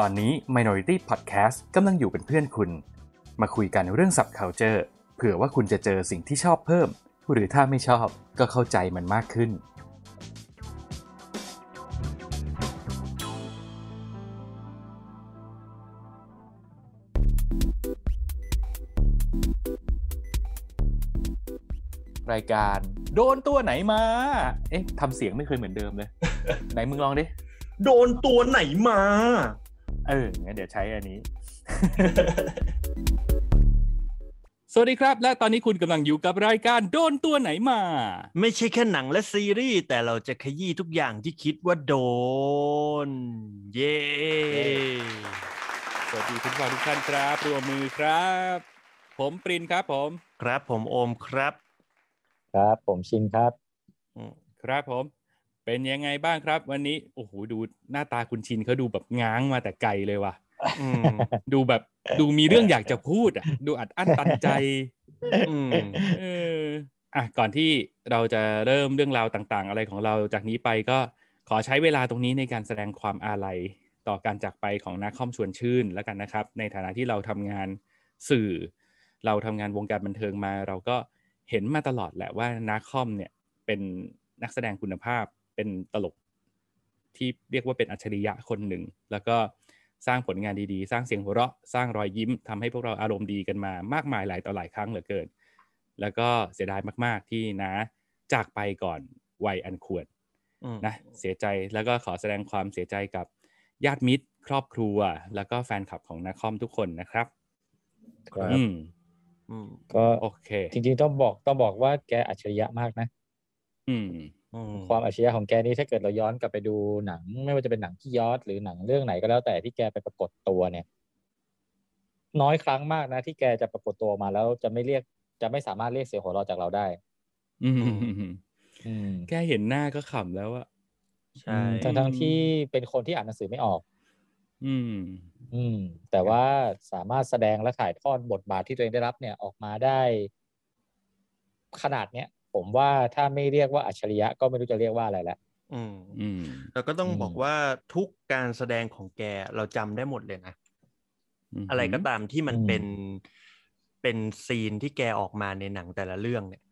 ตอนนี้ Minority Podcast กำลังอยู่เป็นเพื่อนคุณ มาคุยกันเรื่อง subculture เผื่อว่าคุณจะเจอสิ่งที่ชอบเพิ่ม หรือถ้าไม่ชอบก็เข้าใจมันมากขึ้น รายการ โดนตัวไหนมา เอ๊ะทำเสียงไม่เคยเหมือนเดิมเลย ไหนมึงลองดิ โดนตัวไหนมา เอองั้นเดี๋ยวใช้อันนี้ สวัสดีครับ และตอนนี้คุณกำลังอยู่กับรายการโดนตัวไหนมา ไม่ใช่แค่หนังและซีรีส์ แต่เราจะขยี้ทุกอย่างที่คิดว่าโดน เย้สวัสดีคุณผู้ฟังทุกท่านครับรวมมือครับ ผมปรินครับผม ครับผมโอมครับ ครับผมชินครับอืมครับผม เป็นยังไงบ้างครับ วันนี้โอ้โหดูหน้าตาคุณชินเขาดูแบบง้างมาแต่ไกลเลยว่ะอืมดูแบบดูมีเรื่องอยากจะพูดอะ ดูอัดอั้นตันใจอืมเอออะก่อนที่เราจะเริ่มเรื่องราวต่าง ๆ อะไรของเราจากนี้ไปก็ขอใช้เวลาตรงนี้ในการแสดงความอาลัยต่อการจากไปของนักคอมชวนชื่นแล้วกันนะครับ ในฐานะที่เราทำงานสื่อ เราทำงานวงการบันเทิงมา เราก็เห็นมาตลอดแหละว่านักคอมเนี่ยเป็นนักแสดงคุณภาพ เป็นตลกที่เรียกว่าเป็นอัจฉริยะคนหนึ่ง แล้วก็สร้างผลงานดีๆ สร้างเสียงหัวเราะ สร้างรอยยิ้มทำให้พวกเราอารมณ์ดีกันมามากมายหลายต่อหลายครั้งเหลือเกิน แล้วก็เสียดายมากๆที่นะจากไปก่อนวัยอันควรอืมนะเสียใจแล้วก็ขอแสดงความเสียใจกับญาติมิตร ครอบครัว แล้วก็แฟนคลับของนักคอมทุกคนนะครับครับอืมอืมก็โอเค จริงๆต้องบอกต้องบอกว่าแกอัจฉริยะมากนะ อืมอืม ความอัจฉริยะของแกนี่ถ้าเกิดเราย้อนกลับไปดูหนัง ไม่ว่าจะเป็นหนังที่ยอดหรือหนังเรื่องไหนก็แล้วแต่ที่แกไปปรากฏตัวเนี่ย น้อยครั้งมากนะ ที่แกจะปรากฏตัวมาแล้วจะไม่เรียกจะไม่สามารถเรียกเสียงหัวเราะจากเราได้ อืมอืมแค่เห็นหน้าก็ขำแล้วอะใช่ทั้งทั้งๆที่เป็นคนที่อ่านหนังสือไม่ออก อืม อืม แต่ว่าสามารถแสดงและถ่ายทอดบทบาทที่ตัวเองได้รับเนี่ยออกมาได้ขนาดเนี้ย ผมว่าถ้าไม่เรียกว่าอัจฉริยะก็ไม่รู้จะเรียกว่าอะไรแล้วอืมอืมแล้วก็ต้องอืมบอกว่าทุกการแสดงของแกเราจำได้หมดเลยนะมอะไรก็ตามที่มันเป็นเป็นซีนที่แกออกมาในหนังแต่ละเรื่องเนี่ย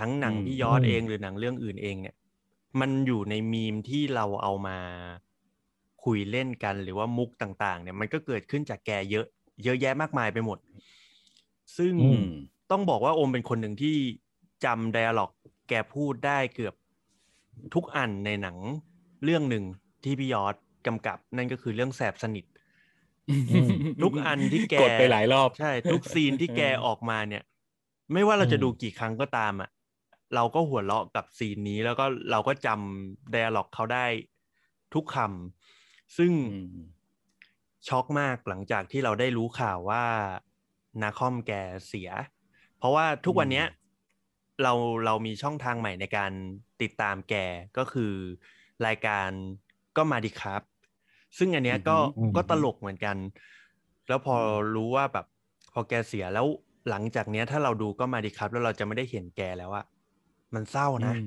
ทั้งหนังที่ยอดเองหรือหนังเรื่องอื่นเองเนี่ย มันอยู่ในมีมที่เราเอามาคุยเล่นกันหรือว่ามุกต่างๆ เนี่ย มันก็เกิดขึ้นจากแกเยอะ เยอะแยะมากมายไปหมด ซึ่งอือืมต้องบอกว่าโอมเป็นคนหนึ่งที่ จำไดอะล็อกแกพูดได้เกือบทุกอันในหนังเรื่องหนึ่งที่พี่ยอดกำกับนั่นก็คือเรื่องแสบสนิททุกอันที่แกกดไปหลายรอบใช่ ทุกซีนที่แกออกมาเนี่ย ไม่ว่าเราจะดูกี่ครั้งก็ตามอะเราก็หัวเราะกับซีนนี้แล้วก็เราก็จำไดอะล็อกเขาได้ทุกคำซึ่งอืมช็อกมากหลังจากที่เราได้รู้ข่าวว่านาคอมแกเสีย เพราะว่าทุกวันเนี้ย เราเรามีช่องทางใหม่ในการติดตามแกก็คือรายการก็มาดีครับ ซึ่งอันเนี้ยก็อือหือก็ตลกเหมือนกัน แล้วพอรู้ว่าแบบพอแกเสียแล้วหลังจากเนี้ยถ้าเราดูก็มาดีครับ แล้วเราจะไม่ได้เห็นแกแล้วอะมันเศร้านะอืม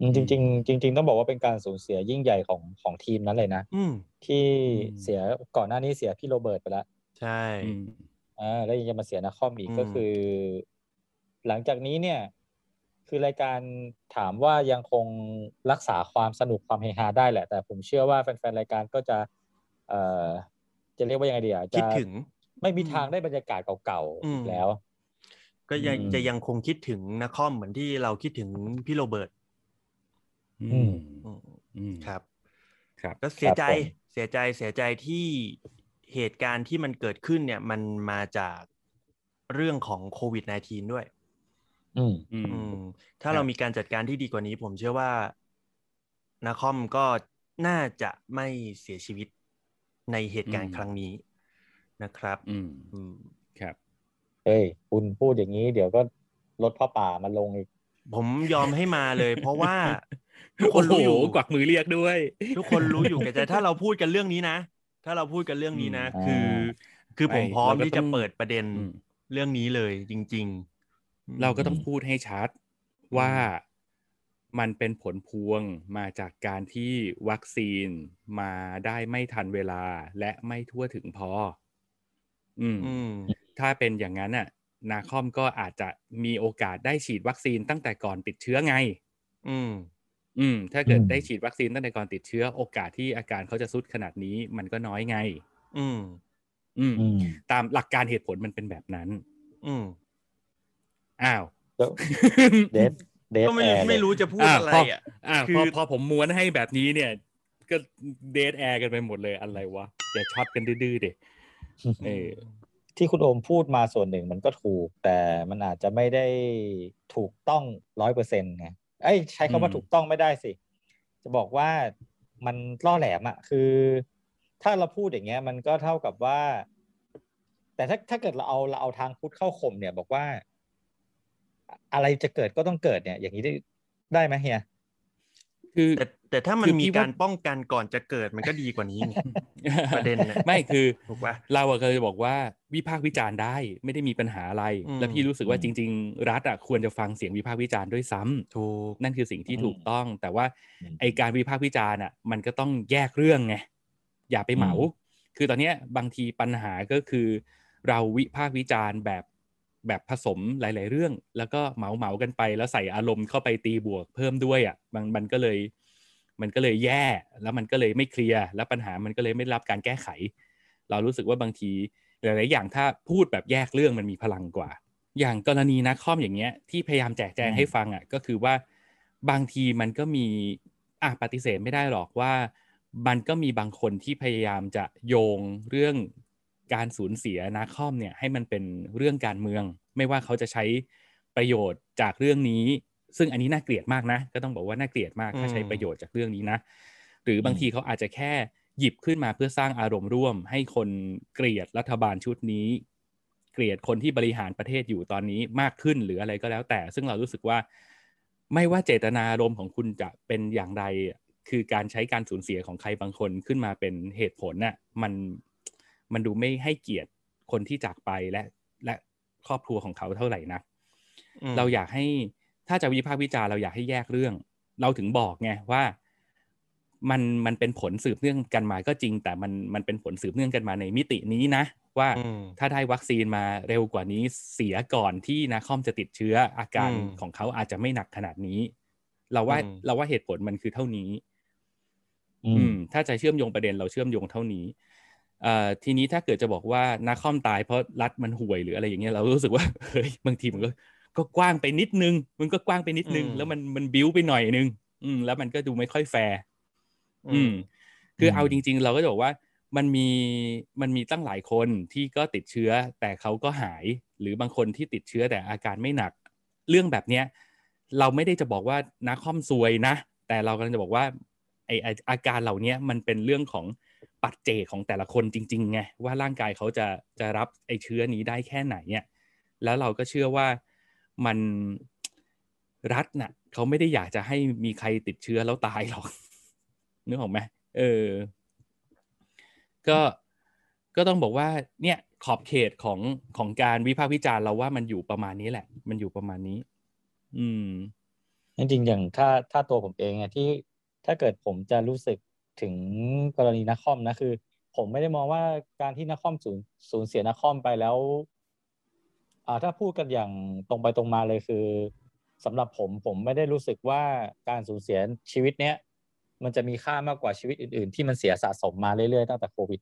อืมจริงๆจริง ๆ ต้องบอกว่าเป็นการสูญเสียยิ่งใหญ่ของของทีมนั้นเลยนะอืมที่อืมเสียก่อนหน้านี้เสียพี่โรเบิร์ตไปแล้วใช่อืมอ่าแล้วยังจะมาเสียนักคอมอีกอืมก็คือ หลังจากนี้เนี่ยคือรายการถามว่ายังคงรักษาความสนุกความเฮฮาได้แหละ แต่ผมเชื่อว่าแฟนๆรายการก็จะเอ่อจะเรียกว่ายังไงดีอะคิดจะถึง ไม่มีทางได้บรรยากาศเก่าอืๆมอีกแล้ว ก็ยังอืมจะยังคงคิดถึงนาคอมเหมือนที่เราคิดถึงพี่โรเบิร์ตอืมอืมอืมครับ ครับ ก็เสียใจครับผมเสียใจเสียใจที่เหตุการณ์ที่มันเกิดขึ้นเนี่ย มันมาจากเรื่องของโควิด -19 ด้วย อืมอืมอืมถ้าครับเรามีการจัดการที่ดีกว่านี้ ผมเชื่อว่านาคอมก็น่าจะไม่เสียชีวิตในเหตุการณ์ครั้งนี้นะครับ อืมอืมครับเฮ้ย คุณพูดอย่างนี้ เดี๋ยวก็ลดผ้าป่ามาลงอีก ผมยอมให้มาเลย เพราะว่าทุกคนรู้อยู่โโหกวักมือเรียกด้วย ทุกคนรู้อยู่แก่ใจถ้าเราพูดกันเรื่องนี้นะ ถ้าเราพูดกันเรื่องนี้นะอืมคือ คือผมไม่พร้อมเราก็ที่ต้จะองเปิดประเด็นอืมเรื่องนี้เลยจริง ๆ เราก็ต้องพูดให้ชัดว่ามันเป็นผลพวงมาจากการที่วัคซีนมาได้ไม่ทันเวลาและไม่ทั่วถึงพออืมอืม ถ้าเป็นอย่างนั้นน่ะ นาคอมก็อาจจะมีโอกาสได้ฉีดวัคซีนตั้งแต่ก่อนติดเชื้อไง อืม อืม ถ้าเกิดอืมได้ฉีดวัคซีนตั้งแต่ก่อนติดเชื้อ โอกาสที่อาการเขาจะซุดขนาดนี้มันก็น้อยไงอืมอืม อืม ตามหลักการเหตุผลมันเป็นแบบนั้น อืม อ้าวแล้ว dead dead ก็ไม่แอร์ไม่รู้จะพูดอ่าอะไรพออะอ่าคืพออพอผมม้วนให้แบบนี้เนี่ย ก็ dead air กันไปหมดเลยอะไรวะอย่าช็อตกันดื้อๆเด็เออที่คุณโอมพูดมาส่วนหนึ่งมันก็ถูก แต่มันอาจจะไม่ได้ถูกต้องร้อยเปอร์เซ็นต์ไงเอ้ยใช้คำว่าอืมถูกต้องไม่ได้สิ จะบอกว่ามันล่อแหลมอะคือ ถ้าเราพูดอย่างเงี้ย มันก็เท่ากับว่า แต่ถ้าถ้าเกิดเราเอาเราเอาทางพุทธเข้าข่มเนี่ย บอกว่า อะไรจะเกิดก็ต้องเกิดเนี่ย อย่างนี้ได้ได้ไหมเฮียคือแต่แต่ถ้ามันคือมีพี่ว่าการป้องกันก่อนจะเกิดมันก็ดีกว่านี้ไงประเด็นน่ะไม่คือถูกปะเราอะเคยบอกว่าวิพากษ์วิจารณ์ได้ไม่ได้มีปัญหาอะไรอืมแล้วพี่รู้สึกว่าอืจมริง ๆ รัฐอะควรจะฟังเสียงวิพากษ์วิจารณ์ด้วยซ้ำถูกนั่นคือสิ่งที่อืมถูกต้อง แต่ว่าอืมไอการวิพากษ์วิจารณ์อะมันก็ต้องแยกเรื่องไงอย่าไปเหมาอืมคือตอนเนี้ยบางทีปัญหาก็คือ เราวิพากษ์วิจารณ์แบบ แบบผสมหลาย ๆ เรื่อง แล้วก็เหมาเหมากันไป แล้วใส่อารมณ์เข้าไปตีบวกเพิ่มด้วยอะมันมันก็เลย มันก็เลยแย่ แล้วมันก็เลยไม่เคลียร์แล้วปัญหามันก็เลยไม่รับการแก้ไข เรารู้สึกว่าบางทีหลาย ๆ อย่างถ้าพูดแบบแยกเรื่องมันมีพลังกว่า อย่างกรณีนักคอมอย่างเงี้ยที่พยายามแจกแจงให้ฟังอะก็คือว่าบางทีมันก็มีอะปฏิเสธไม่ได้หรอกว่า มันก็มีบางคนที่พยายามจะโยงเรื่อง การสูญเสียนาคอมเนี่ยให้มันเป็นเรื่องการเมือง ไม่ว่าเขาจะใช้ประโยชน์จากเรื่องนี้ ซึ่งอันนี้น่าเกลียดมากนะ ก็ต้องบอกว่าน่าเกลียดมากถ้าใช้ประโยชน์จากเรื่องนี้นะ หรือบางทีเขาอาจจะแค่หยิบขึ้นมาเพื่อสร้างอารมณ์ร่วม ให้คนเกลียดรัฐบาลชุดนี้ เกลียดคนที่บริหารประเทศอยู่ตอนนี้มากขึ้นหรืออะไรก็แล้วแต่ ซึ่งเรารู้สึกว่า ไม่ว่าเจตนารมณ์ของคุณจะเป็นอย่างไรคือการใช้การสูญเสียของใครบางคนขึ้นมาเป็นเหตุผลน่ะมัน มันดูไม่ให้เกียรติคนที่จากไปและและครอบครัวของเขาเท่าไหร่นักอืมเราอยากให้ถ้าจะวิพากษ์วิจารณ์เราอยากให้แยกเรื่อง เราถึงบอกไงว่ามันมันเป็นผลสืบเนื่องกันมาก็จริง แต่มันมันเป็นผลสืบเนื่องกันมาในมิตินี้นะ ว่าอืมถ้าได้วัคซีนมาเร็วกว่านี้เสียก่อนที่นาคอมจะติดเชื้ออาการอืมของเขาอาจจะไม่หนักขนาดนี้ เราว่าอืมเราว่าเหตุผลมันคือเท่านี้ อือืมมถ้าจะเชื่อมโยงประเด็นเราเชื่อมโยงเท่านี้เอ่อ ทีนี้ถ้าเกิดจะบอกว่านาคอมตายเพราะรัฐมันห่วยหรืออะไรอย่างเงี้ยเรารู้สึกว่าเฮ้ยบางทีมันก็ก็กว้างไปนิดนึง มันก็กว้างไปนิดนึงอืมแล้วมันมันบิ้วไปหน่อยนึง อืม แล้วมันก็ดูไม่ค่อยแฟร์อือืมมคือมเอาจริง ๆ เราก็จะบอกว่ามันมีมันมีตั้งหลายคนที่ก็ติดเชื้อ แต่เขาก็หายหรือบางคนที่ติดเชื้อแต่อาการไม่หนัก เรื่องแบบเนี้ยเราไม่ได้จะบอกว่านาคอมซวยนะ แต่เรากำลังจะบอกว่าไอไอ้อาการเหล่านี้มันเป็นเรื่องของ ปัจเจกของแต่ละคนจริงๆไงว่าร่างกายเขาจะจะรับไอเชื้อนี้ได้แค่ไหนเนี่ยแล้วเราก็เชื่อว่ามันรัฐน่ะเขาไม่ได้อยากจะให้มีใครติดเชื้อแล้วตายหรอกนึกออกไหมเออ ก็ก็ต้องบอกว่าเนี่ยขอบเขตของของการวิพากษ์วิจารณ์เราว่ามันอยู่ประมาณนี้แหละ มันอยู่ประมาณนี้ อืมจริงๆอย่างถ้าถ้าตัวผมเองอะที่ถ้าเกิดผมจะรู้สึก ถึงกรณีนักคอมนะคือ ผมไม่ได้มองว่าการที่นักคอมสูญสูญเสียนักคอมไปแล้วอ่าถ้าพูดกันอย่างตรงไปตรงมาเลยคือสำหรับผมผมไม่ได้รู้สึกว่าการสูญเสียชีวิตเนี้ยมันจะมีค่ามากกว่าชีวิตอื่น ๆ ที่มันเสียสะสมมาเรื่อยๆตั้งแต่โควิด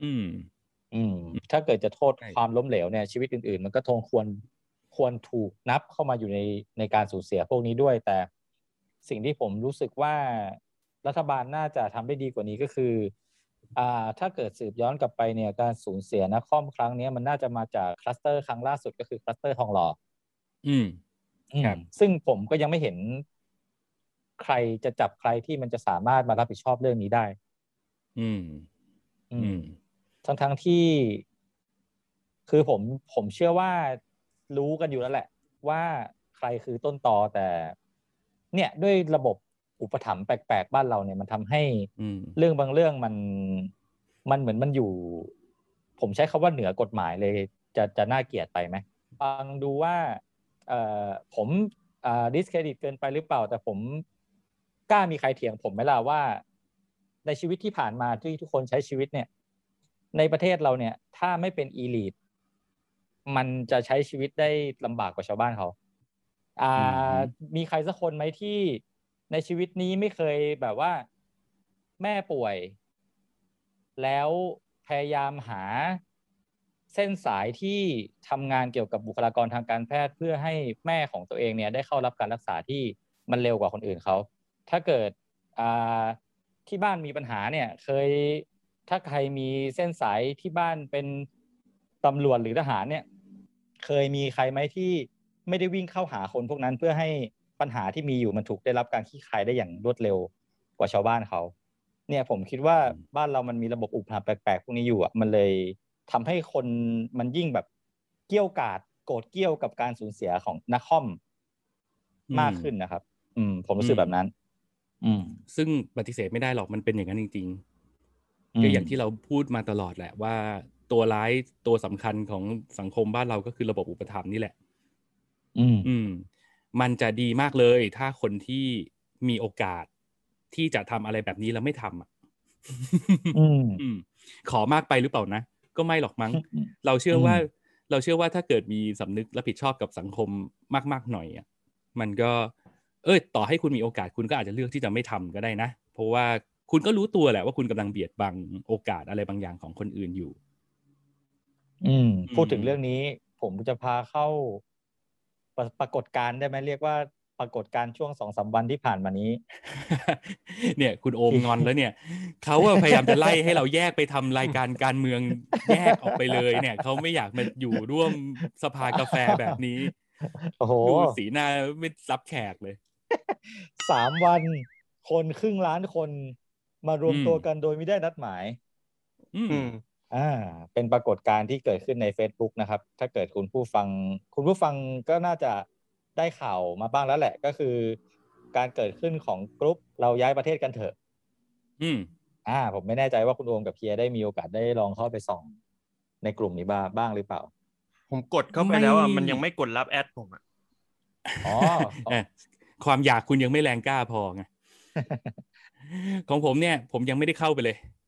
อืม อืม ถ้าเกิดจะโทษใช่ความล้มเหลวเนี่ยชีวิตอื่น ๆ มันก็ทงควรควรถูกนับเข้ามาอยู่ในในการสูญเสียพวกนี้ด้วย แต่สิ่งที่ผมรู้สึกว่า รัฐบาลน่าจะทำได้ดีกว่านี้ก็คืออ่าถ้าเกิดสืบย้อนกลับไปเนี่ยการสูญเสียน้าค่อมครั้งเนี้ยมันน่าจะมาจากคลัสเตอร์ครั้งล่าสุดก็คือคลัสเตอร์ทองหล่ออืมอืมครับซึ่งผมก็ยังไม่เห็นใครจะจับใครที่มันจะสามารถมารับผิดชอบเรื่องนี้ได้ อืม อือืมมทั้งทั้งที่ คือผม ผมเชื่อว่ารู้กันอยู่แล้วแหละ ว่าใครคือต้นตอแต่ เนี่ยด้วยระบบ อุปถัมภ์แปลกๆบ้านเราเนี่ยมันทำให้อืมเรื่องบางเรื่องมันมันเหมือนมันอยู่ ผมใช้คาว่าเหนือกฎหมายเลยจะจะน่าเกลียดไปไหมฟังดูว่าเอ่อผมอ่าดิสเครดิตเกินไปหรือเปล่า แต่ผมกล้ามีใครเถียงผมไหมล่ะว่า ในชีวิตที่ผ่านมาที่ทุกคนใช้ชีวิตเนี่ย ในประเทศเราเนี่ย ถ้าไม่เป็นอีลีทมันจะใช้ชีวิตได้ลำบากกว่าชาวบ้านเขา อ่า มีใครสักคนไหมที่ ในชีวิตนี้ไม่เคยแบบว่า แม่ป่วย แล้วพยายามหาเส้นสายที่ทำงานเกี่ยวกับบุคลากรทางการแพทย์เพื่อให้แม่ของตัวเองเนี่ยได้เข้ารับการรักษาที่มันเร็วกว่าคนอื่นเขา ถ้าเกิดที่บ้านมีปัญหาเนี่ยเคยถ้าใครมีเส้นสายที่บ้านเป็นตำรวจหรือทหารเนี่ย เคยมีใครไหมที่ไม่ได้วิ่งเข้าหาคนพวกนั้นเพื่อให้ ปัญหาที่มีอยู่มันถูกได้รับการขี้คายได้อย่างรวดเร็วกว่าชาวบ้านเขา เนี่ยผมคิดว่าบ้านเรามันมีระบบอุปถัมภ์แปลกๆพวกนี้อยู่อะมันเลยทำให้คนมันยิ่งแบบเกี้ยวกาดโกรธเกี้ยวกับการสูญเสียของนักคอมมากขึ้นนะครับ อืม ผมรู้สึกแบบนั้น อืม ซึ่งปฏิเสธไม่ได้หรอกมันเป็นอย่างนั้นจริงๆก็อย่างที่เราพูดมาตลอดแหละว่าตัวร้ายตัวสำคัญของสังคมบ้านเราก็คือระบบอุปถัมภ์นี่แหละ อืมอืม มันจะดีมากเลย ถ้าคนที่มีโอกาสที่จะทำอะไรแบบนี้แล้วไม่ทำอะอืมอืมขอมากไปหรือเปล่านะ ก็ไม่หรอกมั้ง เราเชื่อว่า เราเชื่อว่าถ้าเกิดมีสำนึกรับผิดชอบกับสังคมมากๆหน่อยอะมันก็ เออต่อให้คุณมีโอกาสคุณก็อาจจะเลือกที่จะไม่ทำก็ได้นะ เพราะว่าคุณก็รู้ตัวแหละว่าคุณกำลังเบียดบังโอกาสอะไรบางอย่างของคนอื่นอยู่ อืม พูดถึอืงมเรื่องนี้ ผมจะพาเข้า ปรปรากฏการณ์ได้ไหมเรียกว่าปรากฏการณ์ช่วงสองสามวันที่ผ่านมานี้ เนี่ย คุณโอมงอนแล้วเนี่ยเขาอะพยายามจะไล่ให้เราแยกไปทำรายการการเมืองแยกออกไปเลยเนี่ยเขาไม่อยากมาอยู่ร่วมสภากาแฟแบบนี้โอ้โหดูสีหน้าไม่รับแขกเลยสามวันคนครึ่งล้านคนมารวมอืมตัวกันโดยไม่ได้นัดหมาย อืมอืม อ่าเป็นปรากฏการณ์ที่เกิดขึ้นใน Facebook นะครับ ถ้าเกิดคุณผู้ฟัง คุณผู้ฟังก็น่าจะได้ข่าวมาบ้างแล้วแหละ ก็คือ การเกิดขึ้นของกรุ๊ปเราย้ายประเทศกันเถอะ อืม อ่า ผมไม่แน่ใจว่าคุณโอมกับเพียได้มีโอกาสได้ลองเข้าไปส่อง ในกลุ่มนี้บ้างบ้างหรือเปล่า ผมกดเข้าไปแล้วอะไม่มันยังไม่กดรับ add ผมอะอ๋อเอ่อความอยากคุณยังไม่แรงกล้าพอไงของผมเนี่ย ผมยังไม่ได้เข้าไปเลยอืม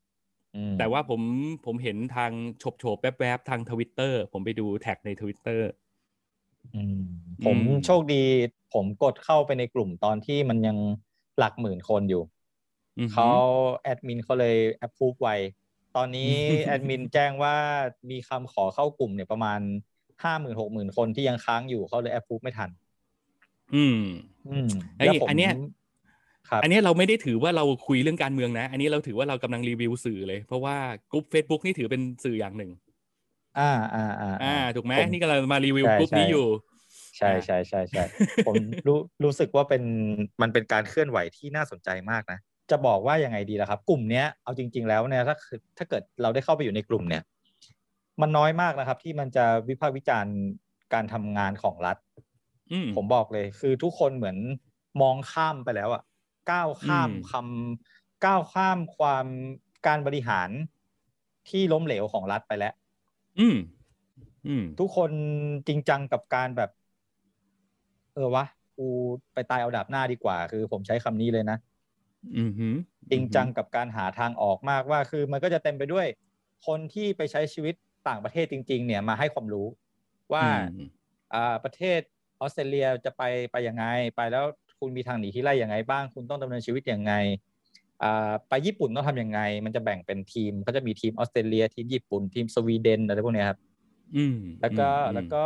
แต่ว่าผมผมเห็นทางโฉบโฉบๆแวบๆทางทวิตเตอร์ผมไปดูแท็กในทวิตเตอร์อืมผมอืมโชคดี ผมกดเข้าไปในกลุ่มตอนที่มันยังหลักหมื่นคนอยู่เขาแอดมินเขาเลยแอปพูฟไว ตอนนี้แอดมินแจ้งว่ามีคำขอเข้ากลุ่มเนี่ยประมาณห้าหมื่นหกหมื่นคนที่ยังค้างอยู่เขาเลยแอปพูฟไม่ทัน อืม อืมไอ้แล้วผมอันเนี้ยครับ อันเนี้ยเราไม่ได้ถือว่าเราคุยเรื่องการเมืองนะ อันนี้เราถือว่าเรากำลังรีวิวสื่อเลย เพราะว่ากลุ่ม Facebook นี่ถือเป็นสื่ออย่างหนึ่ง อ่าอ่าอ่าอ่าถูกไหมผนี่กำลังมารีวิวใช่กลุ่มนี้ใช่อยู่ ใช่ใช่ใช่ใช่ผมรู้รู้สึกว่าเป็นมันเป็นการเคลื่อนไหวที่น่าสนใจมากนะ จะบอกว่ายังไงดีล่ะครับ กลุ่มเนี้ยเอาจริง ๆ แล้วเนี่ยถ้าคือถ้าเกิดเราได้เข้าไปอยู่ในกลุ่มเนี่ย มันน้อยมากนะครับ ที่มันจะวิพากษ์วิจารณ์การทำงานของรัฐอืมผมบอกเลย คือทุกคนเหมือนมองข้ามไปแล้วอะ ก้าวข้ามอืมคำก้าวข้ามความการบริหารที่ล้มเหลวของรัฐไปแล้ว อืม อืม ทุกคนจริงจังกับการแบบ เออวะกูไปตายเอาดาบหน้าดีกว่า คือผมใช้คำนี้เลยนะอืมหืมจริงจังกับการหาทางออกมากว่า คือมันก็จะเต็มไปด้วย คนที่ไปใช้ชีวิตต่างประเทศจริง ๆ เนี่ยมาให้ความรู้ว่าอืมอ่าประเทศออสเตรเลียจะไปไปยังไง ไปแล้ว คุณมีทางหนีที่ไล่ยังไงบ้าง คุณต้องดำเนินชีวิตยังไงอ่าไปญี่ปุ่นต้องทำยังไง มันจะแบ่งเป็นทีมก็จะมีทีมออสเตรเลียทีมญี่ปุ่นทีมสวีเดนอะไรพวกเนี้ยครับอืมแล้วก็อืมแล้วก็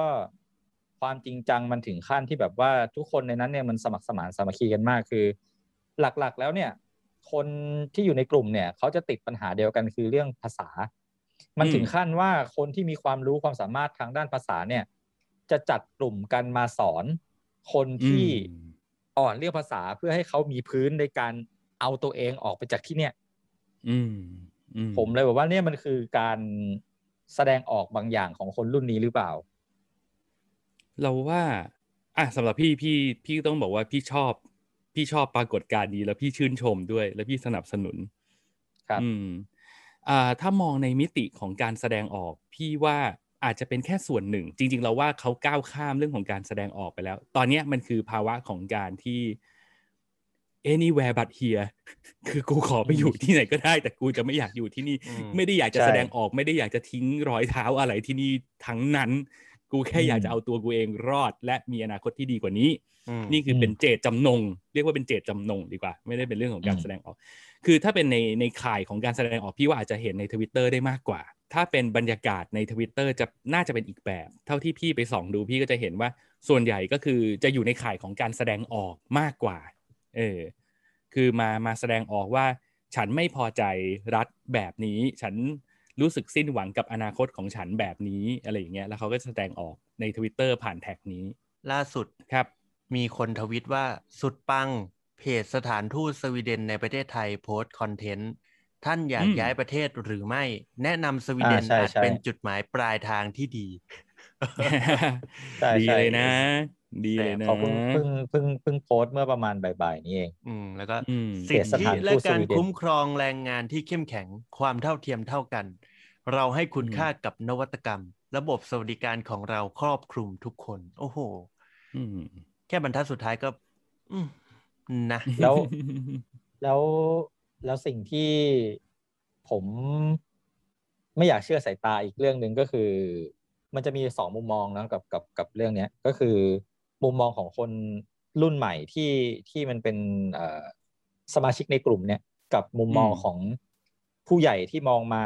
ความจริงจังมันถึงขั้นที่แบบว่าทุกคนในนั้นเนี่ยมันสมัครสมานสามัคคีกันมากคือ หลักๆแล้วเนี่ย คนที่อยู่ในกลุ่มเนี่ย เขาจะติดปัญหาเดียวกันคือเรื่องภาษา มันถึงขั้นว่าคนที่มีความรู้ความสามารถทางด้านภาษาเนี่ย จะจัดกลุ่มกันมาสอน คนที่ อืมอ่อนเรื่องภาษาเพื่อให้เขามีพื้นในการเอาตัวเองออกไปจากที่เนี่ย อืมอืผมเลยบอกว่าเนี่ยมันคือการแสดงออกบางอย่างของคนรุ่นนี้หรือเปล่า เราว่าอะสำหรับพี่พี่พี่ต้องบอกว่าพี่ชอบ พี่ชอบปรากฏการณ์นี้แล้วพี่ชื่นชมด้วย แล้วพี่สนับสนุน ครับ อืม อ่า ถ้ามองในมิติของการแสดงออก พี่ว่า อาจจะเป็นแค่ส่วนหนึ่ง จริง ๆ เราว่าเขาก้าวข้ามเรื่องของการแสดงออกไปแล้ว ตอนเนี้ยมันคือภาวะของการที่ anywhere but here คือกูขอไปอยู่ที่ไหนก็ได้ แต่กูจะไม่อยากอยู่ที่นี่อืมไม่ได้อยากจะใช่แสดงออกไม่ได้อยากจะทิ้งรอยเท้าอะไรที่นี่ทั้งนั้น กูแค่อืมอยากจะเอาตัวกูเองรอด และมีอนาคตที่ดีกว่านี้อืมนี่คืออมเป็นเจตจำนง เรียกว่าเป็นเจตจำนงดีกว่า ไม่ได้เป็นเรื่องของการอืมแสดงออก คือถ้าเป็นในในข่ายของการแสดงออกพี่ว่าอาจจะเห็นในทวิตเตอร์ได้มากกว่า ถ้าเป็นบรรยากาศในทวิตเตอร์จะน่าจะเป็นอีกแบบ เท่าที่พี่ไปส่องดูพี่ก็จะเห็นว่าส่วนใหญ่ก็คือจะอยู่ในข่ายของการแสดงออกมากกว่า เออ คือมามาแสดงออกว่า ฉันไม่พอใจรัฐแบบนี้ ฉันรู้สึกสิ้นหวังกับอนาคตของฉันแบบนี้อะไรอย่างเงี้ย แล้วเขาก็แสดงออกในทวิตเตอร์ผ่านแท็กนี้ ล่าสุดครับ มีคนทวิตว่าสุดปังเพจสถานทูตสวีเดนในประเทศไทยโพสต์คอนเทนต์ ท่านอยากอืมย้ายประเทศหรือไม่ แนะนำสวีเดนอ่าใช่อาจใช่เป็นจุดหมายปลายทางที่ดีใช่ดีใช่เลยนะ ดีเลยนะเขาเพิ่งเพิ่งเพิ่งเพิ่งโพสต์เมื่อประมาณบ่ายๆนี้เอง อืม แล้วก็อืมสิทเพจสธิถานทูตและการสวีเดนคุ้มครองแรงงานที่เข้มแข็งความเท่าเทียมเท่ากัน เราให้คุณอืมค่ากับนวัตกรรม ระบบสวัสดิการของเราครอบคลุมทุกคน โอ้โหอืมแค่บรรทัดสุดท้ายก็อืมนะแล้วแล้ว แล้วสิ่งที่ผมไม่อยากเชื่อสายตาอีกเรื่องหนึ่งก็คือ มันจะมีสองมุมมองนะกับกับกับเรื่องเนี้ยก็คือมุมมองของคนรุ่นใหม่ที่ที่มันเป็นเอ่อสมาชิกในกลุ่มเนี้ยกับมุมมองอืมของผู้ใหญ่ที่มองมา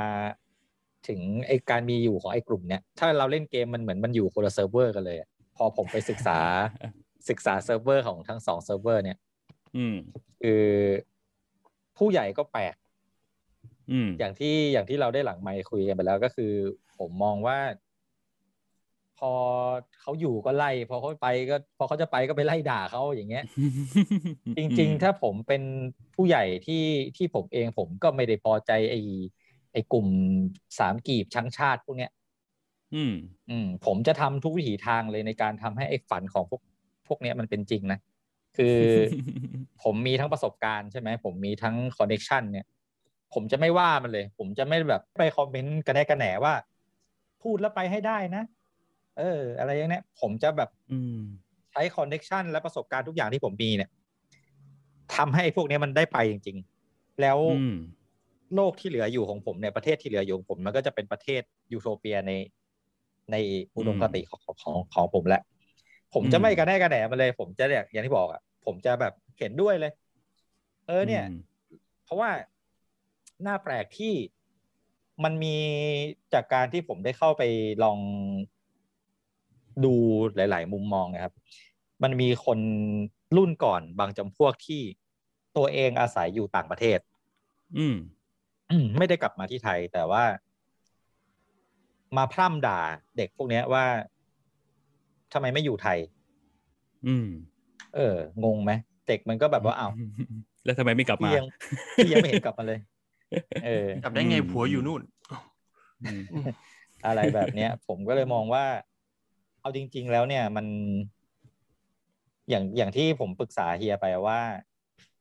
ถึงไอการมีอยู่ของไอกลุ่มเนี้ยถ้าเราเล่นเกมมันเหมือนมันอยู่คนละเซิร์ฟเวอร์กันเลยอะพอผมไปศึกษาศึกษาเซิร์ฟเวอร์ของทั้งสองเซิร์ฟเวอร์เนี่ยอืมคือ ผู้ใหญ่ก็แปลกอืมอย่างที่อย่างที่เราได้หลังไมค์คุยกันไปแล้วก็คือ ผมมองว่า พอเขาอยู่ก็ไล่ พอเขาไปก็ พอเขาจะไปก็ไปไล่ด่าเขาอย่างเงี้ย จริง ๆ ถ้าผมเป็นผู้ใหญ่ที่ที่ผมเองผมก็ไม่ได้พอใจไอ้ไอ้กลุ่มสามกีบชังชาติพวกเนี้ย อืม อืม ผมจะทำทุกวิถีทางเลยในการทำให้ไอ้ฝันของพวกพวกเนี้ยมันเป็นจริงนะ คือผมมีทั้งประสบการณ์ใช่ไหมผมมีทั้งคอนเน c ชันเนี่ยผมจะไม่ว่ามันเลย ผมจะไม่แบบไปคอมเมนต์กระแนกระแหนว่า พูดแล้วไปให้ได้นะ เออ อะไรอย่างเนี้ยผมจะแบบอืมใช้คอนเน c ชันและประสบการณ์ทุกอย่างที่ผมมีเนี่ยทำให้พวกเนี้ยมันได้ไปจริง ๆ แล้วอืมโลกที่เหลืออยู่ของผมเนี่ยประเทศที่เหลืออยู่ของผม มันก็จะเป็นประเทศยูโทเปียในในอุดมคติของของของผมแหละ ผมจะไม่กระแนกกระแหนมาเลย ผมจะเนี่ยอย่างที่บอกอะผมจะแบบเห็นด้วยเลย เออเนี่ย เพราะว่าหน้าแปลกที่มันมีจากการที่ผมได้เข้าไปลองดูหลาย ๆ มุมมองนะครับ มันมีคนรุ่นก่อนบางจำพวกที่ตัวเองอาศัยอยู่ต่างประเทศ อืมอืมไม่ได้กลับมาที่ไทย แต่ว่า มาพร่ำด่าเด็กพวกเนี้ยว่า ทำไมไม่อยู่ไทย อืม เออ งงไหมเด็กมันก็แบบว่าอ้าวแล้วทำไมไม่กลับมาพี่ยังพี่ยังไม่เห็นกลับมาเลย เออ กลับได้ไงอืมผัวอยู่นู่นอืมอะไรแบบเนี้ย ผมก็เลยมองว่า เอาจริง ๆ แล้วเนี่ยมัน อย่างอย่างที่ผมปรึกษาเฮียไปว่า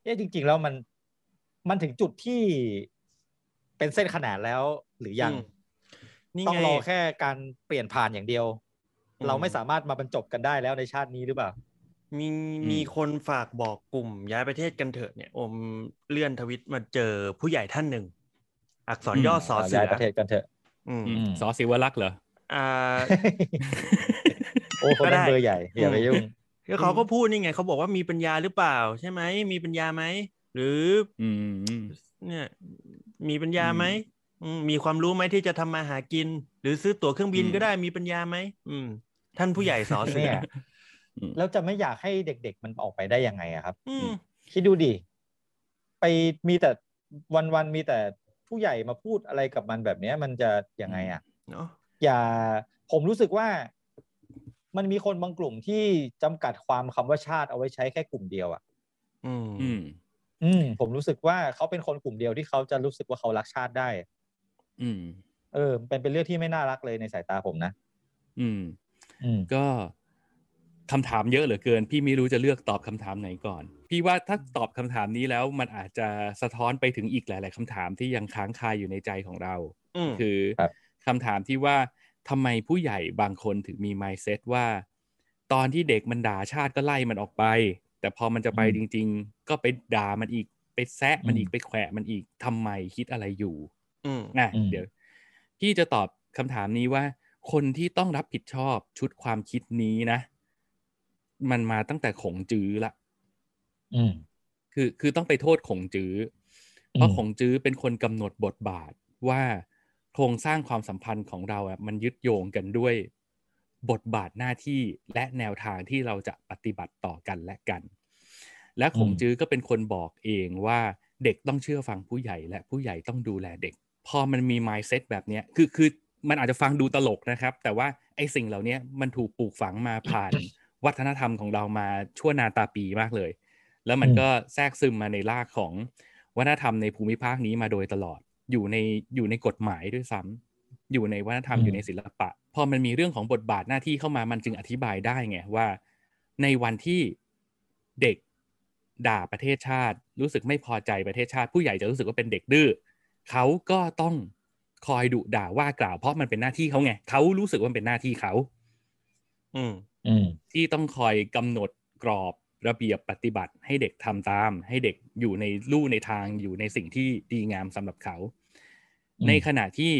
เอ๊ะจริง ๆ แล้วมันมันถึงจุดที่เป็นเส้นขนาดแล้วหรือยังอืมนี่ต้องไงรอแค่การเปลี่ยนผ่านอย่างเดียวอืม เราไม่สามารถมาบรรจบกันได้แล้วในชาตินี้หรือเปล่า มีมีคนฝากบอกกลุ่มย้ายประเทศกันเถอะเนี่ยอมเลื่อนทวิตมาเจอผู้ใหญ่ท่านหนึ่ง อักษรย่อสอเอาเสืย้ายอประเทศกันเถอะอืมอืมอืมสอศิวลักษณ์เหรออ่าโอ้คนนั้นก็ได้เบอร์ใหญ่อย่าไปยุ่งก็เขาก็พูดนี่ไงเขาบอกว่ามีปัญญาหรือเปล่า ใช่ไหมมีปัญญาไหมหรืออืมอืมเนี่ย มีปัญญาอืมไหมอืมมีความรู้ไหมที่จะทำมาหากิน หรือซื้อตั๋วเครื่องบินอืมก็ได้มีปัญญาไหมอืม ท่านผู้ใหญ่สอเสือเนี่ยอืมแล้วจะไม่อยากให้เด็ก ๆ มันออกไปได้ยังไงอะครับอืมคิดดูดิไปมีแต่วันๆมีแต่ผู้ใหญ่มาพูดอะไรกับมันแบบเนี้ยมันจะยังไงอะเนาะอย่าผมรู้สึกว่ามันมีคนบางกลุ่มที่จำกัดความคำว่าชาติเอาไว้ใช้แค่กลุ่มเดียวอะอืมอืม อืม ผมรู้สึกว่าเขาเป็นคนกลุ่มเดียวที่เขาจะรู้สึกว่าเขารักชาติได้ อืม เออ เป็นเป็นเรื่องที่ไม่น่ารักเลยในสายตาผมนะ อืมอืม ก็คำถามเยอะเหลือเกิน พี่ไม่รู้จะเลือกตอบคำถามไหนก่อน พี่ว่าถ้าตอบคำถามนี้แล้วมันอาจจะสะท้อนไปถึงอีกหลาย ๆคำถามที่ยังค้างคาอยู่ในใจของเราอืมคือครับคำถามที่ว่าทำไมผู้ใหญ่บางคนถึงมี mindset ว่า ตอนที่เด็กมันด่าชาติก็ไล่มันออกไป แต่พอมันจะไปอืมจริง ๆ ก็ไปด่ามันอีกไปแซะมันอืมอีกไปแขวะมันอีกทำไมคิดอะไรอยู่อืมนะอืมเดี๋ยวพี่จะตอบคำถามนี้ว่า คนที่ต้องรับผิดชอบชุดความคิดนี้นะ มันมาตั้งแต่ขงจื้อละอืมคือคือต้องไปโทษขงจื้อ เพราะอืมขงจื้อเป็นคนกำหนดบทบาทว่าโครงสร้างความสัมพันธ์ของเราอะมันยึดโยงกันด้วยบทบาทหน้าที่และแนวทางที่เราจะปฏิบัติต่อกันและกัน และขงจื้อก็เป็นคนบอกเองว่าเด็กต้องเชื่อฟังผู้ใหญ่และผู้ใหญ่ต้องดูแลเด็ก พอมันมี mindset แบบเนี้ยคือคือ มันอาจจะฟังดูตลกนะครับ แต่ว่าไอ้สิ่งเหล่านี้มันถูกปลูกฝังมาผ่านวัฒนธรรมของเรามาชั่วนาตาปีมากเลย แล้วมันอืมก็แทรกซึมมาในรากของวัฒนธรรมในภูมิภาคนี้มาโดยตลอด อยู่ในอยู่ในกฎหมายด้วยซ้ำอยู่ในวัฒนธรรมอืมอยู่ในศิลปะ พอมันมีเรื่องของบทบาทหน้าที่เข้ามามันจึงอธิบายได้ไงว่า ในวันที่เด็กด่าประเทศชาติ รู้สึกไม่พอใจประเทศชาติ ผู้ใหญ่จะรู้สึกว่าเป็นเด็กดื้อเขาก็ต้อง คอยดุด่าว่ากล่าวเพราะมันเป็นหน้าที่เขาไงเขารู้สึกว่ามันเป็นหน้าที่เขาอืมอืมที่ต้องคอยกำหนดกรอบระเบียบปฏิบัติ ให้เด็กทำตาม ให้เด็กอยู่ในลู่ในทางอยู่ในสิ่งที่ดีงามสำหรับเขาอืมในขณะที่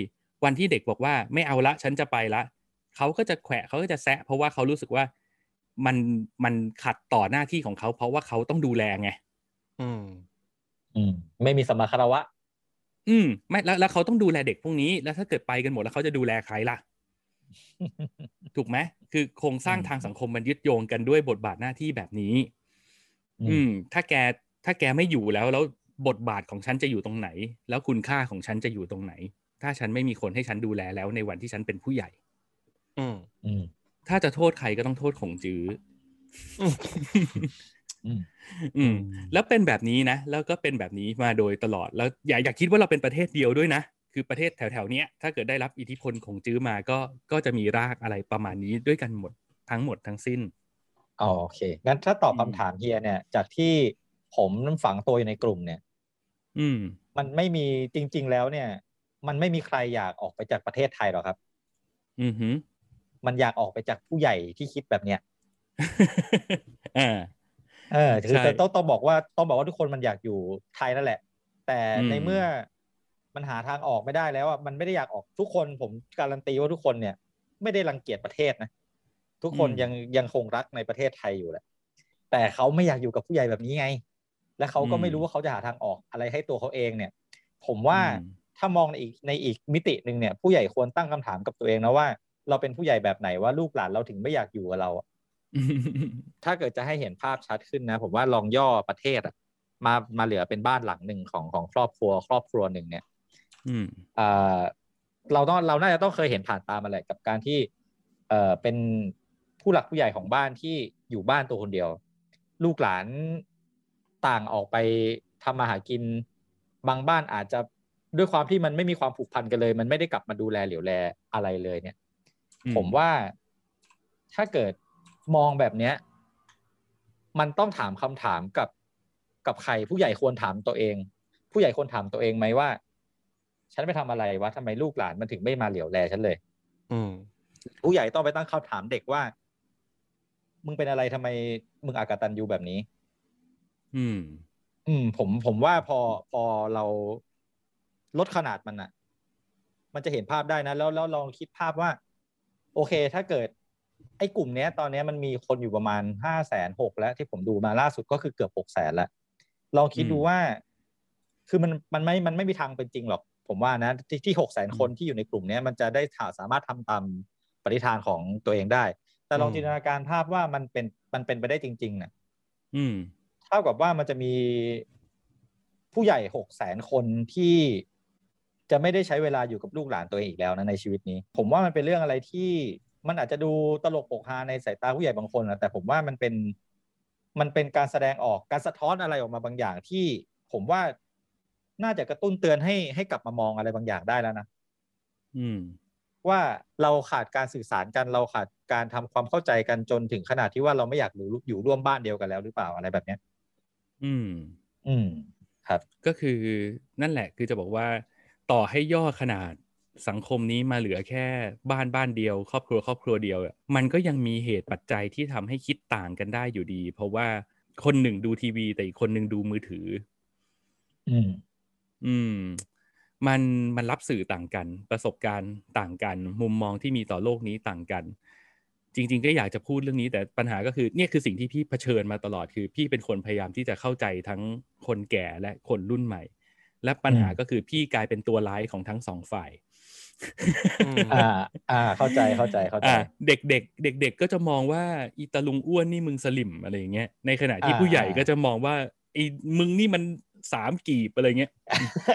วันที่เด็กบอกว่าไม่เอาละฉันจะไปละเขาก็จะแขวะเขาก็จะแซะเพราะว่าเขารู้สึกว่ามันมันขัดต่อหน้าที่ของเขา เพราะว่าเขาต้องดูแลไง อืม อืม ไม่มีสมมาคารวะ อืมไม่แล้วแล้วเขาต้องดูแลเด็กพวกนี้ แล้วถ้าเกิดไปกันหมดแล้วเขาจะดูแลใครล่ะ ถูกไหมคือโครงสร้างอืมทางสังคมมันยึดโยงกันด้วยบทบาทหน้าที่แบบนี้ อืม ถ้าแกถ้าแกไม่อยู่แล้วแล้วบทบาทของฉันจะอยู่ตรงไหน แล้วคุณค่าของฉันจะอยู่ตรงไหน ถ้าฉันไม่มีคนให้ฉันดูแลแล้วในวันที่ฉันเป็นผู้ใหญ่ อืมอืมถ้าจะโทษใครก็ต้องโทษของจื้อ อืมอืมอืม แล้วเป็นแบบนี้นะ แล้วก็เป็นแบบนี้มาโดยตลอด แล้วอย่าอย่าคิดว่าเราเป็นประเทศเดียวด้วยนะ คือประเทศแถวๆเนี้ย ถ้าเกิดได้รับอิทธิพลของจื้อมาก็ก็จะมีรากอะไรประมาณนี้ด้วยกันหมดทั้งหมดทั้งสิ้นอ๋อโอเค งั้นถ้าตอบอืมคำถามเฮียเนี่ย จากที่ผมฝังตัวอยู่ในกลุ่มเนี่ย อืม มันไม่มีจริง ๆ แล้วเนี่ย มันไม่มีใครอยากออกไปจากประเทศไทยหรอกครับ อือหือ มันอยากออกไปจากผู้ใหญ่ที่คิดแบบเนี้ยอ่า เออคือใช่แต่ต้องต้องบอกว่าต้องบอกว่าทุกคนมันอยากอยู่ไทยนั่นแหละ แต่อืมในเมื่อมันหาทางออกไม่ได้แล้วอะมันไม่ได้อยากออกทุกคนผมการันตีว่าทุกคนเนี่ย ไม่ได้รังเกียจประเทศนะทุกคนยังยังคงรักในประเทศไทยอยู่แหละ แต่เขาไม่อยากอยู่กับผู้ใหญ่แบบนี้ไง และเขาก็ไม่รู้ว่าเขาจะหาทางออกอะไรให้ตัวเขาเองเนี่ย ผมว่าอืมถ้ามองในอีกในอีกมิติหนึ่งเนี่ย ผู้ใหญ่ควรตั้งคำถามกับตัวเองนะว่า เราเป็นผู้ใหญ่แบบไหนว่าลูกหลานเราถึงไม่อยากอยู่กับเราอะ ถ้าเกิดจะให้เห็นภาพชัดขึ้นนะ ผมว่าลองย่อประเทศอะมามาเหลือเป็นบ้านหลังหนึ่งของของครอบครัว ครอบครัวหนึ่งเนี่ยอืมเอ่อเราต้องเราน่าจะต้องเคยเห็นผ่านตามาแหละกับการที่ เอ่อเป็นผู้หลักผู้ใหญ่ของบ้านที่อยู่บ้านตัวคนเดียว ลูกหลานต่างออกไปทำมาหากินบางบ้านอาจจะด้วยความที่มันไม่มีความผูกพันกันเลย มันไม่ได้กลับมาดูแลเหลียวแลอะไรเลยเนี่ยอืมผมว่าถ้าเกิด มองแบบเนี้ย มันต้องถามคำถามกับกับใครผู้ใหญ่ควรถามตัวเอง ผู้ใหญ่ควรถามตัวเองไหมว่า ฉันไปทำอะไรวะทำไมลูกหลานมันถึงไม่มาเหลียวแลฉันเลย อืมผู้ใหญ่ต้องไปตั้งคำถามเด็กว่า มึงเป็นอะไรทำไม มึงอากตันยูแบบนี้ อืม อืม ผมผมว่าพอพอเราลดขนาดมันอะมันจะเห็นภาพได้นะ แล้วแล้วลองคิดภาพว่า โอเค ถ้าเกิด ไอ้กลุ่มเนี้ยตอนเนี้ยมันมีคนอยู่ประมาณห้าแสนหกแล้วที่ผมดูมาล่าสุดก็คือเกือบหกแสนแล้วลองคิดดูอืมว่า คือมันมันไม่มันไม่มีทางเป็นจริงหรอก ผมว่านะ ที่ที่หกแสนคนที่อยู่ในกลุ่มเนี้ยมันจะได้สามารถทำตามปฏิฐานของตัวเองได้ แต่ลองอืมจินตนาการภาพว่ามันเป็นมันเป็นไปได้จริง ๆนะอืมเท่ากับว่ามันจะมีผู้ใหญ่หกแสนคนที่จะไม่ได้ใช้เวลาอยู่กับลูกหลานตัวเองอีกแล้วนะในชีวิตนี้ ผมว่ามันเป็นเรื่องอะไรที่ มันอาจจะดูตลกปกฮาในสายตาผู้ใหญ่บางคนนะแต่ผมว่ามันเป็นมันเป็นการแสดงออกการสะท้อนอะไรออกมาบางอย่างที่ผมว่าน่าจะกระตุ้นเตือนให้ให้กลับมามองอะไรบางอย่างได้แล้วนะอืม ว่าเราขาดการสื่อสารกันเราขาดการทำความเข้าใจกันจนถึงขนาดที่ว่าเราไม่อยากอยู่อยู่ร่วมบ้านเดียวกันแล้วหรือเปล่าอะไรแบบเนี้ย อืม อืม ครับ ก็คือนั่นแหละคือจะบอกว่า ต่อให้ย่อขนาด สังคมนี้มาเหลือแค่บ้านบ้านเดียว ครอบครัวครอบครัวเดียวอะมันก็ยังมีเหตุปัจจัยที่ทำให้คิดต่างกันได้อยู่ดี เพราะว่าคนหนึ่งดูทีวี แต่อีกคนหนึ่งดูมือถือ อืม อืม มันมันรับสื่อต่างกัน ประสบการณ์ต่างกัน มุมมองที่มีต่อโลกนี้ต่างกัน จริง ๆ ก็อยากจะพูดเรื่องนี้ แต่ปัญหาก็คือ เนี่ยคือสิ่งที่พี่เผชิญมาตลอดคือ พี่เป็นคนพยายามที่จะเข้าใจทั้งคนแก่และคนรุ่นใหม่ และปัญหาอืมก็คือพี่กลายเป็นตัวร้ายของทั้งสองฝ่าย อืมอ่า อ่า เข้าใจเข้าใจเข้าใจอะเด็กเด็กเด็กเด็กๆก็จะมองว่าอีตาลุงอ้วนนี่มึงสลิมอะไรอย่างเงี้ยในขณะที่อ่าผู้ใหญ่อ่าก็จะมองว่าไอ้มึงนี่มันสามกีบอะไรเงี้ย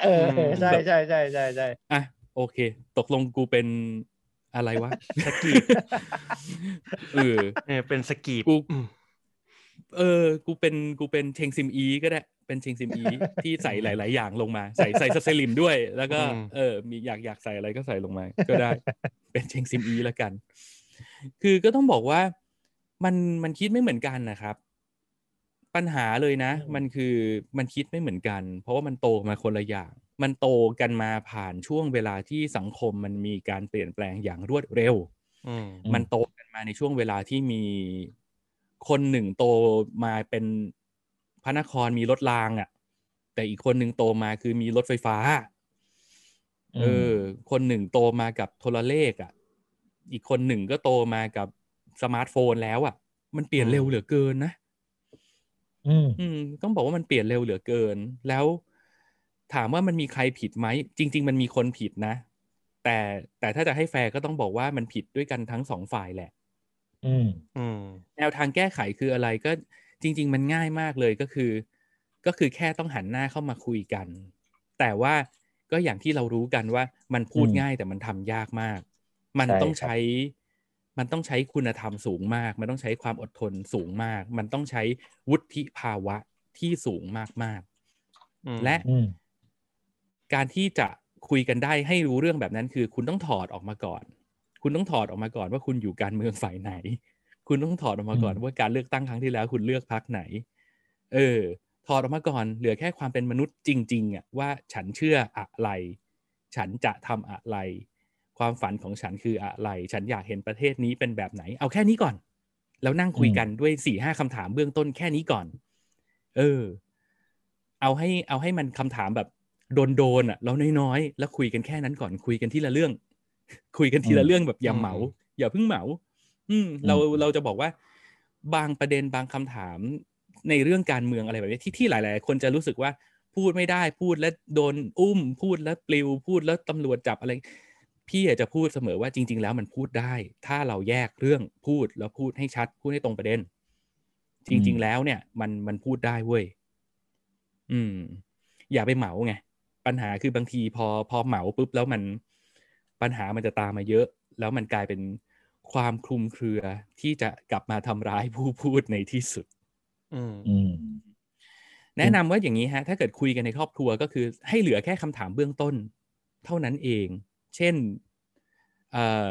เออใช่ใช่ใช่ใช่ใช่อะโอเค ตกลงกูเป็นอะไรวะสกีบเออเออเป็นสกีบกูอืมเออ กูเป็นกูเป็นเชงซิมอีก็ได้ เป็นเชงซิมอีที่ใส่หลาย ๆ อย่างลงมา ใส่ใส่สลิมด้วย แล้วก็เออ มีอยากอยากใส่อะไรก็ใส่ลงมา ก็ได้เป็นเชงซิมอีแล้วกัน คือก็ต้องบอกว่ามันมันคิดไม่เหมือนกันนะครับ ปัญหาเลยนะ มันคือมันคิดไม่เหมือนกัน เพราะว่ามันโตมาคนละอย่าง มันโตกันมาผ่านช่วงเวลาที่สังคมมันมีการเปลี่ยนแปลงอย่างรวดเร็วอืมอืมมันโตกันมาในช่วงเวลาที่มีคนหนึ่งโตมาเป็น พระนครมีรถรางอะ่ะ แต่อีกคนหนึ่งโตมาคือมีรถไฟฟ้า เออ คนหนึ่งโตมากับโทรเลขอะ่ะ อีกคนหนึ่งก็โตมากับสมาร์ทโฟนแล้วอะ่ะ มันเปลี่ยนเร็วเหลือเกินนะอืมอืมต้องบอกว่ามันเปลี่ยนเร็วเหลือเกิน แล้วถามว่ามันมีใครผิดไหม จริง ๆ มันมีคนผิดนะ แต่แต่ถ้าจะให้แฟร์ก็ต้องบอกว่ามันผิดด้วยกันทั้งสองฝ่ายแหละ อืมอืมแนวทางแก้ไขคืออะไรก็ จริง ๆ มันง่ายมากเลยก็คือ ก็คือแค่ต้องหันหน้าเข้ามาคุยกัน แต่ว่าก็อย่างที่เรารู้กันว่ามันพูดอืมง่ายแต่มันทำยากมาก มันใช่ต้องครับใช้ มันต้องใช้คุณธรรมสูงมาก มันต้องใช้ความอดทนสูงมาก มันต้องใช้วุฒิภาวะที่สูงมากๆอืมและอืมการที่จะคุยกันได้ให้รู้เรื่องแบบนั้นคือ คุณต้องถอดออกมาก่อน คุณต้องถอดออกมาก่อนว่าคุณอยู่การเมืองฝ่ายไหน คุณต้องถอดออกมาก่อนอืมว่าการเลือกตั้งครั้งที่แล้ว คุณเลือกพรรคไหน เออ ถอดออกมาก่อน เหลือแค่ความเป็นมนุษย์จริงๆอะว่าฉันเชื่ออะไร ฉันจะทำอะไร ความฝันของฉันคืออะไร ฉันอยากเห็นประเทศนี้เป็นแบบไหน เอาแค่นี้ก่อน แล้วนั่งคุยกันด้วยสี่ห้าคำถามเบื้องต้นแค่นี้ก่อน เออ เอาให้เอาให้มันคำถามแบบโดนโดนๆอะแล้วน้อยๆ แล้วคุยกันแค่นั้นก่อนคุยกันทีละเรื่อง คุยกันทีละเรื่องแบบอย่าเหมา อย่าเพิ่งเหมา อืมเราเราจะบอกว่า บางประเด็นบางคำถามในเรื่องการเมืองอะไรแบบนี้ที่ที่หลาย ๆ คนจะรู้สึกว่าพูดไม่ได้พูดแล้วโดนอุ้ม พูดแล้วปลิวพูดแล้วตำรวจจับอะไร พี่อยากจะพูดเสมอว่าจริง ๆ แล้วมันพูดได้ ถ้าเราแยกเรื่องพูดแล้วพูดให้ชัด พูดให้ตรงประเด็น จริง ๆ แล้วเนี่ย มันมันพูดได้เว้ยอืม อย่าไปเหมาไงปัญหาคือบางทีพอพอเหมาปุ๊บแล้วมันปัญหามันจะตามมาเยอะ แล้วมันกลายเป็น ความคลุมเครือที่จะกลับมาทำร้ายผู้พูดในที่สุดอืมอืมแนะนำว่าอย่างนี้ฮะ ถ้าเกิดคุยกันในครอบครัวก็คือ ให้เหลือแค่คำถามเบื้องต้น เท่านั้นเอง เช่นเอ่อ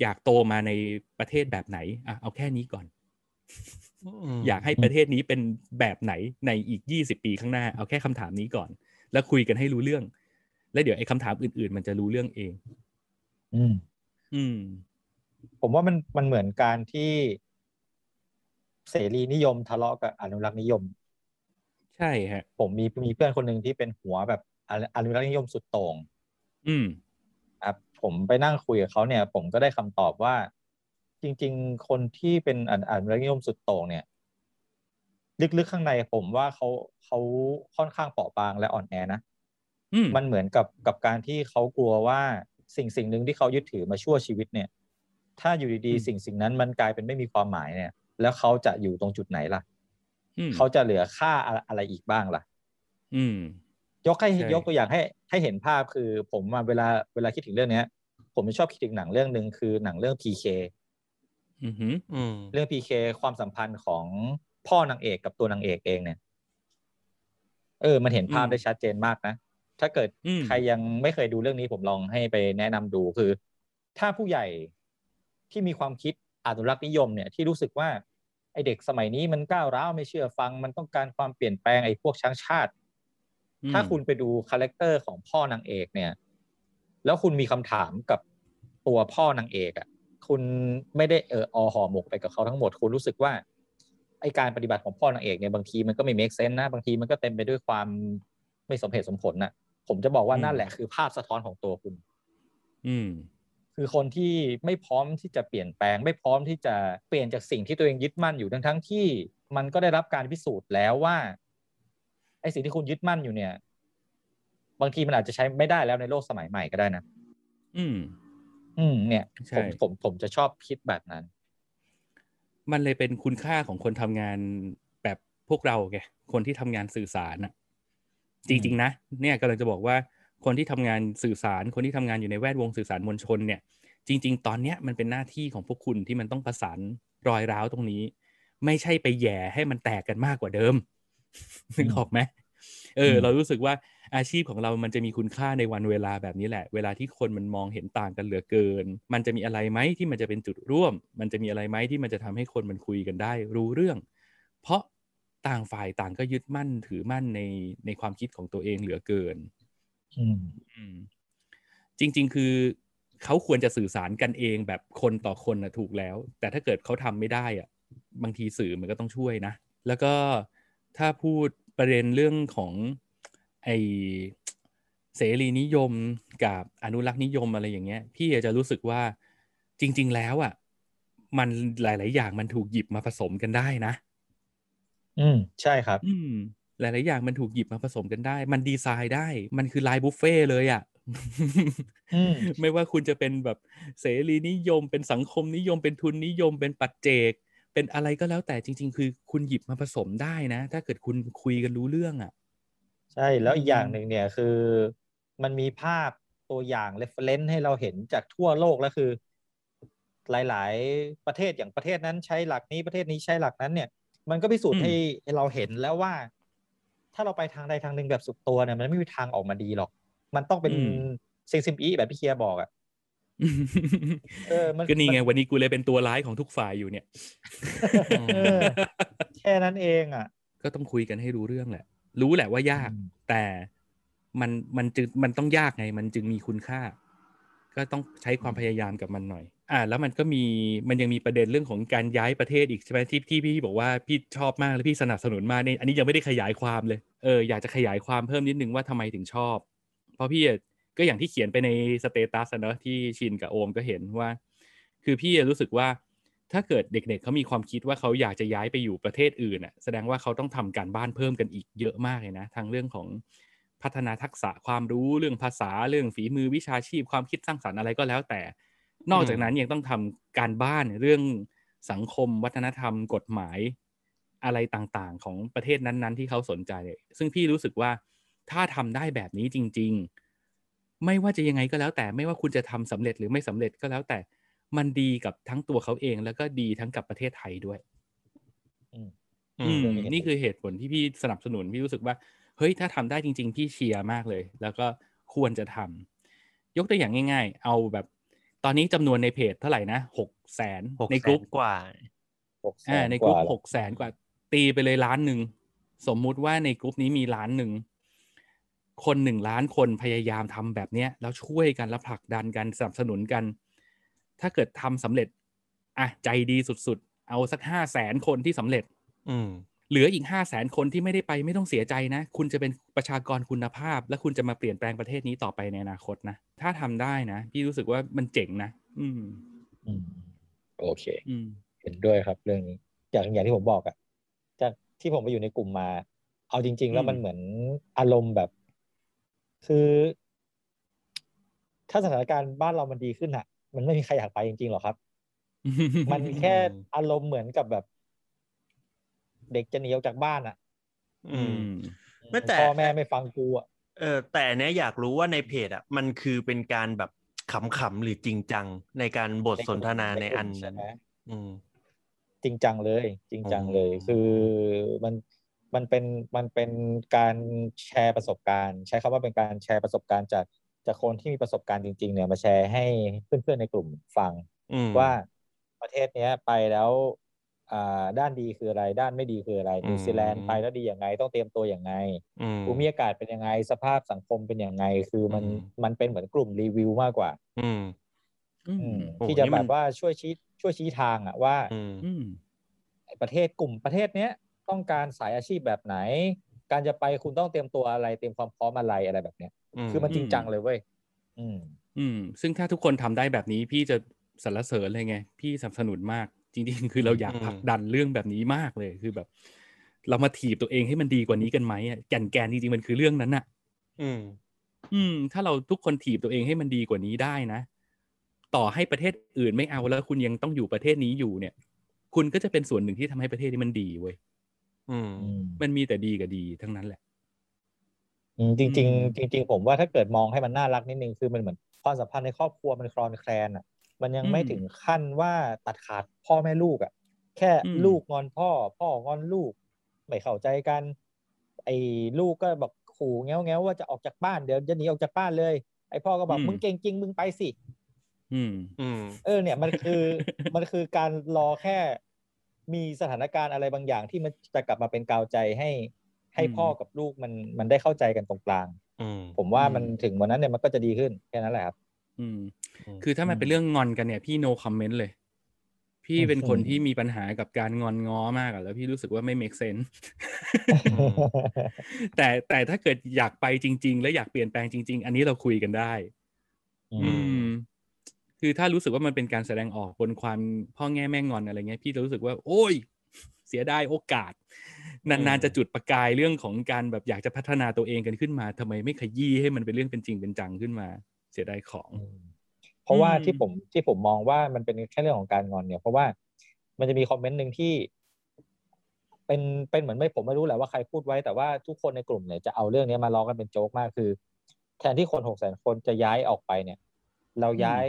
อยากโตมาในประเทศแบบไหนอะเอาแค่นี้ก่อน อยากให้ประเทศนี้เป็นแบบไหนในอีกยี่สิบปีข้างหน้า เอาแค่คำถามนี้ก่อน แล้วคุยกันให้รู้เรื่อง แล้วเดี๋ยวไอ้คำถามอื่น ๆ มันจะรู้เรื่องเอง อืมอืม ผมว่ามันมันเหมือนการที่เสรีนิยมทะเลาะกับอนุรักษ์นิยม ใช่ฮะ ผมมีมีเพื่อนคนหนึ่งที่เป็นหัวแบบอนุอนุรักษ์นิยมสุดโต่งอืมครับผมไปนั่งคุยกับเขาเนี่ย ผมก็ได้คำตอบว่า จริง ๆ คนที่เป็นอนุอนุรักษ์นิยมสุดโต่งเนี่ย ลึกๆข้างในผมว่าเขาเขาค่อนข้างเปราะบางและอ่อนแอนะอืมมันเหมือนกับกับการที่เขากลัวว่า สิ่งสิ่งหนึ่งที่เขายึดถือมาชั่วชีวิตเนี่ย ถ้าอยู่ดีอืมๆสิ่งสิ่งนั้นมันกลายเป็นไม่มีความหมายเนี่ย แล้วเขาจะอยู่ตรงจุดไหนล่ะอืมเขาจะเหลือค่าอะไรอะไรอีกบ้างล่ะ อืม ยกให้ใช่ยกตัวอย่างให้ ให้เห็นภาพคือ ผมอะเวลาเวลาคิดถึงเรื่องเนี้ย ผมจะชอบคิดถึงหนังเรื่องหนึ่งคือหนังเรื่อง PK อือหืออืมเรื่อง PK ความสัมพันธ์ของพ่อนางเอกกับตัวนางเอกเองเนี่ย เออ มันเห็นภาพอืมได้ชัดเจนมากนะ ถ้าเกิดอืมใครยังไม่เคยดูเรื่องนี้ผมลองให้ไปแนะนำดูคือ ถ้าผู้ใหญ่ที่มีความคิดอนุรักษ์นิยมเนี่ยที่รู้สึกว่าไอเด็กสมัยนี้มันก้าวร้าวไม่เชื่อฟัง มันต้องการความเปลี่ยนแปลงไอพวกชังชาติอืมถ้าคุณไปดู character ของพ่อนางเอกเนี่ย แล้วคุณมีคำถามกับตัวพ่อนางเอกอะ คุณไม่ได้เอออห่อหมกไปกับเขาทั้งหมด คุณรู้สึกว่าไอการปฏิบัติของพ่อนางเอกเนี่ยบางทีมันก็ไม่เมคเซนต์นะบางทีมันก็เต็มไปด้วยความ ไม่สมเหตุสมผลน่ะ ผมจะบอกว่านั่นแหละคือภาพสะท้อนของตัวคุณ อืม คือคนที่ไม่พร้อมที่จะเปลี่ยนแปลง ไม่พร้อมที่จะเปลี่ยนจากสิ่งที่ตัวเองยึดมั่นอยู่ทั้งทั้งที่มันก็ได้รับการพิสูจน์แล้วว่าไอ้สิ่งที่คุณยึดมั่นอยู่เนี่ย บางทีมันอาจจะใช้ไม่ได้แล้วในโลกสมัยใหม่ก็ได้นะอืม อืม เนี่ยใช่ผมผมผมจะชอบคิดแบบนั้น มันเลยเป็นคุณค่าของคนทำงานแบบพวกเราไงคนที่ทำงานสื่อสารน่ะ จริง ๆ นะเนี่ยกำลังจะบอกว่าคนที่ทำงานสื่อสารคนที่ทำงานอยู่ในแวดวงสื่อสารมวลชนเนี่ย จริง ๆ ตอนเนี้ยมันเป็นหน้าที่ของพวกคุณที่มันต้องประสานรอยร้าวตรงนี้ ไม่ใช่ไปแหย่ให้มันแตกกันมากกว่าเดิมนึกออกไหมเอออืมเรารู้สึกว่าอาชีพของเรามันจะมีคุณค่าในวันเวลาแบบนี้แหละ เวลาที่คนมันมองเห็นต่างกันเหลือเกิน มันจะมีอะไรไหมที่มันจะเป็นจุดร่วม มันจะมีอะไรไหมที่มันจะทำให้คนมันคุยกันได้ รู้เรื่อง เพราะ ต่างฝ่ายต่างก็ยึดมั่นถือมั่นในในความคิดของตัวเองเหลือเกินอืมอืมจริง ๆ คือเขาควรจะสื่อสารกันเองแบบคนต่อคนนะถูกแล้ว แต่ถ้าเกิดเขาทำไม่ได้อะบางทีสื่อมันก็ต้องช่วยนะ แล้วก็ถ้าพูดประเด็นเรื่องของไอเสรีนิยมกับอนุรักษ์นิยมอะไรอย่างเงี้ย พี่จะรู้สึกว่าจริง ๆ แล้วอะ มันหลาย ๆ อย่างมันถูกหยิบมาผสมกันได้นะ อืมใช่ครับ อืมหลายๆอย่างมันถูกหยิบมาผสมกันได้ มันดีไซน์ได้ มันคือลายบุฟเฟ่ต์เลยอะ่ะอืมไม่ว่าคุณจะเป็นแบบเสรีนิยม เป็นสังคมนิยม เป็นทุนนิยม เป็นปัจเจก เป็นอะไรก็แล้วแต่จริง ๆ คือคุณหยิบมาผสมได้นะ ถ้าเกิดคุณคุยกันรู้เรื่องอะ่ะ ใช่แล้วอีกอย่างอืมหนึ่งเนี่ยคือ มันมีภาพตัวอย่าง reference ให้เราเห็นจากทั่วโลกแล้วคือ หลาย ๆ ประเทศอย่างประเทศนั้นใช้หลักนี้ประเทศนี้ใช้หลักนั้นเนี่ย มันก็พิสูจน์ให้ให้เราเห็นแล้วว่า ถ้าเราไปทางใดทางหนึ่งแบบสุดตัวเนี่ยมันไม่มีทางออกมาดีหรอก มันต้องเป็นอืมซิงซิมอีแบบพี่เคียร์บอกอะเออมันก็นี่ไงมันวันนี้กูเลยเป็นตัวร้ายของทุกฝ่ายอยู่เนี่ยเออแค่นั้นเองอะ ก็ต้องคุยกันให้รู้เรื่องแหละ รู้แหละว่ายากอืมแต่มันมันจึงมันต้องยากไง มันจึงมีคุณค่า ก็ต้องใช้ความพยายามกับมันหน่อย อ่าแล้วมันก็มีมันยังมีประเด็นเรื่องของการย้ายประเทศอีกใช่ไหมที่ที่พี่บอกว่าพี่ชอบมากและพี่สนับสนุนมากเนี่ยอันนี้ยังไม่ได้ขยายความเลยเอออยากจะขยายความเพิ่มนิดนึงว่าทำไมถึงชอบ เพราะพี่ก็อย่างที่เขียนไปในสเตตัสเนอะที่ชินกับโอมก็เห็นว่า คือพี่รู้สึกว่าถ้าเกิดเด็กๆเขามีความคิดว่าเขาอยากจะย้ายไปอยู่ประเทศอื่นน่ะแสดงว่าเขาต้องทำการบ้านเพิ่มกันอีกเยอะมากเลยนะทั้งเรื่องของพัฒนาทักษะความรู้เรื่องภาษาเรื่องฝีมือวิชาชีพความคิดสร้างสรรค์อะไรก็แล้วแต่ นอกจากนั้นยังต้องทำการบ้านเรื่องสังคมวัฒนธรรมกฎหมายอะไรต่างๆ ของประเทศนั้นๆ ที่เขาสนใจ ซึ่งพี่รู้สึกว่าถ้าทำได้แบบนี้จริง ๆ ไม่ว่าจะยังไงก็แล้วแต่ไม่ว่าคุณจะทำสำเร็จหรือไม่สำเร็จก็แล้วแต่มันดีกับทั้งตัวเขาเอง แล้วก็ดีทั้งกับประเทศไทยด้วยอืมอืมเรื่องนี้นี่คือเหตุผลที่พี่สนับสนุนพี่รู้สึกว่า เฮ้ยถ้าทำได้จริง ๆ พี่เชียร์มากเลย แล้วก็ควรจะทำยกตัวอย่างง่าย ๆ เอาแบบ ตอนนี้จำนวนในเพจเท่าไหร่นะหกแสนหกในแสกลุ่นมกว่าหกแสอ่านในกลุ่มว่าหกแสนกว่า ตีไปเลยล้านหนึ่ง สมมุติว่าในกลุ่มนี้มีล้านหนึ่ง คนหนึ่งล้านคนพยายามทำแบบเนี้ย แล้วช่วยกันแล้วผลักดันกันสนับสนุนกัน ถ้าเกิดทำสำเร็จอะใจดีสุดๆ เอาสักห้าแสนคนที่สำเร็จ อืม เหลืออีกห้าแสนคนที่ไม่ได้ไปไม่ต้องเสียใจนะ คุณจะเป็นประชากรคุณภาพ และคุณจะมาเปลี่ยนแปลงประเทศนี้ต่อไปในอนาคตนะ ถ้าทำได้นะ พี่รู้สึกว่ามันเจ๋งนะ อืมอืมโอเคอืมเห็นด้วยครับ เรื่องนี้อย่างอย่างที่ผมบอกอะจากที่ผมไปอยู่ในกลุ่มมา เอาจริง ๆ แล้วอืมมันเหมือนอารมณ์แบบ คือ ถ้าสถานการณ์บ้านเรามันดีขึ้นอะมันไม่มีใครอยากไปจริงๆหรอกครับ มันแค่อารมณ์เหมือนกับแบบ เด็กจะหนีออกจากบ้านอะอือืมมไม่แต่พ่อแม่ไม่ฟังกูอะเออแต่อันเนี้ยอยากรู้ว่าในเพจอะ มันคือเป็นการแบบขำๆหรือจริงจังในการบทสนทนาในอันใช่นั้นไหมอืมจริงจังเลย จริงจังเลยอ๋อคือมันมันเป็นมันเป็นการแชร์ประสบการณ์ ใช้คำว่าเป็นการแชร์ประสบการณ์จากจากคนที่มีประสบการณ์จริง ๆ เนี่ยมาแชร์ให้เพื่อนๆในกลุ่มฟังอืมว่าประเทศเนี้ยไปแล้วอ่า ด้านดีคืออะไรด้านไม่ดีคืออะไรอืมนิวซีแลนด์ไปแล้วดียังไง ต้องเตรียมตัวยังไงอืมภูมิอากาศเป็นยังไง สภาพสังคมเป็นยังไง คือมันอืมมันเป็นเหมือนกลุ่มรีวิวมากกว่า อืมอือืมมโอ้ที่จะนี่แบมันบว่าช่วยชี้ช่วยชี้ทางอะว่าอืมอืมประเทศกลุ่มประเทศเนี้ยต้องการสายอาชีพแบบไหน การจะไปคุณต้องเตรียมตัวอะไร เตรียมความพร้อมอะไรอะไรแบบเนี้ย คือมันจริงจังเลยเว้ยอืม อืม ซึ่งถ้าทุกคนทำได้แบบนี้พี่จะสรรเสริญเลยไง พี่สนับสนุนมาก จริงๆ คือเราอยากอืมผลักดันเรื่องแบบนี้มากเลยคือแบบ เรามาถีบตัวเองให้มันดีกว่านี้กันไหมอะแก่นแกนจริงๆมันคือเรื่องนั้นน่ะ อืม อืม ถ้าเราทุกคนถีบตัวเองให้มันดีกว่านี้ได้นะ ต่อให้ประเทศอื่นไม่เอาแล้ว คุณยังต้องอยู่ประเทศนี้อยู่เนี่ย คุณก็จะเป็นส่วนหนึ่งที่ทำให้ประเทศนี้มันดีเว้ยอืมอืม มันมีแต่ดีกับดีทั้งนั้นแหละอืมจริงอืมๆจริง ๆ ผมว่าถ้าเกิดมองให้มันน่ารักนิดนึงคือมันเหมือนความสัมพันธ์ในครอบครัวมันคลอนแคลนอะ มันยังไม่ถึงขั้นว่าตัดขาดพ่อแม่ลูกอะ แค่ลูกงอนพ่อ พ่องอนลูก ไม่เข้าใจกัน ไอ้ลูกก็บอกขู่แง้วแง้วว่าจะออกจากบ้านเดี๋ยวจะหนีออกจากบ้านเลย ไอ้พ่อก็บอกมึงเก่งจริงมึงไปสิอืมอืมเออเนี่ยมันคือมันคือการรอแค่มีสถานการณ์อะไรบางอย่างที่มันจะกลับมาเป็นกาวใจให้ ให้อืมพ่อกับลูกมันมันได้เข้าใจกันตรงกลางอืมผมว่าอืมมันถึงวันนั้นเนี่ยมันก็จะดีขึ้นแค่นั้นแหละครับ อืมอืม คือถ้ามันอืมเป็นเรื่องงอนกันเนี่ยพี่ no comment เลย พี่เป็นคนอืมที่มีปัญหากับการงอนง้อมากอะแล้วพี่รู้สึกว่าไม่ make sense แต่แต่ถ้าเกิดอยากไปจริง ๆ และอยากเปลี่ยนแปลงจริง ๆ อันนี้เราคุยกันได้ อือืมมคือถ้ารู้สึกว่ามันเป็นการแสดงออกบนความพ่อแง่แม่งอนอะไรเงี้ยพี่จะรู้สึกว่า โอ้ยเสียดายโอกาส นานๆจะจุดประกายเรื่องของการแบบอยากจะพัฒนาตัวเองกันขึ้นมาทำไมไม่ขยี้ให้มันเป็นเรื่องเป็นจริงเป็นจังขึ้นมา เสียดายของอืมเพราะว่าอืมที่ผมที่ผมมองว่ามันเป็นแค่เรื่องของการงอนเนี่ย เพราะว่ามันจะมีคอมเมนต์หนึ่งที่ เป็นเป็นเหมือนไม่ผมไม่รู้แหละว่าใครพูดไว้แต่ว่าทุกคนในกลุ่มเนี่ยจะเอาเรื่องนี้มาล้อกันเป็นโจ๊กมากคือ แทนที่คนหกแสนคนจะย้ายออกไปเนี่ย เราย้าย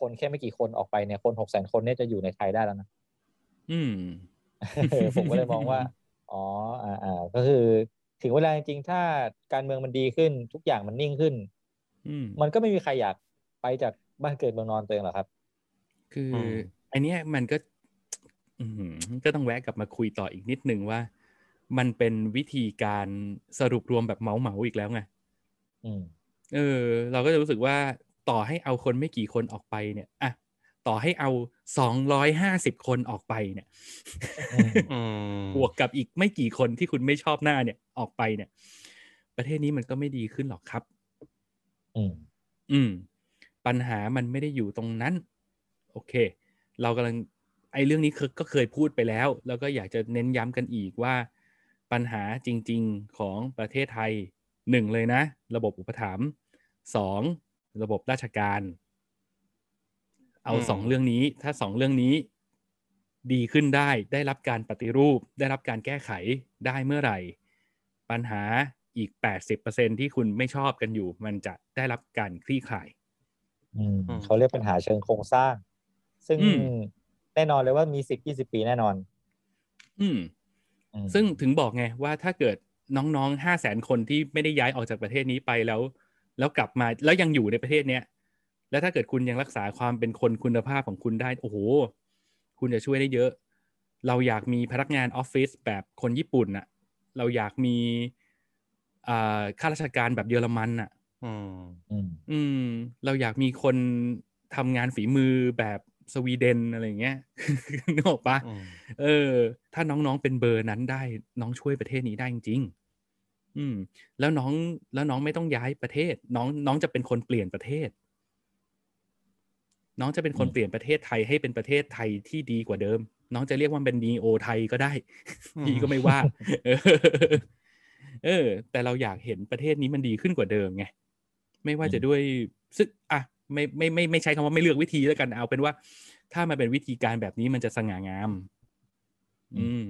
คนแค่ไม่กี่คนออกไปเนี่ยคนหกแสนคนเนี่ยจะอยู่ในไทยได้แล้วนะอืมเออผมก็เลยมองว่า อ๋ออ่าอ่าก็คือ ถึงเวลาจริงๆ ถ้าการเมืองมันดีขึ้น ทุกอย่างมันนิ่งขึ้นอื มมันก็ไม่มีใครอยากไปจากบ้านเกิดเมืองนอนตัวเองหรอกครับ คืออมอันเนี้ยมันก็อืมก็ต้องแวะกลับมาคุยต่ออีกนิดนึงว่า มันเป็นวิธีการสรุปรวมแบบเมาเมาๆอีกแล้วไงอืมเออ เราก็จะรู้สึกว่าต่อให้เอาคนไม่กี่คนออกไปเนี่ยอะต่อให้เอาสองร้อยห้าสิบคนออกไปเนี่ยอืมอืมบวกกับอีกไม่กี่คนที่คุณไม่ชอบหน้าเนี่ย ออกไปเนี่ย ประเทศนี้มันก็ไม่ดีขึ้นหรอกครับ อืมอืม ปัญหามันไม่ได้อยู่ตรงนั้น โอเค เรากำลังไอ้เรื่องนี้คือก็เคยพูดไปแล้ว แล้วก็อยากจะเน้นย้ำกันอีกว่า ปัญหาจริง ๆของประเทศไทยหนึ่งเลยนะ ระบบอุปถัมภ์สองระบบราชการ เอาอืมสองเรื่องนี้ ถ้าสองเรื่องนี้ ดีขึ้นได้ได้รับการปฏิรูป ได้รับการแก้ไขได้เมื่อไหร่ ปัญหา อีก 80%ที่คุณไม่ชอบกันอยู่ มันจะได้รับการคลี่คลายอืมอืมเขาเรียกปัญหาเชิงโครงสร้าง ซึ่งอืมแน่นอนเลยว่ามีสิบยี่สิบปีแน่นอนอืมอืม ซึ่งถึงบอกไงว่าถ้าเกิดน้องๆห้าแสนคนที่ไม่ได้ย้ายออกจากประเทศนี้ไปแล้ว แล้วกลับมาแล้วยังอยู่ในประเทศเนี้ยแล้วถ้าเกิดคุณยังรักษาความเป็นคนคุณภาพของคุณได้ โอ้โห คุณจะช่วยได้เยอะ เราอยากมีพนักงานออฟฟิศแบบคนญี่ปุ่นน่ะเราอยากมีอ่า ข้าราชการแบบเยอรมันน่ะอืมอืมอืม เราอยากมีคนทำงานฝีมือแบบสวีเดนอะไรอย่างเงี้ยนึกออกปะอืมเออ ถ้าน้องๆเป็นเบอร์นั้นได้น้องช่วยประเทศนี้ได้จริงๆอืม แล้วน้องแล้วน้องไม่ต้องย้ายประเทศ น้องน้องจะเป็นคนเปลี่ยนประเทศ น้องจะเป็นคนอืมเปลี่ยนประเทศไทยให้เป็นประเทศไทยที่ดีกว่าเดิม น้องจะเรียกว่าเป็นนีโอไทยก็ได้พี่ก็ไม่ว่า เออเออ แต่เราอยากเห็นประเทศนี้มันดีขึ้นกว่าเดิมไงไม่ว่าจะด้วยซึ่งอะไม่ไม่ไม่ไม่ใช้คำว่าไม่เลือกวิธีแล้วกันเอาเป็นว่า ถ้ามันเป็นวิธีการแบบนี้มันจะสง่างาม อืม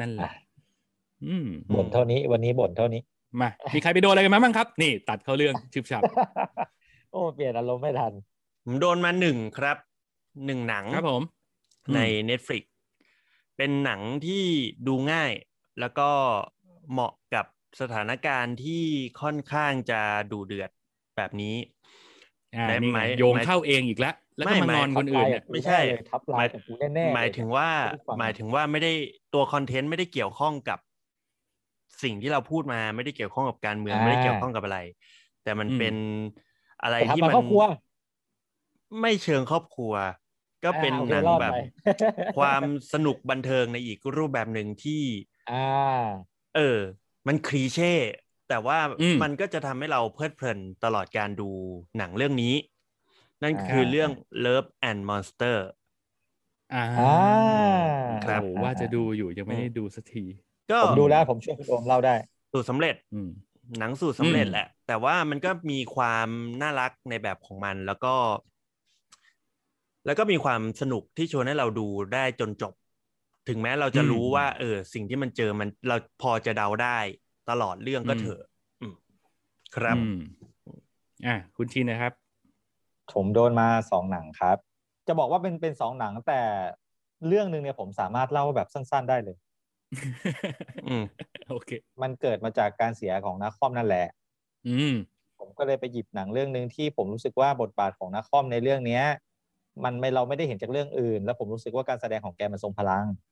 นั่นแหละอืมบ่นเท่านี้ วันนี้บ่นเท่านี้มามีใครไปโดนอะไรกันมาบ้างครับ นี่ ตัดเข้าเรื่องชึบฉับโอ้เปลี่ยนอารมณ์ไม่ทันผมโดนมาหนึ่งครับหนึ่งหนังครับผม ในอืม Netflix เป็นหนังที่ดูง่าย แล้วก็ เหมาะกับสถานการณ์ที่ค่อนข้างจะดูเดือดแบบนี้อ่าได้นี่ไหมไงโยงไหมเข้าเองอีกแล้วแล้วก็มางอนคนอื่นเนี่ยไม่ใช่ทับไลน์กับกูแน่ๆหมายถึงว่าไม่ได้ฟังหมายถึงว่าไม่ได้ตัวคอนเทนต์ไม่ได้เกี่ยวข้องกับ สิ่งที่เราพูดมาไม่ได้เกี่ยวข้องกับการเมืองไม่ได้เกี่ยวข้องกับอะไร แต่มันอืมเป็นอะไรแต่ที่ทำมามันครอบครัวไม่เชิงครอบครัว ก็เป็นอ่าโอหนังรอดแบบไปความสนุกบันเทิงในอีกรูปแบบหนึ่งที่อ่า เออ มันคลีเช่แต่ว่าอืมมันก็จะทำให้เราเพลิดเพลินตลอดการดูหนังเรื่องนี้ นั่นคืออ่าเรื่อง Love and Monster อ่าอ่าครับโอ้โหว่าจะดูอยู่ยังไม่ได้ดูสักที ก็ผมดูแล้วผมช่วยคุณโอมเล่าได้สูตรสำเร็จอืมหนังสูตรสำเร็จอืมแหละ แต่ว่ามันก็มีความน่ารักในแบบของมันแล้วก็ แล้วก็มีความสนุกที่ชวนให้เราดูได้จนจบ ถึงแม้เราจะรู้ว่า เออ สิ่งที่มันเจอมันเราพอจะเดาได้ตลอดเรื่องก็เถอะอืมครับอืมอะคุณชินนะครับ ผมโดนมาสองหนังครับ จะบอกว่าเป็นเป็นสองหนังแต่เรื่องหนึ่งเนี่ยผมสามารถเล่าแบบสั้น ๆได้เลยอืมโอเค มันเกิดมาจากการเสียของนักคอมนั่นแหละ อืม ผมก็เลยไปหยิบหนังเรื่องหนึ่งที่ผมรู้สึกว่าบทบาทของนักคอมในเรื่องเนี้ย มันไม่เราไม่ได้เห็นจากเรื่องอื่น แล้วผมรู้สึกว่าการแสดงของแกมันทรงพลังอ่าอืม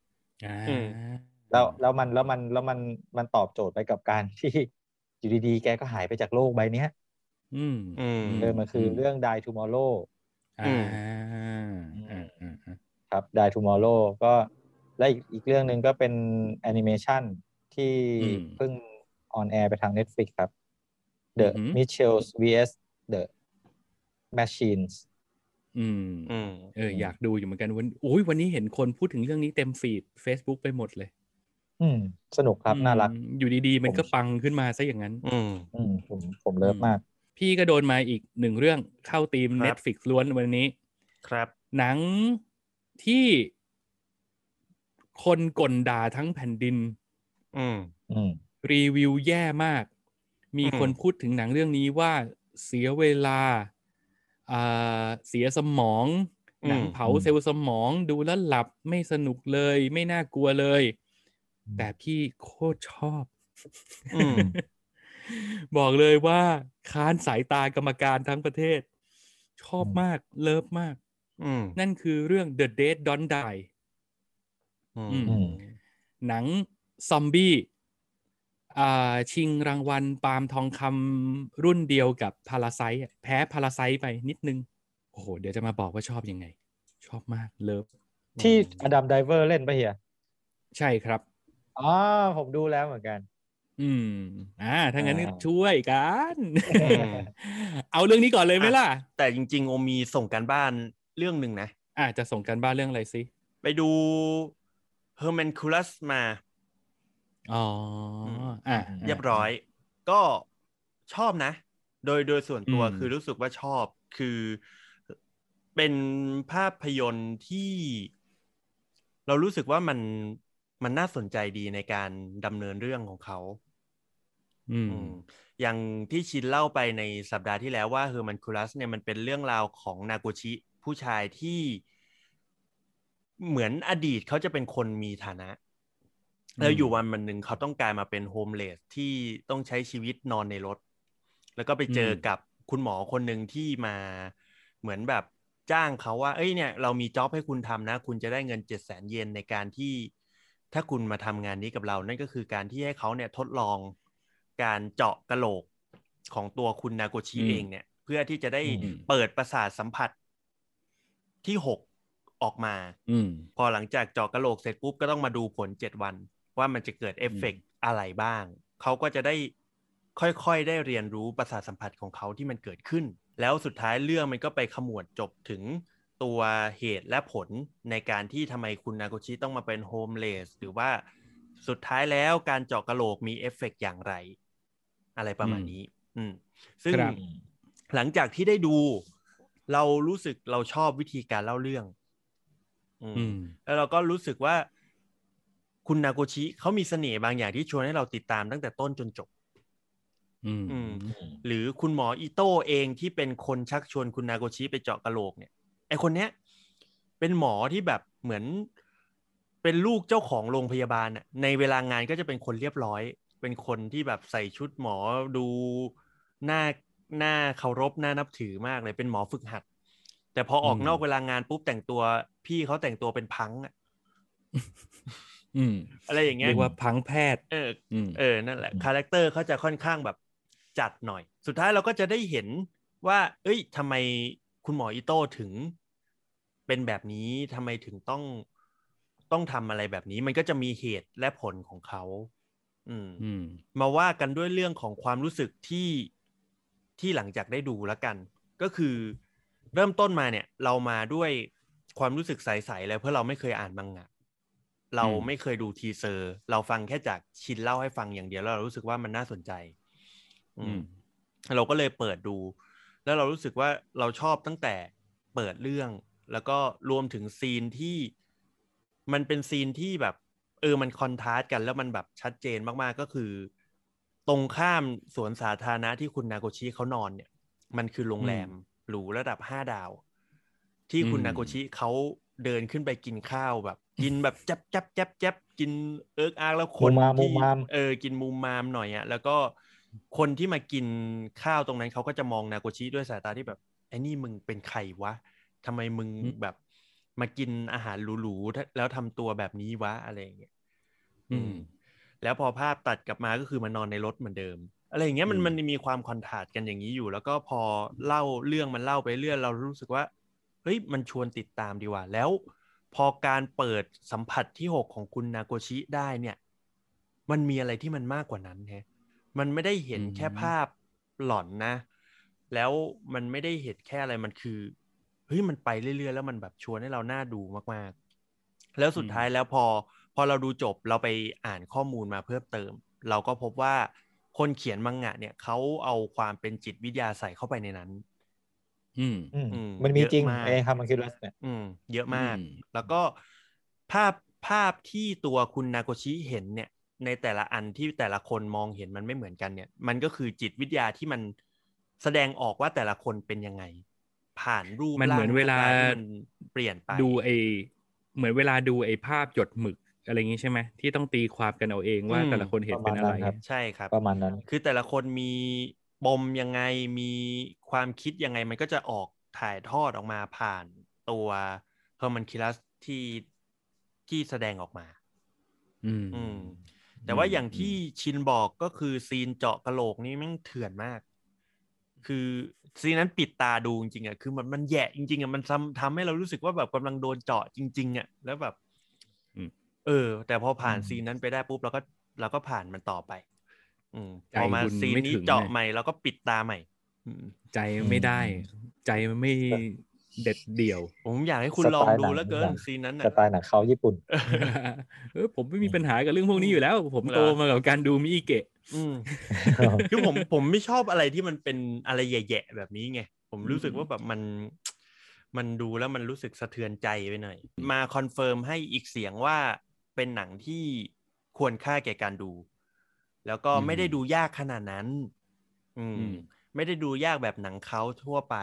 แล้วแล้วมันแล้วมันแล้วมันมันตอบโจทย์ไปกับการที่อยู่ดีๆ แกก็หายไปจากโลกใบเนี้ย อืมอืมเออมันคือเรื่อง Die Tomorrow อ่าอืมอ่าอ่าอ่าครับ Die Tomorrow ก็และอีกอีกเรื่องหนึ่งก็เป็นแอนิเมชันที่เพิ่งออนแอร์ไปทาง Netflix ครับ The Mitchells vs The Machines อืมอืมเอออยากดูอยู่เหมือนกันวันโอ้ยวันนี้เห็นคนพูดถึงเรื่องนี้เต็มฟีด Facebook ไปหมดเลย อืม สนุกครับ น่ารักอืมอยู่ดีๆ มันก็ปังขึ้นมาซะอย่างนั้น อืมอืมผมผมเลิฟมาก พี่ก็โดนมาอีกหนึ่งเรื่องเข้าทีมครับ Netflix ล้วนวันนี้ ครับ หนังที่คนก่นด่าทั้งแผ่นดิน อืมอืมรีวิวแย่มาก มีอืมคนพูดถึงหนังเรื่องนี้ว่าเสียเวลาอ่า เสียสมองหนังเผาอืมเซลล์สมองดูแล้วหลับไม่สนุกเลย ไม่น่ากลัวเลย แต่พี่โคตรชอบอืมบอกเลยว่าค้านสายตากรรมการทั้งประเทศ ชอบมาก เลิฟมากอืมนั่นคือเรื่อง The Dead Don't Die อืมอืมหนังซอมบี้อ่า ชิงรางวัลปาล์มทองคำรุ่นเดียวกับพาราไซแพ้พาราไซไปนิดนึง โอ้โห เดี๋ยวจะมาบอกว่าชอบยังไง ชอบมากเลิฟที่อดัมไดเวอร์เล่นปะเฮีย ใช่ครับอ๋อผมดูแล้วเหมือนกัน อืม อ่าถ้างั้นอ่าช่วยกันมเอาเรื่องนี้ก่อนเลยไหมล่ะ แต่จริง ๆ โอมีส่งการบ้านเรื่องหนึ่งนะ อ่าจะส่งกันบ้านเรื่องอะไรสิ ไปดู Hermanculus มา อ๋ออ่าเรียบร้อย ก็ชอบนะ โดยโดยส่วนตัวอืมคือรู้สึกว่าชอบคือเป็นภาพยนตร์ที่เรารู้สึกว่ามันมันน่าสนใจดีในการดำเนินเรื่องของเขาอืมอืม อย่างที่ชินเล่าไปในสัปดาห์ที่แล้วว่าเฮอร์มันคูลัสเนี่ยมันเป็นเรื่องราวของนาโกชิ ผู้ชายที่เหมือนอดีตเขาจะเป็นคนมีฐานะ แล้วอยู่วันวันหนึ่งเขาต้องกลายมาเป็นโฮมเลสที่ต้องใช้ชีวิตนอนในรถ แล้วก็ไปเจอกับคุณหมอคนหนึ่งที่มาเหมือนแบบจ้างเขาว่า เอ้ยเนี่ยเรามีจ็อบให้คุณทำนะ คุณจะได้เงินเจ็ดแสนเยนในการที่ ถ้าคุณมาทำงานนี้กับเรา นั่นก็คือการที่ให้เขาเนี่ยทดลองการเจาะกระโหลกของตัวคุณนาโกชิอืมเองเนี่ย เพื่อที่จะได้อืมเปิดประสาทสัมผัสที่หกออกมาอืมพอหลังจากเจาะกระโหลกเสร็จปุ๊บก็ต้องมาดูผลเจ็ดวัน ว่ามันจะเกิดเอฟเฟกต์อะไรบ้าง เขาก็จะได้ค่อยๆ ได้เรียนรู้ประสาทสัมผัสของเขาที่มันเกิดขึ้น แล้วสุดท้ายเรื่องมันก็ไปขมวดจบถึงตัวเหตุและผลในการที่ทำไมคุณนาโกชิต้องมาเป็น homeless หรือว่าสุดท้ายแล้วการเจาะกระโหลกมีเอฟเฟกต์อย่างไร อะไรประมาณนี้ อืม ซึ่งครับหลังจากที่ได้ดู เรารู้สึกเราชอบวิธีการเล่าเรื่อง อืมอืมแล้วเราก็รู้สึกว่า คุณนาโกชิเขามีเสน่ห์บางอย่างที่ชวนให้เราติดตามตั้งแต่ต้นจนจบอืมอืมหรือคุณหมออิโต้เองที่เป็นคนชักชวนคุณนาโกชิไปเจาะกระโหลกเนี่ยไอคนเนี้ย เป็นหมอที่แบบเหมือนเป็นลูกเจ้าของโรงพยาบาลน่ะในเวลางานก็จะเป็นคนเรียบร้อย เป็นคนที่แบบใส่ชุดหมอดูหน้าหน้าเคารพหน้านับถือมากเลยเป็นหมอฝึกหัดแต่พอออกอืมนอกเวลางานปุ๊บแต่งตัว พี่เขาแต่งตัวเป็นพังอะ อืมอะไรอย่างเงี้ยเรียกว่าพังแพทย์เอออืมเออนั่นแหละ character เขาจะค่อนข้างแบบจัดหน่อย สุดท้ายเราก็จะได้เห็นว่า เอ้ยทำไมคุณหมออิโต้ถึงเป็นแบบนี้ทำไมถึงต้องต้องทำอะไรแบบนี้ มันก็จะมีเหตุและผลของเขาอืมอืมมาว่ากันด้วยเรื่องของความรู้สึกที่ที่หลังจากได้ดูแล้วกัน ก็คือเริ่มต้นมาเนี่ย เรามาด้วยความรู้สึกใสๆเลยเพราะเราไม่เคยอ่านมังงะ เราอืมไม่เคยดู teaser เราฟังแค่จากชินเล่าให้ฟังอย่างเดียวแล้วเรารู้สึกว่ามันน่าสนใจ อือืมมเราก็เลยเปิดดู แล้วเรารู้สึกว่าเราชอบตั้งแต่เปิดเรื่อง แล้วก็รวมถึงซีนที่มันเป็นซีนที่แบบ เออมันคอนทราสต์กันแล้วมันแบบชัดเจนมากๆก็คือ ตรงข้ามสวนสาธารณะที่คุณนาโกชิเขานอนเนี่ย มันคือโรงแรมหรูระดับห้าดาว ที่คุณอืมนาโกชิเขา เดินขึ้นไปกินข้าวแบบ กินแบบจับจับจับจับกินเอิกอากแล้วคนมุมมามมุที่มมามเออกินมุมมามหน่อยอะแล้วก็คนที่มากินข้าวตรงนั้นเขาก็จะมองนาโกชิด้วยสายตาที่แบบไอ้นี่มึงเป็นใครวะทำไมมึงอืมแบบมากินอาหารหรูๆแล้วทำตัวแบบนี้วะอะไรอย่างเงี้ยอืม แล้วพอภาพตัดกลับมาก็คือมานอนในรถเหมือนเดิม อะไรอย่างเงี้ยมันอืมมันมีความคอนทราสต์กันอย่างนี้อยู่ แล้วก็พอเล่าเรื่องมันเล่าไปเรื่อยเรารู้สึกว่าเฮ้ยมันชวนติดตามดีว่า แล้วพอการเปิดสัมผัสที่หกของคุณนาโกชิได้เนี่ย มันมีอะไรที่มันมากกว่านั้นแฮะมันไม่ได้เห็นแค่ภาพหลอนนะ แล้วมันไม่ได้เห็นแค่อะไรมันคือเฮ้ยมันไปเรื่อยๆ แล้วมันแบบชวนให้เราหน่าดูมากๆ แล้วสุดท้ายแล้วพอพอเราดูจบเราไปอ่านข้อมูลมาเพิ่มเติม เราก็พบว่าคนเขียนมังงะเนี่ยเขาเอาความเป็นจิตวิทยาใส่เข้าไปในนั้น อืมอืมอืมมันมีจริงเยอะมากไอ้ฮัมมังคิรัสเนี่ยอืมเยอะมากอืมแล้วก็ภาพภาพที่ตัวคุณนาโกชิเห็นเนี่ย ในแต่ละอันที่แต่ละคนมองเห็นมันไม่เหมือนกันเนี่ย มันก็คือจิตวิทยาที่มันแสดงออกว่าแต่ละคนเป็นยังไง ผ่านรูปมันเหมือนเวลาร่งหน้ตที่มันเปลี่ยนไปดูไอเหมือนเวลาดูไอภาพหยดหมึกอะไรอย่างงี้ใช่ไหมที่ต้องตีความกันเอาเองว่าอืมแต่ละคนเห็นเป็นอะไรประมาณนั้นครับใช่ครับ ประมาณนั้น คือแต่ละคนมี ปมยังไงมีความคิดยังไงมันก็จะออกถ่ายทอดออกมาผ่านตัว homunculus ที่ที่แสดงออกมา อืมอืมแต่ว่าอืมอย่างที่ชินบอกก็คือ scene เจาะกะโหลกนี่แม่งเถื่อนมาก คือ scene นั้นปิดตาดูจริงๆอะคือมันมันแย่จริงๆอะมันทำทำให้เรารู้สึกว่าแบบกำลังโดนเจาะจริง ๆอะแล้วแบบอืมเออ แต่พอผ่านอืม scene นั้นไปได้ปุ๊บเราก็เราก็ผ่านมันต่อไปอืม ใจพอมาคุณซีนไม่นี้ถึงเจาะไงใหม่เราก็ปิดตาใหม่อืมใจไม่ได้ ใจมันไม่เด็ดเดี่ยว ผมอยากให้คุณสไตล์ลองดูหนังแล้วเกินหนังซีนนั้นสน่ะไตล์หนังเขาญี่ปุ่น เออผมไม่มีปัญหากับเรื่องพวกนี้อยู่แล้ว ผมเหรอโตมากับการดูมิอิเกะอืมคือผมผมไม่ชอบอะไรที่มันเป็นอะไรแย่ๆแบบนี้ไง ผมรู้สึกว่าแบบมัน มันดูแล้วมันรู้สึกสะเทือนใจไปหน่อย มา confirm ให้อีกเสียงว่าเป็นหนังที่ควรค่าแก่การดู แล้วก็อืมไม่ได้ดูยากขนาดนั้นอืมอืม ไม่ได้ดูยากแบบหนังเขาทั่วไป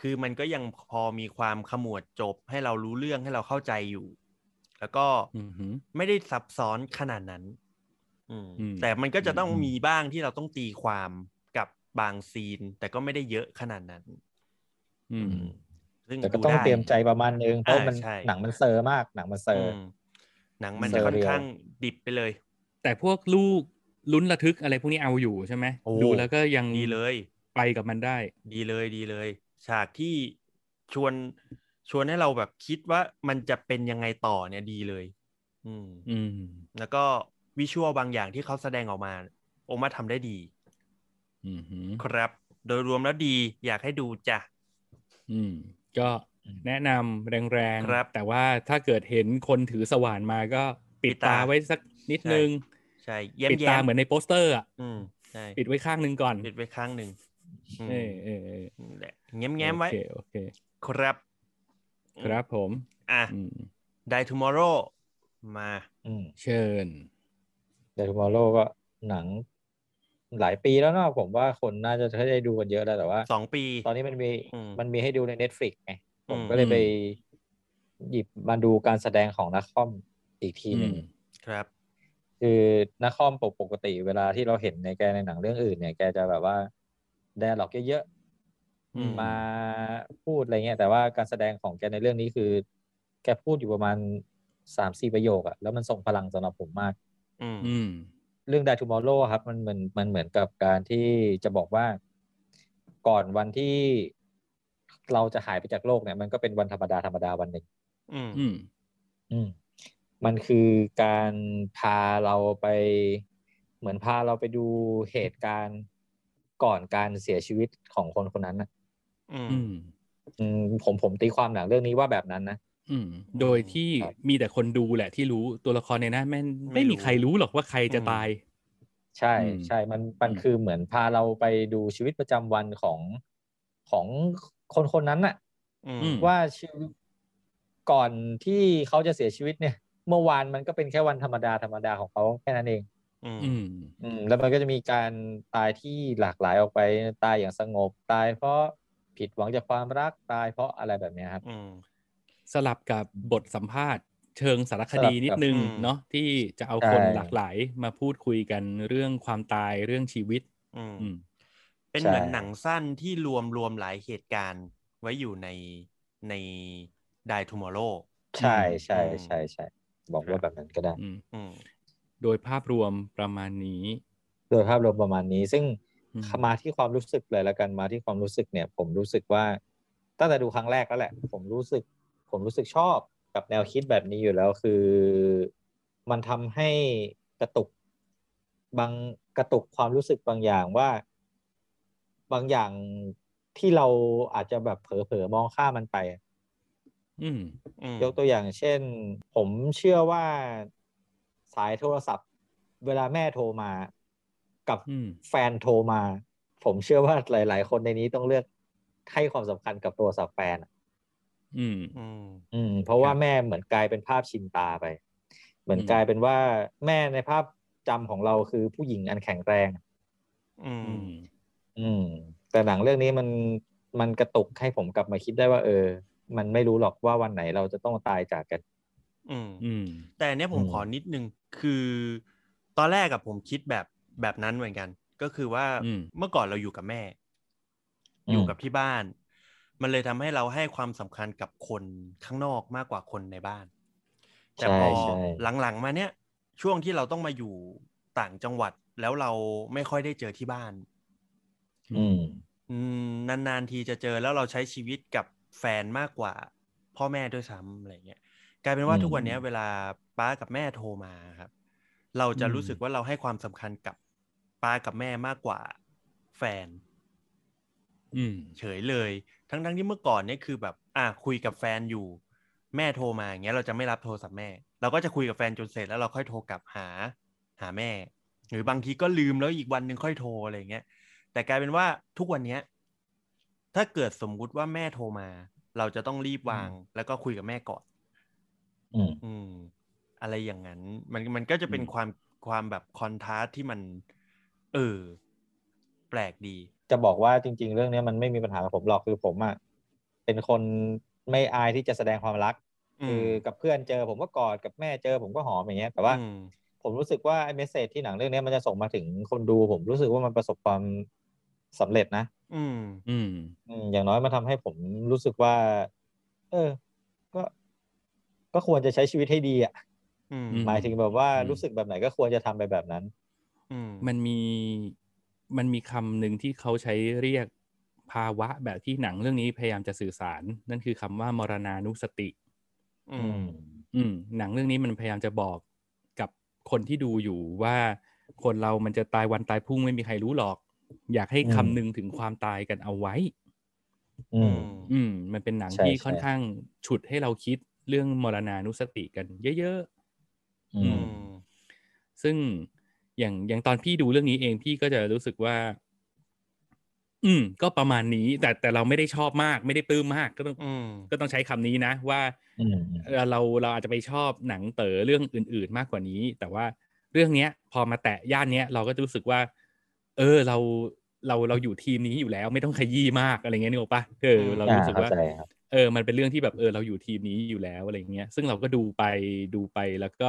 คือมันก็ยังพอมีความขมวดจบให้เรารู้เรื่องให้เราเข้าใจอยู่ แล้วก็อือหือไม่ได้ซับซ้อนขนาดนั้นอืมอืมแต่มันก็จะต้องอืมมีบ้างที่เราต้องตีความกับบาง scene แต่ก็ไม่ได้เยอะขนาดนั้น อืมซึ่งแต่ก็ดูต้องได้เตรียมใจประมาณนึงเพราะอ่ามันใช่หนังมันเซอร์มาก หนังมันเซอร์อืมหนังมันเซจะอร์ค่อนเรียลข้างดิบไปเลย แต่พวกลูก ลุ้นระทึกอะไรพวกนี้เอาอยู่ใช่ไหมโอ้ดูแล้วก็ยังดีเลย ไปกับมันได้ ดีเลยดีเลย ฉากที่ชวนชวนให้เราแบบคิดว่ามันจะเป็นยังไงต่อเนี่ยดีเลย อืมอืม แล้วก็วิชวลบางอย่างที่เขาแสดงออกมา โอมาทำได้ดีอือหือครับ โดยรวมแล้วดีอยากให้ดูจ้ะ อืม ก็แนะนำแรงครับๆแต่ว่าถ้าเกิดเห็นคนถือสว่านมาก็ปิดปิดตาตาไว้สักนิดนึง ใช่แย้มปิดแย้ตามเหมือนในโปสเตอร์อะอืมใช่ปิดไว้ข้างหนึ่งก่อน ปิดไว้ข้างหนึ่งอืมเออเออเออนั่นแหละแง้มแง้มๆไว้โอเคโอเคครับ ครับผม อะอืม Die Tomorrow มาอืมเชิญDie Tomorrow ก็หนังหลายปีแล้วเนาะผมว่าคนน่าจะได้ดูกันเยอะแล้วแต่ว่าสองปี ตอนนี้มันมีอืมมันมีให้ดูใน Netflix ไงผมอืมก็เลยไปหยิบมาดูการแสดงของน้าค่อมอีกทีหนึ่งอืมครับ คือน้าค่อมปกติเวลาที่เราเห็นในแกในหนังเรื่องอื่น เนี่ยแกจะแบบว่า dialogue เยอะอืมมาพูดอะไรเงี้ยแต่ว่าการแสดงของแกในเรื่องนี้คือ แกพูดอยู่ประมาณสามสี่ประโยคอะแล้วมันส่งพลังสำหรับผมมาก อืมอืมเรื่อง Die Tomorrow ครับมันเหมือนมันเหมือนกับการที่จะบอกว่า ก่อนวันที่เราจะหายไปจากโลกเนี่ย มันก็เป็นวันธรรมดาธรรมดาวันหนึ่งอืมอืมอื มมันคือการพาเราไปเหมือนพาเราไปดูเหตุการณ์ก่อนการเสียชีวิตของคนคนนั้นนะอืมอืมอืมผมผมตีความหนังเรื่องนี้ว่าแบบนั้นนะอืม โดยที่ครับมีแต่คนดูแหละที่รู้ตัวละครในนั้นแม่งไม่ไม่มีรู้ใครรู้หรอกว่าใครจะอืมตาย ใช่อืมใช่มันมันอืมคือเหมือนพาเราไปดูชีวิตประจำวันของของคนคนนั้นน่ะอืมอืมว่าชีวิตก่อนที่เขาจะเสียชีวิตเนี่ย เมื่อวานมันก็เป็นแค่วันธรรมดาธรรมดาของเขาแค่นั้นเองอืมอืม อืม แล้วมันก็จะมีการตายที่หลากหลายออกไปตายอย่างสงบตายเพราะผิดหวังจากความรักตายเพราะอะไรแบบเนี้ยครับอืมสลับกับบทสัมภาษณ์เชิงสารคดีสลับกับนิดนึงอืมเนาะที่จะเอาใช่คนหลากหลายมาพูดคุยกันเรื่องความตายเรื่องชีวิต อืมอืมเป็นใช่เหมือนหนังสั้นที่รวมรวมหลายเหตุการณ์ไว้อยู่ในใน Die Tomorrow ใช่ใช่อืมใช่ใช่ บอกว่าแบบนั้นก็ได้อืมอืมโดยภาพรวมประมาณนี้ โดยภาพรวมประมาณนี้ ซึ่งอืมมาที่ความรู้สึกเลยละกันมาที่ความรู้สึกเนี่ย ผมรู้สึกว่าตั้งแต่ดูครั้งแรกแล้วแหละ ผมรู้สึก ผมรู้สึกชอบกับแนวคิดแบบนี้อยู่แล้วคือ มันทำให้กระตุกบางกระตุกความรู้สึกบางอย่างว่า บางอย่างที่เราอาจจะแบบเผลอๆมองข้ามมันไปอืมอืม ยกตัวอย่างเช่น ผมเชื่อว่าสายโทรศัพท์ เวลาแม่โทรมา กับอืมแฟนโทรมา ผมเชื่อว่าหลาย ๆ คนในนี้ต้องเลือกให้ความสำคัญกับโทรศัพท์แฟนอะอืมอืมอืม เพราะว่าครับแม่เหมือนกลายเป็นภาพชินตาไป เหมือนอืมกลายเป็นว่าแม่ในภาพจำของเราคือผู้หญิงอันแข็งแรงอืมอืม อืม แต่หนังเรื่องนี้มันมันกระตุกให้ผมกลับมาคิดได้ว่า เออ มันไม่รู้หรอกว่าวันไหนเราจะต้องตายจากกัน อืมอืม แต่อันเนี้ยผมอืมขอนิดนึงคือ ตอนแรกกับผมคิดแบบแบบนั้นเหมือนกัน ก็คือว่าอืมเมื่อก่อนเราอยู่กับแม่ อยู่กับที่บ้าน มันเลยทำให้เราให้ความสำคัญกับคนข้างนอกมากกว่าคนในบ้าน แต่ใช่พอใช่หลังๆมาเนี้ยช่วงที่เราต้องมาอยู่ต่างจังหวัดแล้วเราไม่ค่อยได้เจอที่บ้าน อืมอืมนานๆทีจะเจอแล้วเราใช้ชีวิตกับ แฟนมากกว่าพ่อแม่ด้วยซ้ำอะไรเงี้ยกลายเป็นว่าอืมทุกวันเนี้ยเวลาป้ากับแม่โทรมาครับ เราจะอืมรู้สึกว่าเราให้ความสำคัญกับป้ากับแม่มากกว่าแฟน อืม เฉยเลย ทั้งๆที่เมื่อก่อนเนี่ยคือแบบ อะคุยกับแฟนอยู่ แม่โทรมาอย่างเงี้ย เราจะไม่รับโทรศัพท์แม่ เราก็จะคุยกับแฟนจนเสร็จแล้วเราค่อยโทรกลับหา หาแม่ หรือบางทีก็ลืมแล้วอีกวันหนึ่งค่อยโทรอะไรอย่างเงี้ยแต่กลายเป็นว่าทุกวันเนี้ย ถ้าเกิดสมมุติว่าแม่โทรมา เราจะต้องรีบวาง แล้วก็คุยกับแม่ก่อนอืมอืมอะไรอย่างนั้น มันมันก็จะเป็นอืมความความแบบคอนทราสต์ที่มัน เออ แปลกดี จะบอกว่าจริง ๆ เรื่องเนี้ยมันไม่มีปัญหากับผมหรอกคือผมอะเป็นคนไม่อายที่จะแสดงความรักอืมคือกับเพื่อนเจอผมก็กอดกับแม่เจอ ผมก็หอมอย่างเงี้ย แต่ว่าอืมผมรู้สึกว่าไอ้เมสเซจที่หนังเรื่องเนี้ยมันจะส่งมาถึงคนดูผมรู้สึกว่ามันประสบความ สำเร็จนะอืมอืม อืมอย่างน้อยมันทำให้ผมรู้สึกว่า เออ ก็ก็ควรจะใช้ชีวิตให้ดีอะอืมอืมหมายถึงแบบว่าอืมรู้สึกแบบไหนก็ควรจะทำไปแบบนั้นอืมมันมีมันมีคำหนึ่งที่เขาใช้เรียกภาวะแบบที่หนังเรื่องนี้พยายามจะสื่อสาร นั่นคือคำว่ามรณานุสติ อือืมมอืม หนังเรื่องนี้มันพยายามจะบอกกับคนที่ดูอยู่ว่า คนเรามันจะตายวันตายพรุ่งไม่มีใครรู้หรอก อยากให้อืมคำนึงถึงความตายกันเอาไว้ อืม อืม มันเป็นหนังใช่ที่ใช่ค่อนข้างฉุดให้เราคิดเรื่องมรณานุสติกันเยอะๆอือืมมซึ่งอย่างอย่างตอนพี่ดูเรื่องนี้เองพี่ก็จะรู้สึกว่า อืม ก็ประมาณนี้ แต่แต่เราไม่ได้ชอบมาก ไม่ได้ปลื้มมาก ก็ต้องอืมก็ต้องใช้คำนี้นะว่าอืมเอ่อเราเราอาจจะไปชอบหนังเต๋อเรื่องอื่น ๆ มากกว่านี้ แต่ว่าเรื่องเนี้ย พอมาแตะย่านเนี้ยเราก็จะรู้สึกว่า เออเราเราเราอยู่ทีมนี้อยู่แล้ว ไม่ต้องขยี้มากอะไรเงี้ยนึกออกปะเออเราอ่ารู้สึกเข้าว่าใจครับเออมันเป็นเรื่องที่แบบเออเราอยู่ทีมนี้อยู่แล้วอะไรเงี้ยซึ่งเราก็ดูไปดูไปแล้วก็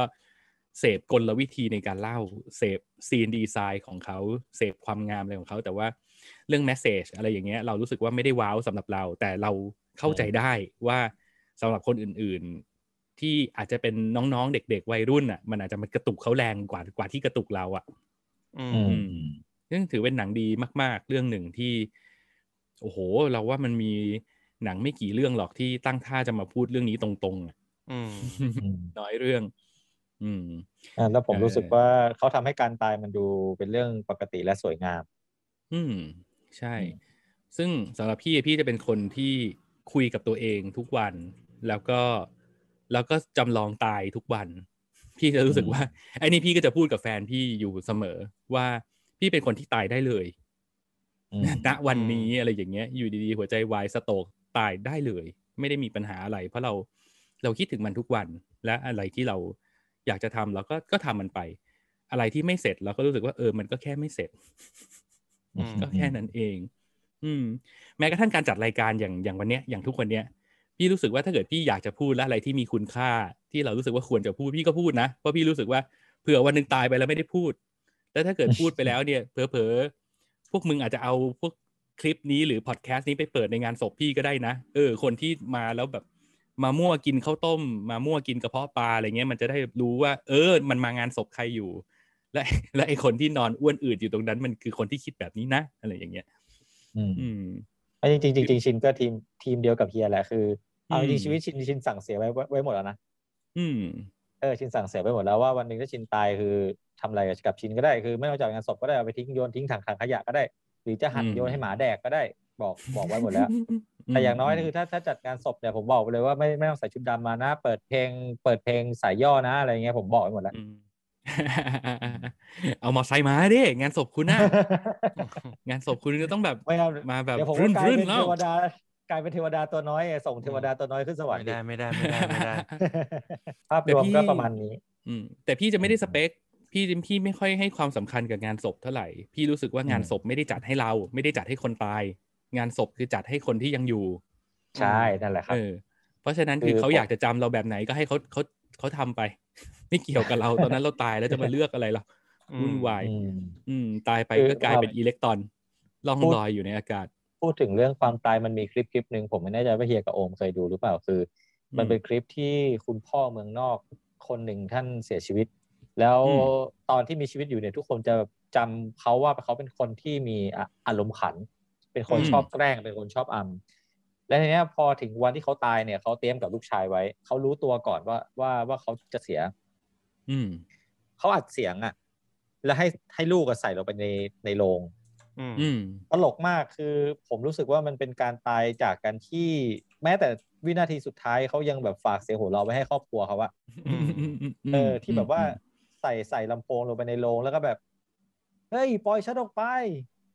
เสพกลวิธีในการเล่าเสพซีนดีไซน์ของเขาเสพความงามอะไรของเขาแต่ว่าเรื่องแมสเซจอะไรอย่างเงี้ยเรารู้สึกว่าไม่ได้ว้าวสำหรับเรา แต่เราเข้าใจได้ว่าสำหรับคนอื่นๆ ที่อาจจะเป็นน้องๆเด็กๆวัยรุ่นอะ มันอาจจะมันกระตุกเขาแรงกว่ากว่าที่กระตุกเราอะ อือืมม ซึ่งถือเป็นหนังดีมาก ๆ เรื่องหนึ่งที่ โอ้โห เราว่ามันมีหนังไม่กี่เรื่องหรอกที่ตั้งท่าจะมาพูดเรื่องนี้ตรงๆอะอืมอืมน้อยเรื่อง อืมอ่าแล้วผมเออรู้สึกว่าเขาทำให้การตายมันดูเป็นเรื่องปกติและสวยงาม อืม ใช่อืมซึ่งสำหรับพี่พี่จะเป็นคนที่คุยกับตัวเองทุกวัน แล้วก็แล้วก็จำลองตายทุกวัน พี่จะรู้สึกว่าไอ้นี่พี่ก็จะพูดกับแฟนพี่อยู่เสมอว่า พี่เป็นคนที่ตายได้เลยอืมณวันนี้อะไรอย่างเงี้ย อยู่ดีๆ หัวใจวายสโตรกตายได้เลย ไม่ได้มีปัญหาอะไร เพราะเราเราคิดถึงมันทุกวัน และอะไรที่เราอยากจะทำเราก็ก็ทำมันไป อะไรที่ไม่เสร็จเราก็รู้สึกว่าเออมันก็แค่ไม่เสร็จอืมก็แค่นั้นเอง อืม แม้กระทั่งการจัดรายการอย่างอย่างวันเนี้ยอย่างทุกวันเนี้ยพี่รู้สึกว่าถ้าเกิดพี่อยากจะพูดและอะไรที่มีคุณค่า ที่เรารู้สึกว่าควรจะพูดพี่ก็พูดนะเพราะพี่รู้สึกว่าเผื่อวันหนึ่งตายไปแล้วไม่ได้พูด แล้วถ้าเกิดพูดไปแล้วเนี่ยเผลอๆพวกมึงอาจจะเอาพวกคลิปนี้หรือพอดแคสต์นี้ไปเปิดในงานศพพี่ก็ได้นะ เออ คนที่มาแล้วแบบมามั่วกินข้าวต้ม มามั่วกินกระเพาะปลาอะไรเงี้ยมันจะได้รู้ว่า เออ มันมางานศพใครอยู่ และและไอคนที่นอนอ้วนอืดอยู่ตรงนั้น มันคือคนที่คิดแบบนี้นะอะไรอย่างเงี้ย อืมอืมอันจริงๆจริงๆชินก็ทีมทีมเดียวกับเฮียแหละคือเอาจอืริมงๆชีวิตชินชินสั่งเสียไว้ไว้ไว้หมดแล้วนะอืมเออชินสั่งเสียไปหมดแล้วว่าวันหนึ่งถ้าชินตายคือทำอะไรกับชินก็ได้คือ ไม่ต้องจัดงานศพก็ได้เอาไปทิ้งโยนทิ้งถังถังขยะก็ได้ หรือจะหั่นอืมโยนให้หมาแดกก็ได้บอกบอกไว้หมดแล้ว แต่อย่างน้อยคือถ้าถ้าจัดงานศพเนี่ยผมบอกไปเลยว่าไม่ไม่ต้องใส่ชุดดำมานะ เปิดเพลง เปิดเพลงสายย่อนะอะไรเงี้ยผมบอกไว้หมดแล้วอืมเอามอไซค์มาดิงานศพคุณนะงานศพคุณก็ต้องแบบไม่เอามาแบบเดี๋ยวผมรื่ก็นกลายรื่นเป็นแล้เทววดา กลายเป็นเทวดาตัวน้อยไงส่งเทวดาตัวน้อยขึ้นสวรรไม่ค์ได้ไม่ได้ไม่ได้ไม่ได้ภาพรวมก็ประมาณนี้ อืมแต่พี่จะไม่ได้สเปคพี่พี่ไม่ค่อยให้ความสำคัญกับงานศพเท่าไหร่ พี่รู้สึกว่างานอืมศพไม่ได้จัดให้เรา ไม่ได้จัดให้คนตาย งานศพคือจัดให้คนที่ยังอยู่ ใช่นั่นแหละครับเออเพราะฉะนั้นคืคืออเขาผมอยากจะจำเราแบบไหนก็ให้เขาเขาเขาทำไป ไม่เกี่ยวกับเราตอนนั้นเราตายแล้วจะมาเลือกอะไรเราอืมวุ่นวายอืมอืมตายไปคือก็กลายเป็นเราอิเล็กตรอนล่องพูดลอยอยู่ในอากาศ พูดถึงเรื่องความตายมันมีคลิปคลิปหนึ่งผมไม่แน่ใจว่าเฮียกับโอมเคยดูหรือเปล่าคืออืมมันเป็นคลิปที่คุณพ่อเมืองนอกคนหนึ่งท่านเสียชีวิต แล้วอืมตอนที่มีชีวิตอยู่เนี่ยทุกคนจะจำเขาว่าเขาเป็นคนที่มีอะอารมณ์ขัน เป็นคนชอบแกล้งเป็นคนชอบอำและทีเนี้ยพอถึงวันที่เขาตายเนี่ยเขาเตรียมกับลูกชายไว้ เขารู้ตัวก่อนว่าว่าว่าเขาจะเสีย อืมเขาอัดเสียงอะ แล้วให้ให้ลูกอะใส่ลงไปในในโรงอืมอืม ตลกมากคือผมรู้สึกว่ามันเป็นการตายจากการที่ แม้แต่วินาทีสุดท้ายเขายังแบบฝากเสียงหัวเราะไว้ให้ครอบครัวเขาอะเออ ที่แบบว่าใส่ใส่ลำโพงลงไปในโรงแล้วก็แบบ เฮ้ย ปล่อยฉันออกไป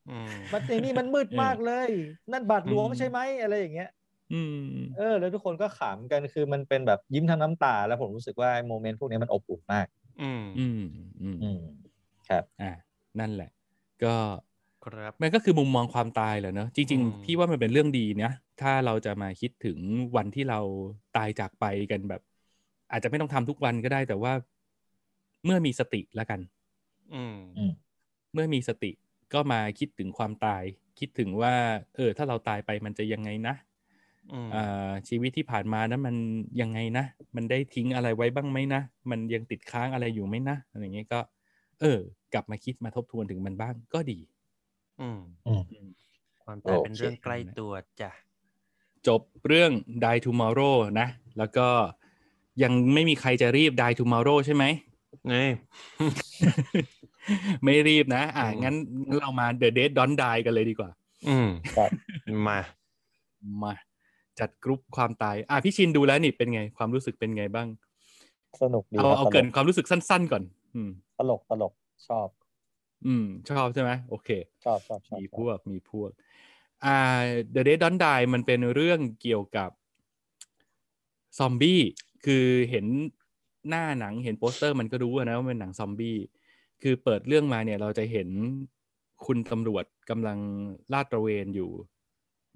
อืมมันในนี่มันมืดมากเลย นั่นบาดหลวงอืมไม่ใช่ไหมอะไรอย่างเงี้ยอืมเออ แล้วทุกคนก็ขำกันคือมันเป็นแบบยิ้มทั้งน้ำตา แล้วผมรู้สึกว่าโมเมนต์พวกนี้มันอบอุ่นมาก อืมอืมอืมอืมครับอ่านั่นแหละ ก็ ครับมันก็คือมุมมองความตายแหละเนอะจริงอืมๆพี่ว่ามันเป็นเรื่องดีนะถ้าเราจะมาคิดถึงวันที่เราตายจากไปกันแบบ อาจจะไม่ต้องทำทุกวันก็ได้แต่ว่า เมื่อมีสติแล้วกันอืมอืมเมื่อมีสติก็มาคิดถึงความตาย คิดถึงว่า เออ ถ้าเราตายไปมันจะยังไงนะอืมอ่าชีวิตที่ผ่านมานั้นมันยังไงนะมันได้ทิ้งอะไรไว้บ้างไหมนะมันยังติดค้างอะไรอยู่ไหมนะอะไรอย่างเงี้ยก็ เออ กลับมาคิดมาทบทวนถึงมันบ้างก็ดี อืมอืมความตายโอเคเป็นเรื่องใกล้ตัวจ้ะจบเรื่อง Die Tomorrow นะ แล้วก็ยังไม่มีใครจะรีบ Die Tomorrow ใช่ไหมนี่ไม่รีบนะ อะอืมงั้นงั้นเรามา The Dead Don't Die กันเลยดีกว่า อืมครับมา มาจัดกรุ๊ปความตาย อะพี่ชินดูแล้วนี่เป็นไง ความรู้สึกเป็นไงบ้าง สนุกดีเอาครับเอาตลเกรินกความรู้สึกสั้น ๆ ก่อน อืม ตลกตลกชอบ อืม ชอบใช่ไหมโอเค ชอบชอบชอบมีชอบพวกมีพวก อ่า The Dead Don't Die มันเป็นเรื่องเกี่ยวกับซอมบี้คือเห็นหน้าหนังเห็นโปสเตอร์มันก็รู้อะนะว่าเป็นหนังซอมบี้คือเปิดเรื่องมาเนี่ยเราจะเห็นคุณตำรวจกำลังลาดตระเวนอยู่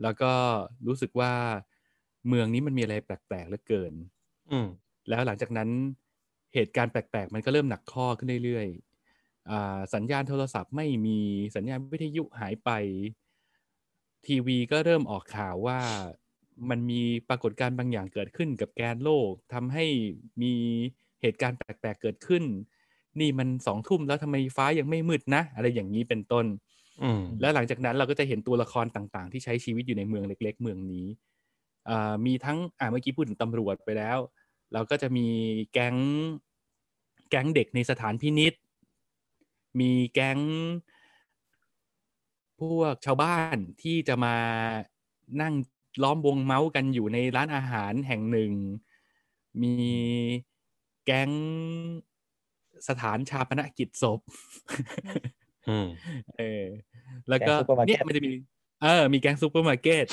แล้วก็รู้สึกว่าเมืองนี้มันมีอะไรแปลกๆเหลือเกิน อืมแล้วหลังจากนั้นเหตุการณ์แปลกๆ มันก็เริ่มหนักข้อขึ้นเรื่อยๆอ่า สัญญาณโทรศัพท์ไม่มีสัญญาณวิทยุหายไป ทีวีก็เริ่มออกข่าวว่ามันมีปรากฏการณ์บางอย่างเกิดขึ้นกับแกนโลกทำให้มีเหตุการณ์แปลกๆเกิดขึ้น นี่มันสองทุ่มแล้วทำไมฟ้ายังไม่มืดนะ อะไรอย่างนี้เป็นต้นอืมแล้วหลังจากนั้นเราก็จะเห็นตัวละครต่างๆ ที่ใช้ชีวิตอยู่ในเมืองเล็ก ๆ เมืองนี้อ่ามีทั้งอ่าเมื่อกี้พูดถึงตำรวจไปแล้ว เราก็จะมีแก๊งแก๊งเด็กในสถานพินิษ มีแก๊ง พวกชาวบ้านที่จะมานั่งล้อมวงเมาส์กันอยู่ในร้านอาหารแห่งหนึ่ง มีแก๊งสถานฌาปนกิจศพอืมเออ แล้วก็แก๊งซูเปอร์มาร์เก็ตเนี่ยมันจะมี เออ มีแก๊งซูเปอร์มาร์เก็ต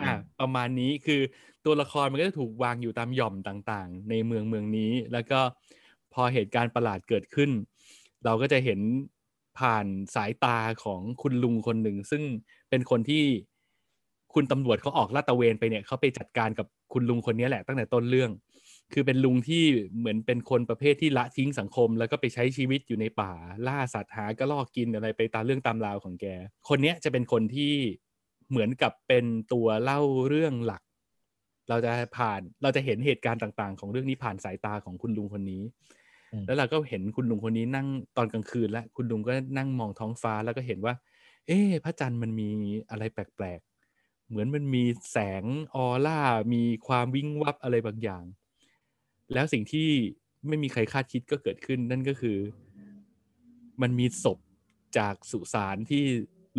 อ่าอืมประมาณนี้คือตัวละครมันก็จะถูกวางอยู่ตามหย่อมต่างๆ ในเมืองเมืองนี้ แล้วก็พอเหตุการณ์ประหลาดเกิดขึ้น เราก็จะเห็นผ่านสายตาของคุณลุงคนหนึ่ง ซึ่งเป็นคนที่คุณตำรวจเขาออกลาดตระเวนไปเนี่ยเขาไปจัดการกับคุณลุงคนนี้แหละตั้งแต่ต้นเรื่อง คือเป็นลุงที่เหมือนเป็นคนประเภทที่ละทิ้งสังคม แล้วก็ไปใช้ชีวิตอยู่ในป่า ล่าสัตว์หากระลอกกินอะไรไปตามเรื่องตามราวของแก คนนี้จะเป็นคนที่เหมือนกับเป็นตัวเล่าเรื่องหลัก เราจะผ่านเราจะเห็นเหตุการณ์ต่าง ๆ ของเรื่องนี้ผ่านสายตาของคุณลุงคนนี้ แล้วเราก็เห็นคุณลุงคนนี้นั่งตอนกลางคืนแล้วคุณลุงก็นั่งมองท้องฟ้าแล้วก็เห็นว่า เอ๊ะพระจันทร์มันมีอะไรแปลกๆ เหมือนมันมีแสงออร่า มีความวิงวับอะไรบางอย่าง แล้วสิ่งที่ไม่มีใครคาดคิดก็เกิดขึ้นนั่นก็คือ มันมีศพจากสุสานที่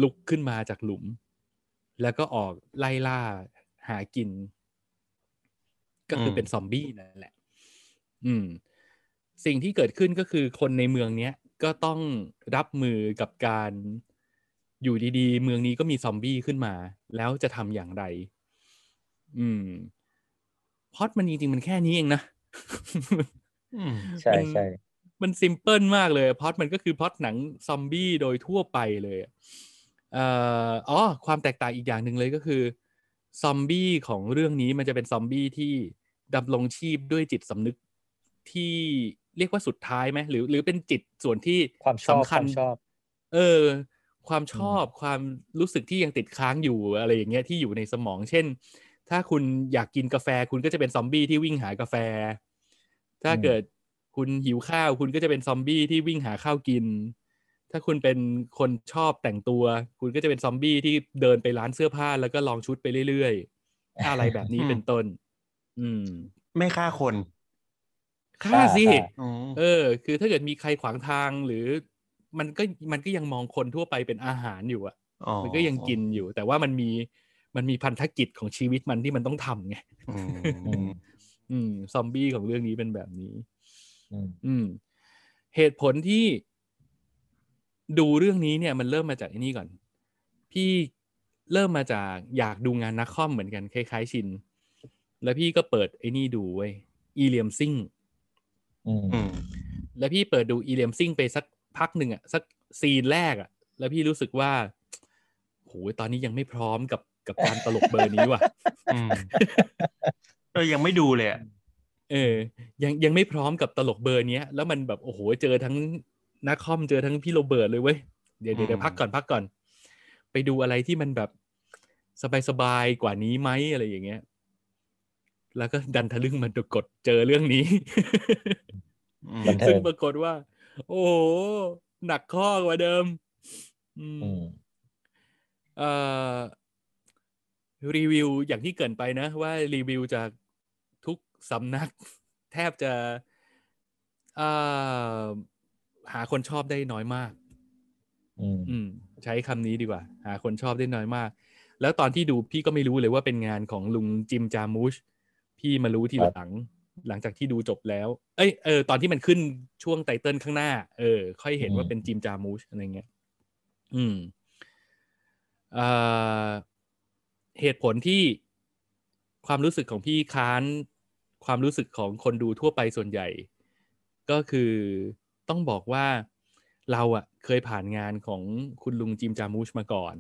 ลุกขึ้นมาจากหลุม แล้วก็ออกไล่ล่าหากิน ก็คือมเป็นซอมบี้นั่นแหละ อืม สิ่งที่เกิดขึ้นก็คือคนในเมืองเนี้ยก็ต้องรับมือกับการอยู่ดีๆ เมืองนี้ก็มีซอมบี้ขึ้นมา แล้วจะทำอย่างไร อืมพล็อดมันจริงๆมันแค่นี้เองนะอืมใช่มันใช่มันซิมเพิลมากเลยพล็อดมันก็คือพล็อดหนังซอมบี้โดยทั่วไปเลยอะเอ่ออ๋อความแตกต่างอีกอย่างหนึ่งเลยก็คือซอมบี้ของเรื่องนี้มันจะเป็นซอมบี้ที่ดำรงชีพด้วยจิตสำนึกที่ เรียกว่าสุดท้ายไหมหรือหรือเป็นจิตส่วนที่ความชอบสำคัญความชอบ เออ ความชอบความรู้สึกที่ยังติดค้างอยู่อะไรอย่างเงี้ยที่อยู่ในสมอง เช่น ถ้าคุณอยากกินกาแฟ คุณก็จะเป็นซอมบี้ที่วิ่งหากาแฟ ถ้าอืมเกิดคุณหิวข้าว คุณก็จะเป็นซอมบี้ที่วิ่งหาข้าวกิน ถ้าคุณเป็นคนชอบแต่งตัว คุณก็จะเป็นซอมบี้ที่เดินไปร้านเสื้อผ้าแล้วก็ลองชุดไปเรื่อยๆ อะไรแบบนี้อืมเป็นต้น อืม ไม่ฆ่าคน ค่าสิฆ่าอ๋อเออ คือถ้าเกิดมีใครขวางทางหรือมันก็มันก็ยังมองคนทั่วไปเป็นอาหารอยู่อะอ๋อมันก็ยังกินอยู่ แต่ว่ามันมีมันมีพันธกิจของชีวิตมันที่มันต้องทำไงอืมอืมอืมซอมบี้ของเรื่องนี้เป็นแบบนี้อืมอืม เหตุผลที่ดูเรื่องนี้เนี่ย มันเริ่มมาจากไอ้นี่ก่อน พี่เริ่มมาจากอยากดูงานนักคอมเหมือนกันคล้ายๆชิน แล้วพี่ก็เปิดไอ้นี่ดูเว้ยอีเลียมซิงอืมอืม แล้วพี่เปิดดูอีเลียมซิงไปสักพักหนึ่งอะสักซีนแรกอะแล้วพี่รู้สึกว่าโหตอนนี้ยังไม่พร้อมกับกับการตลกเบอร์นี้ว่ะอืมเออยังไม่ดูเลยอะเออ ยังยังไม่พร้อมกับตลกเบอร์เนี้ย แล้วมันแบบโอ้โหเจอทั้งนักคอมเจอทั้งพี่โรเบิร์ตเลยเว้ยเดี๋ยวเดี๋ยวเดี๋ยวพักก่อนพักก่อน ไปดูอะไรที่มันแบบสบายๆกว่านี้ไหมอะไรอย่างเงี้ย แล้วก็ดันทะลึ่งมันกดเจอเรื่องนี้อืมบันเทิซึ่งงปรากฏว่า โอ้โห หนักข้อกว่าเดิมอืมอืมเอ่อรีวิวอย่างที่เกรินไปนะ ว่ารีวิวจากทุกสำนัก แทบจะเอ่อหาคนชอบได้น้อยมากอืมอืมใช้คำนี้ดีกว่า หาคนชอบได้น้อยมาก แล้วตอนที่ดูพี่ก็ไม่รู้เลยว่าเป็นงานของลุงจิมจามูช พี่มารู้ทีหลัง หลังจากที่ดูจบแล้ว เอ้ยเออตอนที่มันขึ้นช่วงไตเติลข้างหน้า เออ ค่อยเห็นว่าเป็นจิมจามูชอะไรเงี้ยอืมเอ่อเหตุผลที่ความรู้สึกของพี่ค้านความรู้สึกของคนดูทั่วไปส่วนใหญ่ ก็คือต้องบอกว่าเราอะเคยผ่านงานของคุณลุงจิมจามูชมาก่อน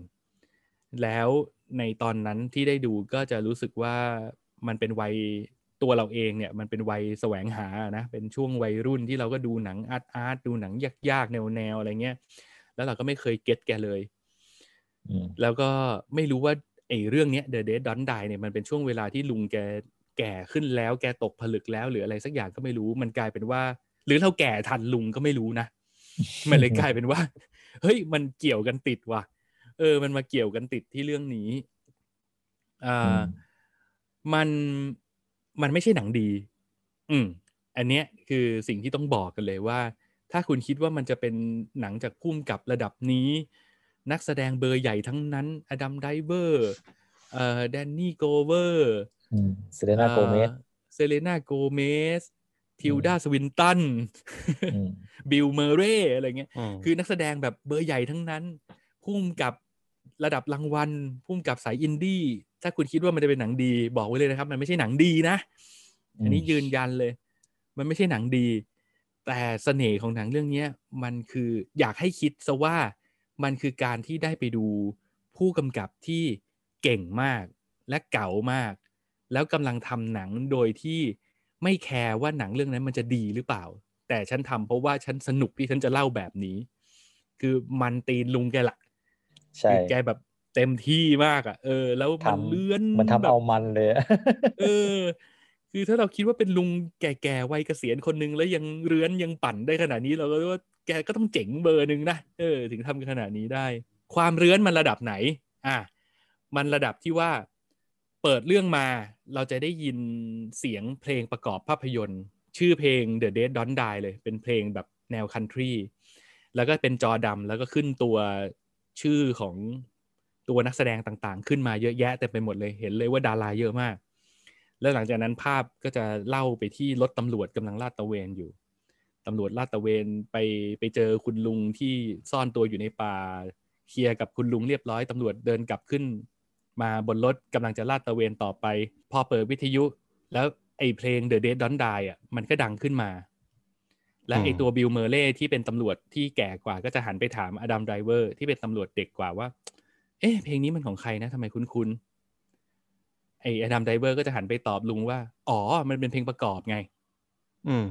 แล้วในตอนนั้นที่ได้ดูก็จะรู้สึกว่า มันเป็นวัยตัวเราเองเนี่ยมันเป็นวัยแสวงหานะเป็นช่วงวัยรุ่นที่เราก็ดูหนังอาร์ตอาร์ตดูหนังยากๆแนวแนวๆอะไรเงี้ยแล้วเราก็ไม่เคยเก็ตแกเลยอืมแล้วก็ไม่รู้ว่าไอ้เรื่องเนี้ย The Dead Don't Die เนี่ยมันเป็นช่วงเวลาที่ลุงแกแก่ขึ้นแล้วแกตกผลึกแล้วหรืออะไรสักอย่างก็ไม่รู้ มันกลายเป็นว่า หรือเราแก่ทันลุงก็ไม่รู้นะมันเลยกลายเป็นว่า เฮ้ยมันเกี่ยวกันติดว่ะ เออ มันมาเกี่ยวกันติดที่เรื่องนี้อ่า มันมันไม่ใช่หนังดี อืม อันเนี้ยคือสิ่งที่ต้องบอกกันเลยว่า ถ้าคุณคิดว่ามันจะเป็นหนังจากผู้กำกับระดับนี้ นักแสดงเบอร์ใหญ่ทั้งนั้น Adam Driver เอ่อ Danny Glover อืม Selena Gomez Selena Gomez Tilda Swinton อืม Bill Murray อะไรเงี้ยมคือนักแสดงแบบเบอร์ใหญ่ทั้งนั้น พุ่มกับระดับรางวัล พุ่มกับสายอินดี้ ถ้าคุณคิดว่ามันจะเป็นหนังดี บอกไว้เลยนะครับ มันไม่ใช่หนังดีนะ อันนี้ยืนยันเลย มันไม่ใช่หนังดี แต่เสน่ห์ของหนังเรื่องเนี้ยมันคืออยากให้คิดซะว่ามันคือการที่ได้ไปดูผู้กำกับที่เก่งมากและเก๋ามาก แล้วกำลังทำหนังโดยที่ไม่แคร์ว่าหนังเรื่องนั้นมันจะดีหรือเปล่า แต่ฉันทำเพราะว่าฉันสนุกที่ฉันจะเล่าแบบนี้ คือมันตีนลุงแกละใช่คือแกแบบ เต็มที่มากอะ เออ แล้วมันทำเลื่อนมันทำแบบเอามันเลยอะเออ คือถ้าเราคิดว่าเป็นลุงแก่ๆวัยเกษียณคนหนึ่งแล้วยังเรือนยังปั่นได้ขนาดนี้เราก็ว่าแกก็ต้องเจ๋งเบอร์หนึ่งนะเออ ถึงทำกันขนาดนี้ได้ ความเรือนมันระดับไหน อะมันระดับที่ว่าเปิดเรื่องมาเราจะได้ยินเสียงเพลงประกอบภาพยนตร์ ชื่อเพลง The Dead Don't Die เลย เป็นเพลงแบบแนวคันทรีแล้วก็เป็นจอดำแล้วก็ขึ้นตัวชื่อของ ตัวนักแสดงต่างๆ ขึ้นมาเยอะแยะเต็มไปหมดเลยเห็นเลยว่าดาราเยอะมาก แล้วหลังจากนั้นภาพก็จะเล่าไปที่รถตำรวจกำลังลาดตระเวนอยู่ตำรวจลาดตระเวนไปไปเจอคุณลุงที่ซ่อนตัวอยู่ในป่าเคลียร์กับคุณลุงเรียบร้อยตำรวจเดินกลับขึ้น มาบนรถกำลังจะลาดตระเวนต่อไป พอเปิดวิทยุ แล้วไอ้เพลง The Dead Don't Die อะมันก็ดังขึ้นมา และไอ้ตัว Bill Murray ที่เป็นตำรวจที่แก่กว่าก็จะหันไปถาม Adam Driver ที่เป็นตำรวจเด็กกว่าว่า เอ๊ะเพลงนี้มันของใครนะทำไมคุ้นๆไอ้ Adam Driver ก็จะหันไปตอบลุงว่า อ๋อ มันเป็นเพลงประกอบไง อืม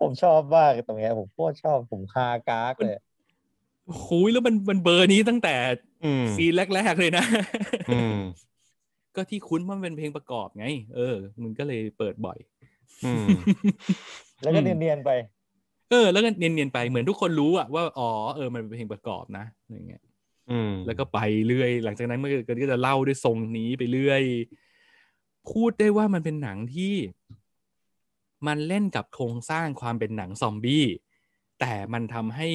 ผมชอบมากตรงเนี้ยผมโคตรชอบผมขำกากเลยคุยแล้วมันมันเบอร์นี้ตั้งแต่อืมซีนแรกๆเลยนะอืมก็ที่คุ้นว่ามันเป็นเพลงประกอบไง เออ มันก็เลยเปิดบ่อยอืมแล้วก็อืมเนียนๆไป เออ แล้วก็เนียนๆไปเหมือนทุกคนรู้อะว่าอ๋อเออมันเป็นเพลงประกอบนะอะไรเงี้ยอืม แล้วก็ไปเรื่อย หลังจากนั้นมันก็ก็จะเล่าด้วยทรงนี้ไปเรื่อย พูดได้ว่ามันเป็นหนังที่ มันเล่นกับโครงสร้างความเป็นหนังซอมบี้ แต่มันทำให้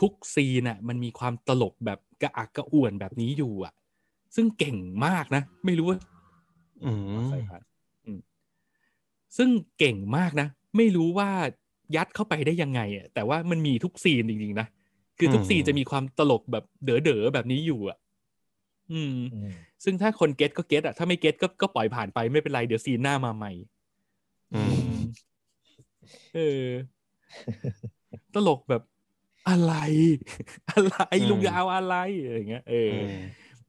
ทุกซีนน่ะมันมีความตลกแบบกระอักกระอ่วนแบบนี้อยู่อะซึ่งเก่งมากนะ ไม่รู้ว่าอืมใส่ผ่านอืมซึ่งเก่งมากนะ ไม่รู้ว่ายัดเข้าไปได้ยังไงอะแต่ว่ามันมีทุกซีนจริงๆนะ คือทุกอืมซีนจะมีความตลกแบบเด๋อๆแบบนี้อยู่อะอืมอืม ซึ่งถ้าคนเก็ตก็เก็ตอะ ถ้าไม่เก็ตก็ก็ปล่อยผ่านไปไม่เป็นไร เดี๋ยวซีนหน้ามาใหม่ อืม เออ ตลกแบบอะไร อะไรอืมลุงยาวอะไรอะไรอย่างเงี้ย เอออือม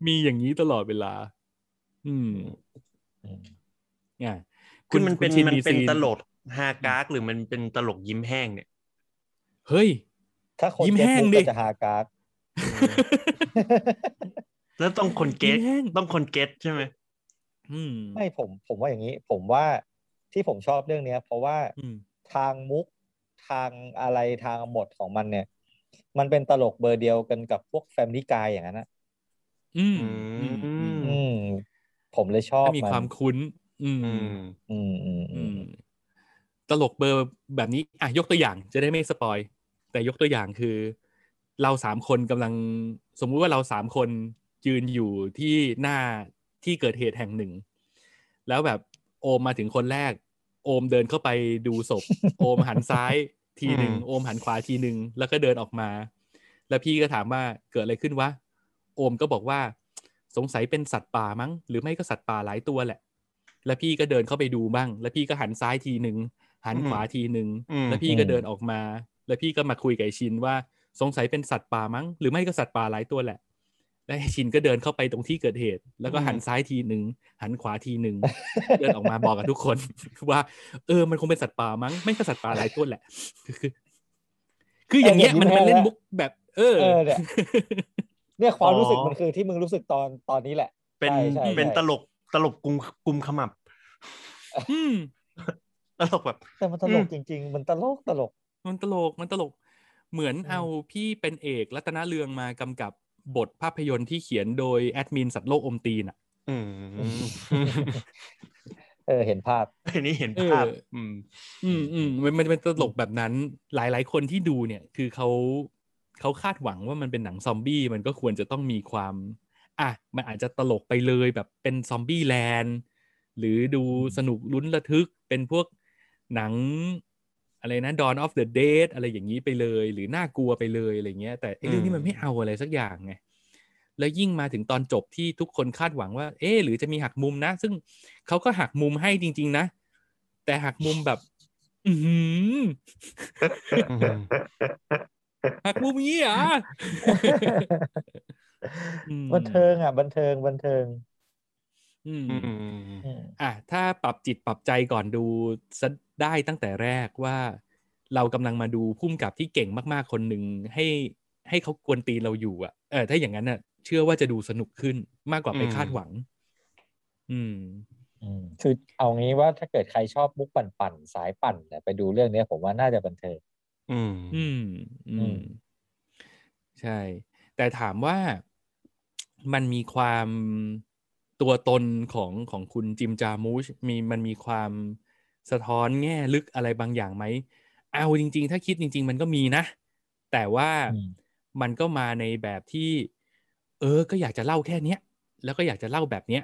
มีอย่างนี้ตลอดเวลา อืมอืมเนี่ยคือมันเป็นณชิมันเป็นซีตลกฮากากหรือมันเป็นตลกยิ้มแห้งเนี่ย เฮ้ย ถ้าคนยิ้มเก็ตแห้งมุกดิก็จะฮากากแล้วต้องคนเก็ตยิ้มแห้งต้องคนเก็ตใช่ไหมอืมไม่ผมผมว่าอย่างนี้ ผมว่าที่ผมชอบเรื่องเนี้ย เพราะว่าอืมทางมุกทางอะไรทางบทของมันเนี่ย มันเป็นตลกเบอร์เดียวกันกับพวกแฟมลี่กายอย่างนั้นนะอืมอือืมอืมมอืมผมเลยชอบมีความคุ้น อืม อืมอืมอืมอือืมมตลกเบอร์แบบนี้อะยกตัวอย่างจะได้ไม่สปอย แต่ยกตัวอย่างคือ เราสามคนกำลังสมมุติว่าเราสามคนยืนอยู่ที่หน้าที่เกิดเหตุแห่งหนึ่ง แล้วแบบโอมมาถึงคนแรก โอมเดินเข้าไปดูศพ โอมหันซ้ายทีหนึ่งอืมโอมหันขวาทีหนึ่งแล้วก็เดินออกมา แล้วพี่ก็ถามว่าเกิดอะไรขึ้นวะโอมก็บอกว่า สงสัยเป็นสัตว์ป่ามั้ง หรือไม่ก็สัตว์ป่าหลายตัวแหละ แล้วพี่ก็เดินเข้าไปดูบ้าง แล้วพี่ก็หันซ้ายทีหนึ่งหันขวาทีหนึ่งอืมแล้วพี่ก็เดินออกมา แล้วพี่ก็มาคุยกับไอ้ชินว่าสงสัยเป็นสัตว์ป่ามั้ง หรือไม่ก็สัตว์ป่าหลายตัวแหละ และชินก็เดินเข้าไปตรงที่เกิดเหตุ แล้วก็หันซ้ายทีหนึ่งหันขวาทีหนึ่งเดินออกมาบอกกับทุกคน ว่า เออมันคงเป็นสัตว์ป่ามั้ง ไม่ก็สัตว์ป่าหลายตัวแหละ คือ คืออย่างเงี้ยมันมันเล่นมุกแบบ เออเออเนี่ยเนี่ยความรู้สึกอ๋อมันคือที่มึงรู้สึกตอนตอนนี้แหละ เป็นใช่ใช่เป็นใช่ตลกตลกกุมกุมขมับอืมตลกแบบ แต่มันตลกจริง ๆ มันตลกตลก มันตลกมันตลก เหมือนอืมเอาพี่เป็นเอกรัตนเรืองมากำกับบทภาพยนตร์ที่เขียนโดยแอดมินสัตว์โลกอมตีนอะอืมเออเห็นภาพอันนี้เห็นเออภาพ อืม อืมอืมมันมันเป็นตลกแบบนั้น หลายหลายคนที่ดูเนี่ย คือเขาเขาคาดหวังว่ามันเป็นหนังซอมบี้มันก็ควรจะต้องมีความ อะมันอาจจะตลกไปเลยแบบเป็นซอมบี้แลนด์หรือดูสนุกลุ้นระทึกเป็นพวกหนัง อะไรนะ Dawn of the Dead อะไรอย่างนี้ไปเลย หรือน่ากลัวไปเลยอะไรเงี้ยแต่ไอ้เรื่องนี้มันไม่เอาอะไรสักอย่างไงแล้วยิ่งมาถึงตอนจบที่ทุกคนคาดหวังว่า เอ๊ะหรือจะมีหักมุมนะ ซึ่งเขาก็หักมุมให้จริง ๆ นะ แต่หักมุมแบบ อือหือหักมุมงี้เหรอะอืมบันเทิงอะ บันเทิงบันเทิง อืมอืมอืมอะถ้าปรับจิตปรับใจก่อนดูซะได้ตั้งแต่แรกว่า เรากำลังมาดูพุ่มกับที่เก่งมากๆคนหนึ่งให้ให้เขากวนตีนเราอยู่อะเออถ้าอย่างนั้นน่ะ เชื่อว่าจะดูสนุกขึ้นมากกว่าไปอืมคาดหวังอืมอืมคือเอางี้ว่าถ้าเกิดใครชอบมุกปั่นๆสายปั่นเนี่ยไปดูเรื่องเนี้ยผมว่าน่าจะบันเทิงอืม อืม อือืมมใช่ แต่ถามว่ามันมีความ ตัวตนของของคุณจิมจามูชมีมันมีความสะท้อนแง่ลึกอะไรบางอย่างไหม เอาจริง ๆ ถ้าคิดจริง ๆ มันก็มีนะ แต่ว่าอืมมันก็มาในแบบที่ เออ ก็อยากจะเล่าแค่เนี้ย แล้วก็อยากจะเล่าแบบเนี้ย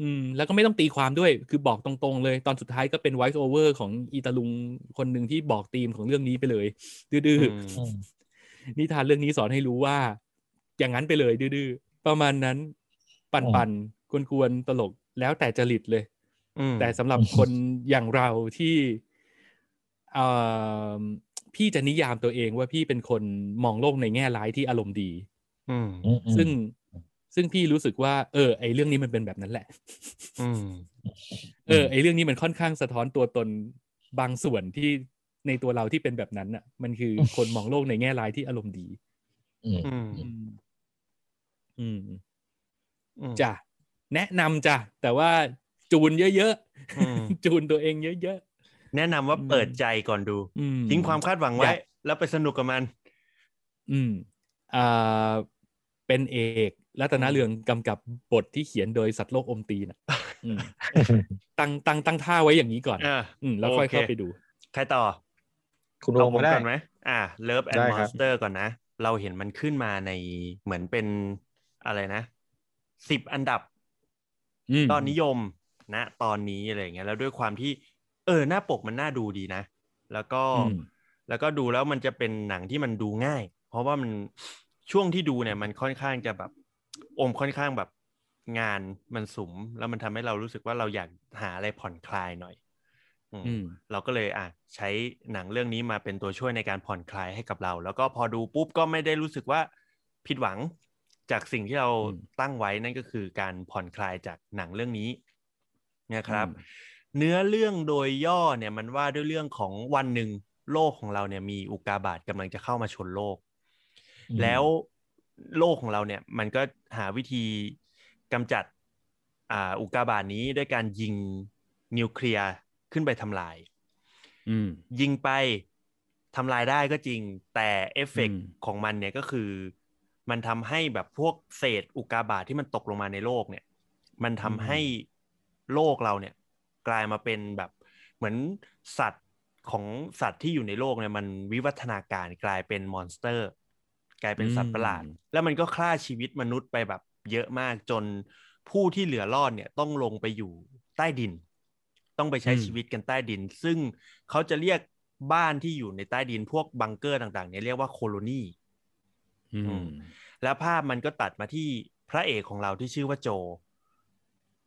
อืม แล้วก็ไม่ต้องตีความด้วย คือบอกตรงๆ เลย ตอนสุดท้ายก็เป็น voice over ของอีตาลุงคนหนึ่งที่บอกธีมของเรื่องนี้ไปเลย ดื้ออืๆมอืมนิทานเรื่องนี้สอนให้รู้ว่า อย่างนั้นไปเลย ดื้อๆประมาณนั้น ปันปันกวนกวนๆตลกแล้วแต่จริตเลยอืมแต่สำหรับคนอย่างเราที่เอ่อพี่จะนิยามตัวเองว่าพี่เป็นคนมองโลกในแง่ร้ายที่อารมณ์ดีอืมอืมอืมซึ่งซึ่งพี่รู้สึกว่า เออ ไอเรื่องนี้มันเป็นแบบนั้นแหละอืมเออ ไอเรื่องนี้มันค่อนข้างสะท้อนตัวตนบางส่วนที่ในตัวเราที่เป็นแบบนั้นอะ มันคือคนมองโลกในแง่ร้ายที่อารมณ์ดี อืม อืมอืมอืมอืม จ้ะแนะนำจ้ะแต่ว่าจูนเยอะอืมๆจูนตัวเองเยอะแนะนำว่าเปิดใจก่อนดูๆอืมทิ้งความคาดหวังไว้อยากแล้วไปสนุกกับมัน อืมอ่าเป็นเอกรัตนเรืองกำกับบทที่เขียนโดยสัตว์โลกอมตีนะอืมตั้งตั้งตั้งท่าไว้อย่างนี้ก่อนอ่าอืมแล้วค่อยโอเคเข้าไปดู ใครต่อ คุณโรเอามผมก็ได้ก่อนไหมอ่า Love and ได้ครับ Monster ก่อนนะ เราเห็นมันขึ้นมาในเหมือนเป็นอะไรนะ สิบอันดับอืมยอดนิยมนะตอนนี้อะไรอย่างเงี้ยแล้วด้วยความที่ เออหน้าปกมันน่าดูดีนะ แล้วก็อืมแล้วก็ดูแล้วมันจะเป็นหนังที่มันดูง่าย เพราะว่ามันช่วงที่ดูเนี่ย มันค่อนข้างจะแบบอมค่อนข้างแบบงานมันสุม แล้วมันทำให้เรารู้สึกว่าเราอยากหาอะไรผ่อนคลายหน่อยอืมอืมเราก็เลยอะใช้หนังเรื่องนี้มาเป็นตัวช่วยในการผ่อนคลายให้กับเรา แล้วก็พอดูปุ๊บก็ไม่ได้รู้สึกว่าผิดหวัง จากสิ่งที่เราอืมตั้งไว้นั่นก็คือการผ่อนคลายจากหนังเรื่องนี้นะครับอืมเนื้อเรื่องโดยย่อเนี่ยมันว่าด้วยเรื่องของวันหนึ่งโลกของเราเนี่ยมีอุกกาบาตกำลังจะเข้ามาชนโลกอืมแล้วโลกของเราเนี่ยมันก็หาวิธีกำจัดอ่าอุกกาบาตนี้ด้วยการยิงนิวเคลียร์ขึ้นไปทำลายอืมยิงไปทำลายได้ก็จริง แต่เอฟเฟกต์อืมของมันเนี่ยก็คือ มันทำให้แบบพวกเศษอุกกาบาตที่มันตกลงมาในโลกเนี่ย มันทำให้โลกเราเนี่ย กลายมาเป็นแบบเหมือนสัตว์ของสัตว์ที่อยู่ในโลกเนี่ยมันวิวัฒนาการกลายเป็น monster กลายเป็นสัตว์ประหลาดอืมแล้วมันก็ฆ่าชีวิตมนุษย์ไปแบบเยอะมากจนผู้ที่เหลือรอดเนี่ยต้องลงไปอยู่ใต้ดิน ต้องไปใช้อืมชีวิตกันใต้ดิน ซึ่งเขาจะเรียกบ้านที่อยู่ในใต้ดินพวกบังเกอร์ต่างๆเนี่ยเรียกว่า colony อือืมม แล้วภาพมันก็ตัดมาที่พระเอกของเราที่ชื่อว่าโจ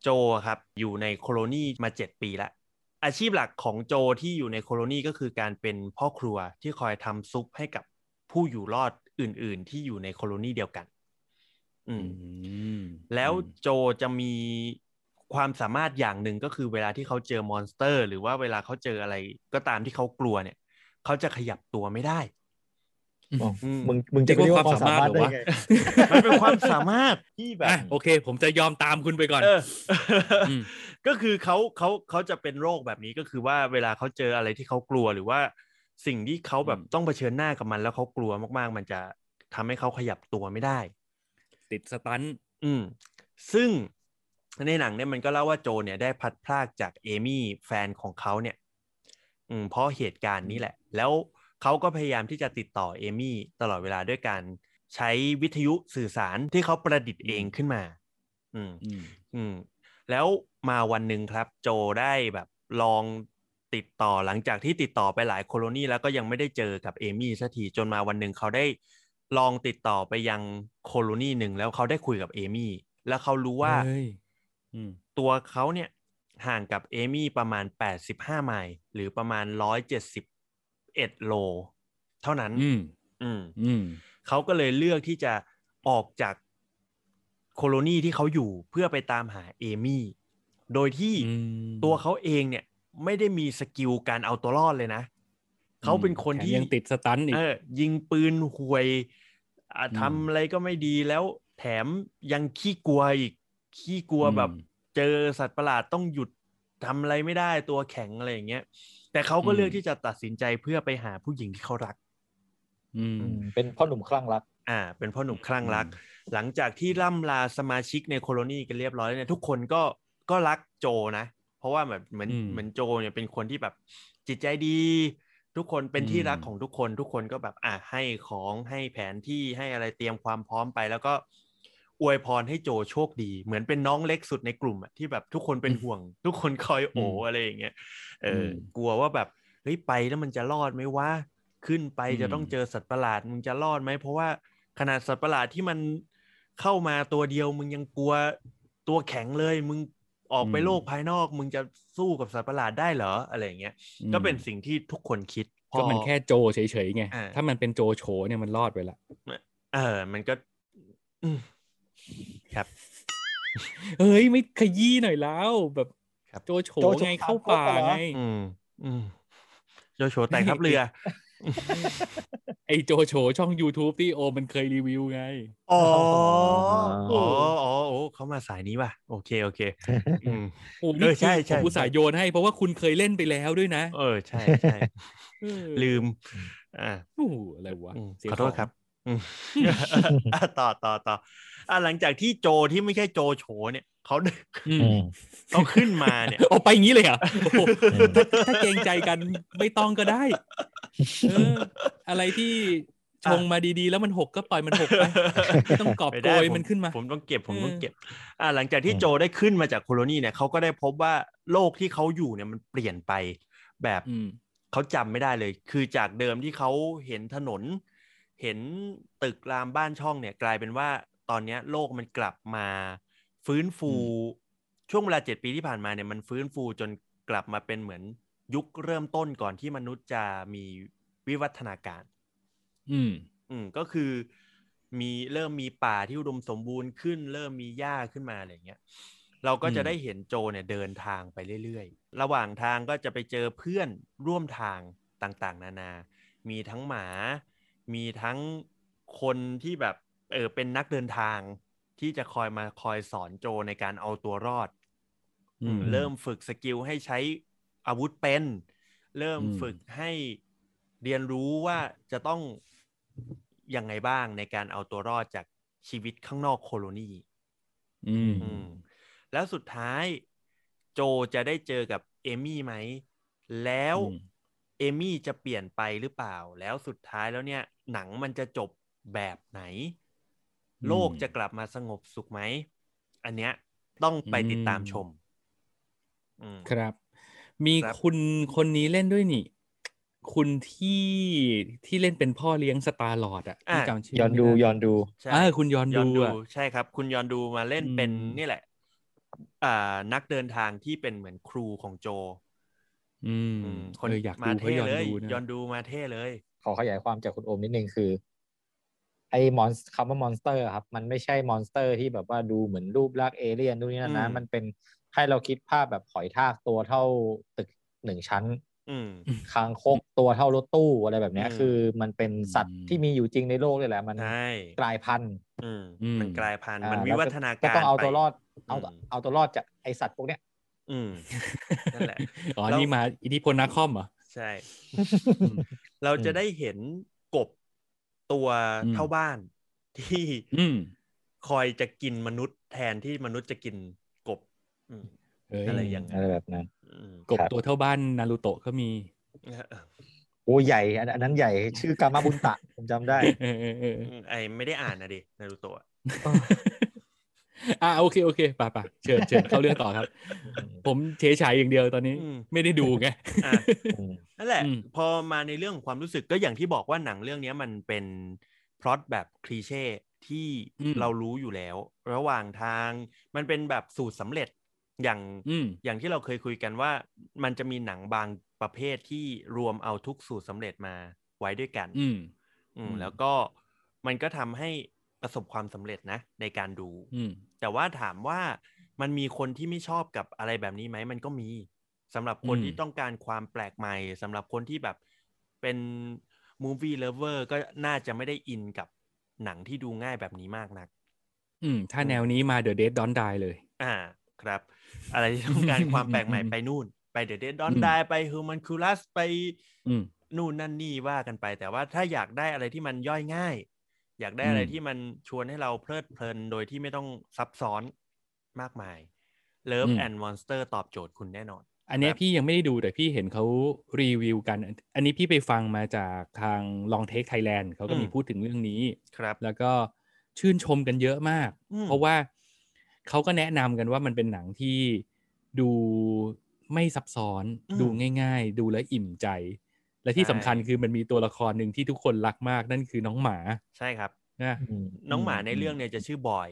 โจครับ อยู่ใน colony มาเจ็ดปีละ อาชีพหลักของโจที่อยู่ใน colony ก็คือการเป็นพ่อครัวที่คอยทำซุปให้กับผู้อยู่รอดอื่น ๆ ที่อยู่ใน colony เดียวกัน อืมอืมแล้วอืมโจจะมีความสามารถอย่างหนึ่งก็คือเวลาที่เขาเจอ monster หรือว่าเวลาเขาเจออะไรก็ตามที่เขากลัวเนี่ย เขาจะขยับตัวไม่ได้บอกอื มมึงมึงจะไปเรียกว่าความสามารถได้ไงมันเป็นความสามารถที่แบบอะโอเค ผมจะยอมตามคุณไปก่อนเอออืมก็คือเขาเขาเขาจะเป็นโรคแบบนี้ก็คือว่าเวลาเขาเจออะไรที่เขากลัวหรือว่า สิ่งที่เขาแบบอืมต้องเผชิญหน้ากับมันแล้วเขากลัวมากๆ มันจะทำให้เขาขยับตัวไม่ได้ ติดสตันอืมซึ่งในหนังเนี่ยมันก็เล่าว่าโจเนี่ยได้พลัดพรากจากเอมี่แฟนของเขาเนี่ย อืมเพราะเหตุการณ์นี้แหละ แล้ว เขาก็พยายามที่จะติดต่อเอมี่ตลอดเวลาด้วยการใช้วิทยุสื่อสารที่เขาประดิษฐ์เองขึ้นมาอืมอืม อืม แล้วมาวันหนึ่งครับ โจได้แบบลองติดต่อหลังจากที่ติดต่อไปหลายโคโลนีแล้วก็ยังไม่ได้เจอกับเอมี่สักทีจนมาวันหนึ่งเขาได้ลองติดต่อไปยังโคโลนีหนึ่งแล้วเขาได้คุยกับเอมี่ แล้วเขารู้ว่าเฮ้ยอืมตัวเขาเนี่ยห่างกับเอมี่ประมาณ 85 ไมล์หรือประมาณ 171โล เท่านั้น อืม อืม อืมเขาก็เลยเลือกที่จะออกจากโคโลนีที่เขาอยู่เพื่อไปตามหาเอมี่ โดยที่อืมตัวเขาเองเนี่ยไม่ได้มีสกิลการเอาตัวรอดเลยนะ เขาเป็นคนแถมที่ยังติดสตันอีกเออยิงปืนห่วยอะอืมทำอะไรก็ไม่ดีแล้วแถมยังขี้กลัวอีก ขี้กลัวอืมแบบ เจอสัตว์ประหลาดต้องหยุดทำอะไรไม่ได้ตัวแข็งอะไรอย่างเงี้ย แต่เขาก็เลือกที่จะตัดสินใจเพื่อไปหาผู้หญิงที่เขารัก อืมอืมเป็นพ่อหนุ่มคลั่งรัก อ่า เป็นพ่อหนุ่มคลั่งรักอืมหลังจากที่ล่ำลาสมาชิกในโคโลนีกันเรียบร้อยแล้วเนี่ยทุกคนก็ก็รักโจนะ เพราะว่าแบบเหมือนอืมเหมือนโจเนี่ยเป็นคนที่แบบจิตใจดี ทุกคนเป็นที่รักอืมของทุกคน ทุกคนก็แบบอะให้ของให้แผนที่ให้อะไรเตรียมความพร้อมไปแล้วก็ อวยพรให้โจโชคดี เหมือนเป็นน้องเล็กสุดในกลุ่มอะที่แบบทุกคนเป็นห่วง ทุกคนคอยโออะไรอย่างเงี้ยเอออมกลัวว่าแบบเฮ้ยไปแล้วมันจะรอดไหมวะขึ้นไปอืมจะต้องเจอสัตว์ประหลาดมึงจะรอดไหมเพราะว่าขนาดสัตว์ประหลาดที่มันเข้ามาตัวเดียวมึงยังกลัวตัวแข็งเลยมึงออกไปโลกภายนอกมึงจะสู้กับสัตว์ประหลาดได้เหรออะไรอย่างเงี้ยก็เป็นสิ่งที่ทุกคนคิดพอก็มันแค่โจเฉยๆไงอ่าถ้ามันเป็นโจโฉเนี่ยมันรอดไปละเออมันก็อืม ครับ เฮ้ยไม่ขยี้หน่อยแล้ว แบบครับโจโฉโจโฉไงเข้าป่าเข้าป่าเหรอไงอืมอืมโจโฉแต่งทัพเรือ ไอโจโฉช่อง YouTube ที่โอมันเคยรีวิวไง อ๋อ อ๋อ๋อออ๋อโอ้เขามาสายนี้ว่ะ โอเค โอเคอืมโอ้เอนี่อใช่คือใช่ผมอุตส่าห์โยนให้เพราะว่าคุณเคยเล่นไปแล้วด้วยนะ เออ ใช่ใช่เออลืม อ่าโอ้โหอะไรวะอืมเสียขอโทษงครับอืมอะต่อต่อต่อ อะหลังจากที่โจที่ไม่ใช่โจโฉเนี่ยเขาอืมอืมเขาขึ้นมาเนี่ยเอาไปงี้เลยเหรอะถ้าถ้าเกรงใจกันไม่ต้องก็ได้เอออะไรที่ชงมาดีๆ แล้วมันหกก็ปล่อยมันหกไปไม่ต้องกอบไม่โกได้ยผมันขึ้นมา ผมต้องเก็บผมต้องเออเก็บ อ่าหลังจากที่อืมโจได้ขึ้นมาจากโคโลนีเนี่ยเขาก็ได้พบว่าโลกที่เขาอยู่เนี่ยมันเปลี่ยนไปแบบอืมเขาจำไม่ได้เลย คือจากเดิมที่เขาเห็นถนน เห็นตึกรามบ้านช่องเนี่ย กลายเป็นว่า ตอนเนี้ยโลกมันกลับมาฟื้นฟูอืช่วงเวลาเจ็ดปีที่ผ่านมาเนี่ยมันฟื้นฟูจนกลับมาเป็นเหมือนยุคเริ่มต้นก่อนที่มนุษย์จะมีวิวัฒนาการ อืม อืมก็คือมีเริ่มมีป่าที่อุดมสมบูรณ์ขึ้น เริ่มมีหญ้าขึ้นมาอะไรอย่างเงี้ย เราก็จะอืมได้เห็นโจเนี่ยเดินทางไปเรื่อยๆ ระหว่างทางก็จะไปเจอเพื่อนร่วมทางต่างๆ นานา มีทั้งหมา มีทั้งคนที่แบบ เออเป็นนักเดินทางที่จะคอยมาคอยสอนโจในการเอาตัวรอดอืมเริ่มฝึกสกิลให้ใช้อาวุธเป็น เริ่มอืมฝึกให้เรียนรู้ว่าจะต้องยังไงบ้างในการเอาตัวรอดจากชีวิตข้างนอกโคโลนีอืมอืมแล้วสุดท้ายโจจะได้เจอกับเอมี่ไหม แล้วอืมเอมี่จะเปลี่ยนไปหรือเปล่า แล้วสุดท้ายแล้วเนี่ย หนังมันจะจบแบบไหน โลกจะกลับมาสงบสุขไหม อันเนี้ยต้องไปติดตามชมอืมครับ มีครับคุณคนนี้เล่นด้วยนี่ คุณที่ที่เล่นเป็นพ่อเลี้ยงสตาร์ลอดอะที่จำชื่ย้อนดูไม่ไย้อนดูใช่อ่าคุณย้อนยอนดูดูอะใช่ครับ คุณยอนดูมาเล่นเป็นอืมนี่แหละ อ่า นักเดินทางที่เป็นเหมือนครูของโจ อืมอืมเอออยากมาดูเพราะเท่ย้อนเลยดูนะยอนดูมาเท่เลย ขอขยายความจากคุณโอมนิดนึงคือ ไอ้ mon คำว่า monster ครับ มันไม่ใช่ monster ที่แบบว่าดูเหมือนรูปลักษณ์เอเลี่ยนดูนี่นั่นนะอืมมันเป็นให้เราคิดภาพแบบหอยทากตัวเท่าตึกหนึ่งชั้นอืมคางคกตัวเท่ารถตู้อะไรแบบเนี้ยอืมคือมันเป็นสัตว์อืมที่มีอยู่จริงในโลกเลยแหละ มันใช่กลายพันธุ์อืมอืมมันกลายพันธุ์อ่ามันวิวัฒนาการก็ต้องเอาตัวรอดเอาอืมเอาตัวรอดจากไอ้สัตว์พวกเนี้ยอืมนั่นแหละอ๋อแล้วนี่มาอิทธิพลนักคอมเหรอใช่อืมเราจะได้เห็นกบ ตัวอืมเท่าบ้านที่อืมคอยจะกินมนุษย์แทนที่มนุษย์จะกินกบอืมเอ้ยอะไรอย่างนั้นอะไรแบบนั้นอืมกบครับตัวเท่าบ้านนารูโตะก็มีโอ้ใหญ่ อันอันนั้นใหญ่ ชื่อกามาบุนตะ ผมจำได้เออเออเออไอไม่ได้อ่านนะดินารูโตะ อ่าโอเคโอเคป่ะป่ะเชิญเชิญเข้าเรื่องต่อครับ ผมเฉยฉายอย่างเดียวตอนนี้อืมไม่ได้ดูไงอะอืมนั่นแหละอืมพอมาในเรื่องของความรู้สึกก็อย่างที่บอกว่าหนังเรื่องเนี้ยมันเป็นพล็อตแบบคลีเช่ที่อืมเรารู้อยู่แล้ว ระหว่างทางมันเป็นแบบสูตรสำเร็จอย่างอืมอย่างที่เราเคยคุยกันว่า มันจะมีหนังบางประเภทที่รวมเอาทุกสูตรสำเร็จมาไว้ด้วยกัน อืมอืมอืมแล้วก็มันก็ทำให้ ประสบความสำเร็จนะ ในการดูอืมแต่ว่าถามว่ามันมีคนที่ไม่ชอบกับอะไรแบบนี้ไหมมันก็มีสำหรับคนอืมที่ต้องการความแปลกใหม่สำหรับคนที่แบบเป็น movie lover ก็น่าจะไม่ได้อินกับหนังที่ดูง่ายแบบนี้มากนัก อืม ถ้าแนวนี้มา The Dead Don't Die เลย อ่า ครับ อะไรที่ต้องการความแปลกใหม่ไปนู่น ไปเด e เด d ดอนอืมไดไปฮูมันคูลัสไปอืมนู่นนั่นนี่ว่ากันไป แต่ว่าถ้าอยากได้อะไรที่มันย่อยง่าย อยากได้อะไรอืมที่มันชวนให้เราเพลิดเพลินโดยที่ไม่ต้องซับซ้อนมากมาย Love and Monster ตอบโจทย์คุณแน่นอน อันเนี้ยครับพี่ยังไม่ได้ดูแต่พี่เห็นเขารีวิวกัน อันนี้พี่ไปฟังมาจากทาง Long Take Thailand เขาก็มีอืมพูดถึงเรื่องนี้ครับ แล้วก็ชื่นชมกันเยอะมากอืมเพราะว่าเขาก็แนะนำกันว่ามันเป็นหนังที่ดูไม่ซับซ้อน ดูง่าย ๆ ดูแล้วอิ่มใจ และที่สำคัญคือมันมีตัวละครหนึ่งที่ทุกคนรักมากนั่นคือน้องหมา ใช่ครับนะอืมน้องหมาในเรื่องเนี่ยจะชื่อบอย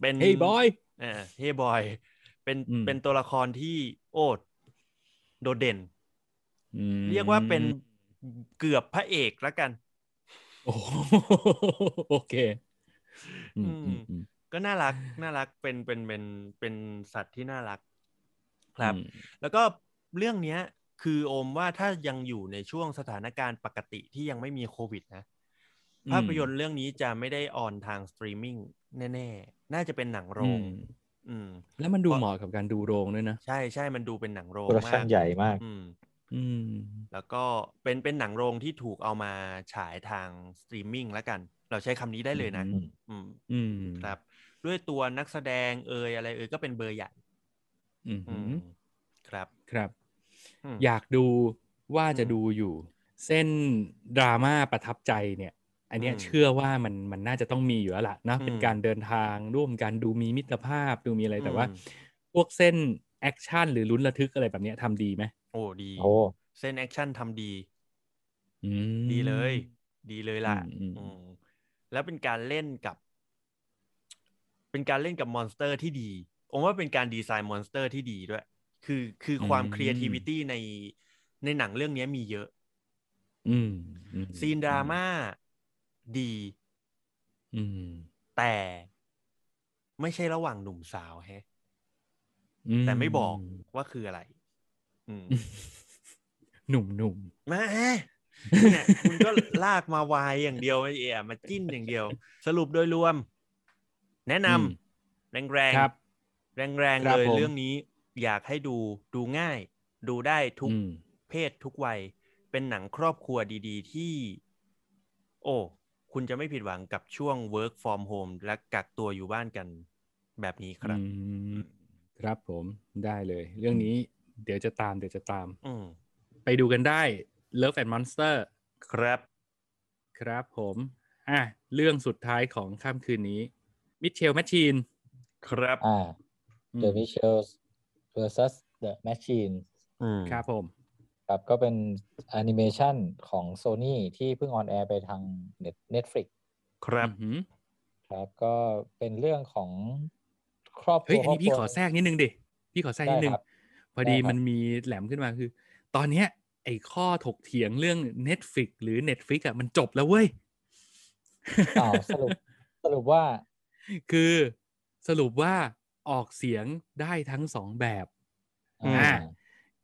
เป็นเฮ้ยบอยเออเฮ้ยบอย เป็นอืมเป็นตัวละครที่โอ้โดดเด่นเรียกว่าเป็นเกือบพระเอกแล้วกัน โอ้โหโอเคอืมอืมอืมก็น่ารักน่ารักเป็นเป็นเป็นเป็นสัตว์ที่น่ารัก ครับอืมแล้วก็เรื่องเนี้ย คือโอมว่าถ้ายังอยู่ในช่วงสถานการณ์ปกติที่ยังไม่มีโควิดนะอืมภาพยนตร์เรื่องนี้จะไม่ได้ on ทางสตรีมมิ่งแน่ๆ น่าจะเป็นหนังโรง อืมอืมแล้วมันดูเพราะเหมาะกับการดูโรงด้วยนะ ใช่ใช่มันดูเป็นหนังโรง production ใหญ่มาก อืมอืม แล้วก็เป็นเป็นหนังโรงที่ถูกเอามาฉายทางสตรีมมิ่งแล้วกัน เราใช้คำนี้ได้เลยนะ อืม อืมอืมครับ ด้วยตัวนักแสดงเอยอะไรเอยก็เป็นเบอร์ใหญ่ อืมอืมครับ ครับ อืมอยากดูว่าจะอืมดูอยู่ เส้นดราม่าประทับใจเนี่ย อันเนี้ยอืมเชื่อว่ามันมันน่าจะต้องมีอยู่แล้วล่ะนะอืมเป็นการเดินทางร่วมกันดูมีมิตรภาพดูมีอะไรแต่ว่าอืมพวกเส้น action หรือลุ้นระทึกอะไรแบบเนี้ยทำดีไหมโอ้ดีโอ้เส้น action ทำดีอืมดีเลย ดีเลยล่ะอืมอืมอืมแล้วเป็นการเล่นกับ เป็นการเล่นกับ monster ที่ดีผมว่าเป็นการ design monster ที่ดีด้วย คือคือความ creativity ในในหนังเรื่องนี้มีเยอะ อืมอืมซีนดราม่าดี อืม แต่ไม่ใช่ระหว่างหนุ่มสาวแฮะอืแต่ไม่บอกว่าคืออะไร อืมหนุ่มหนุ่มแม่เนี่ยคุณก็ลากมาวายอย่างเดียวไม่เอะมาจิ้นอย่างเดียว สรุปโดยรวม แนะนำแรงแรงครับแรงแรงๆครับเลยผมเรื่องนี้ อยากให้ดูดูง่าย ดูได้ทุกอืมเพศทุกวัย เป็นหนังครอบครัวดี ๆ ที่ โอ้ คุณจะไม่ผิดหวังกับช่วง work from home และกักตัวอยู่บ้านกันแบบนี้ครับอืมครับผมได้เลย เรื่องนี้เดี๋ยวจะตามเดี๋ยวจะตามอืมไปดูกันได้ Love and Monster ครับ ครับผมอะเรื่องสุดท้ายของค่ำคืนนี้ Mitchells Machine ครับอ่า The Mitchells versus The Machine อืมครับผม ครับก็เป็นแอนิเมชันของ Sony ที่เพิ่ง on air ไปทาง Net Netflix ครับอือหือครับก็เป็นเรื่องของครอบครัเฮ้ยวอันครอนี้บพี่ครัวขอแทรกนิดนึงดิ พี่ขอแทรกนิดนึงได้ครับพอดีได้ครับมันมีแหลมขึ้นมาคือ ตอนเนี้ย ไอ้ข้อถกเถียงเรื่อง Netflix หรือ Netflix อะมันจบแล้วเว้ยอ้าวสรุปสรุปว่า คือสรุปว่า ออกเสียงได้ทั้งสองแบบอืมอ่า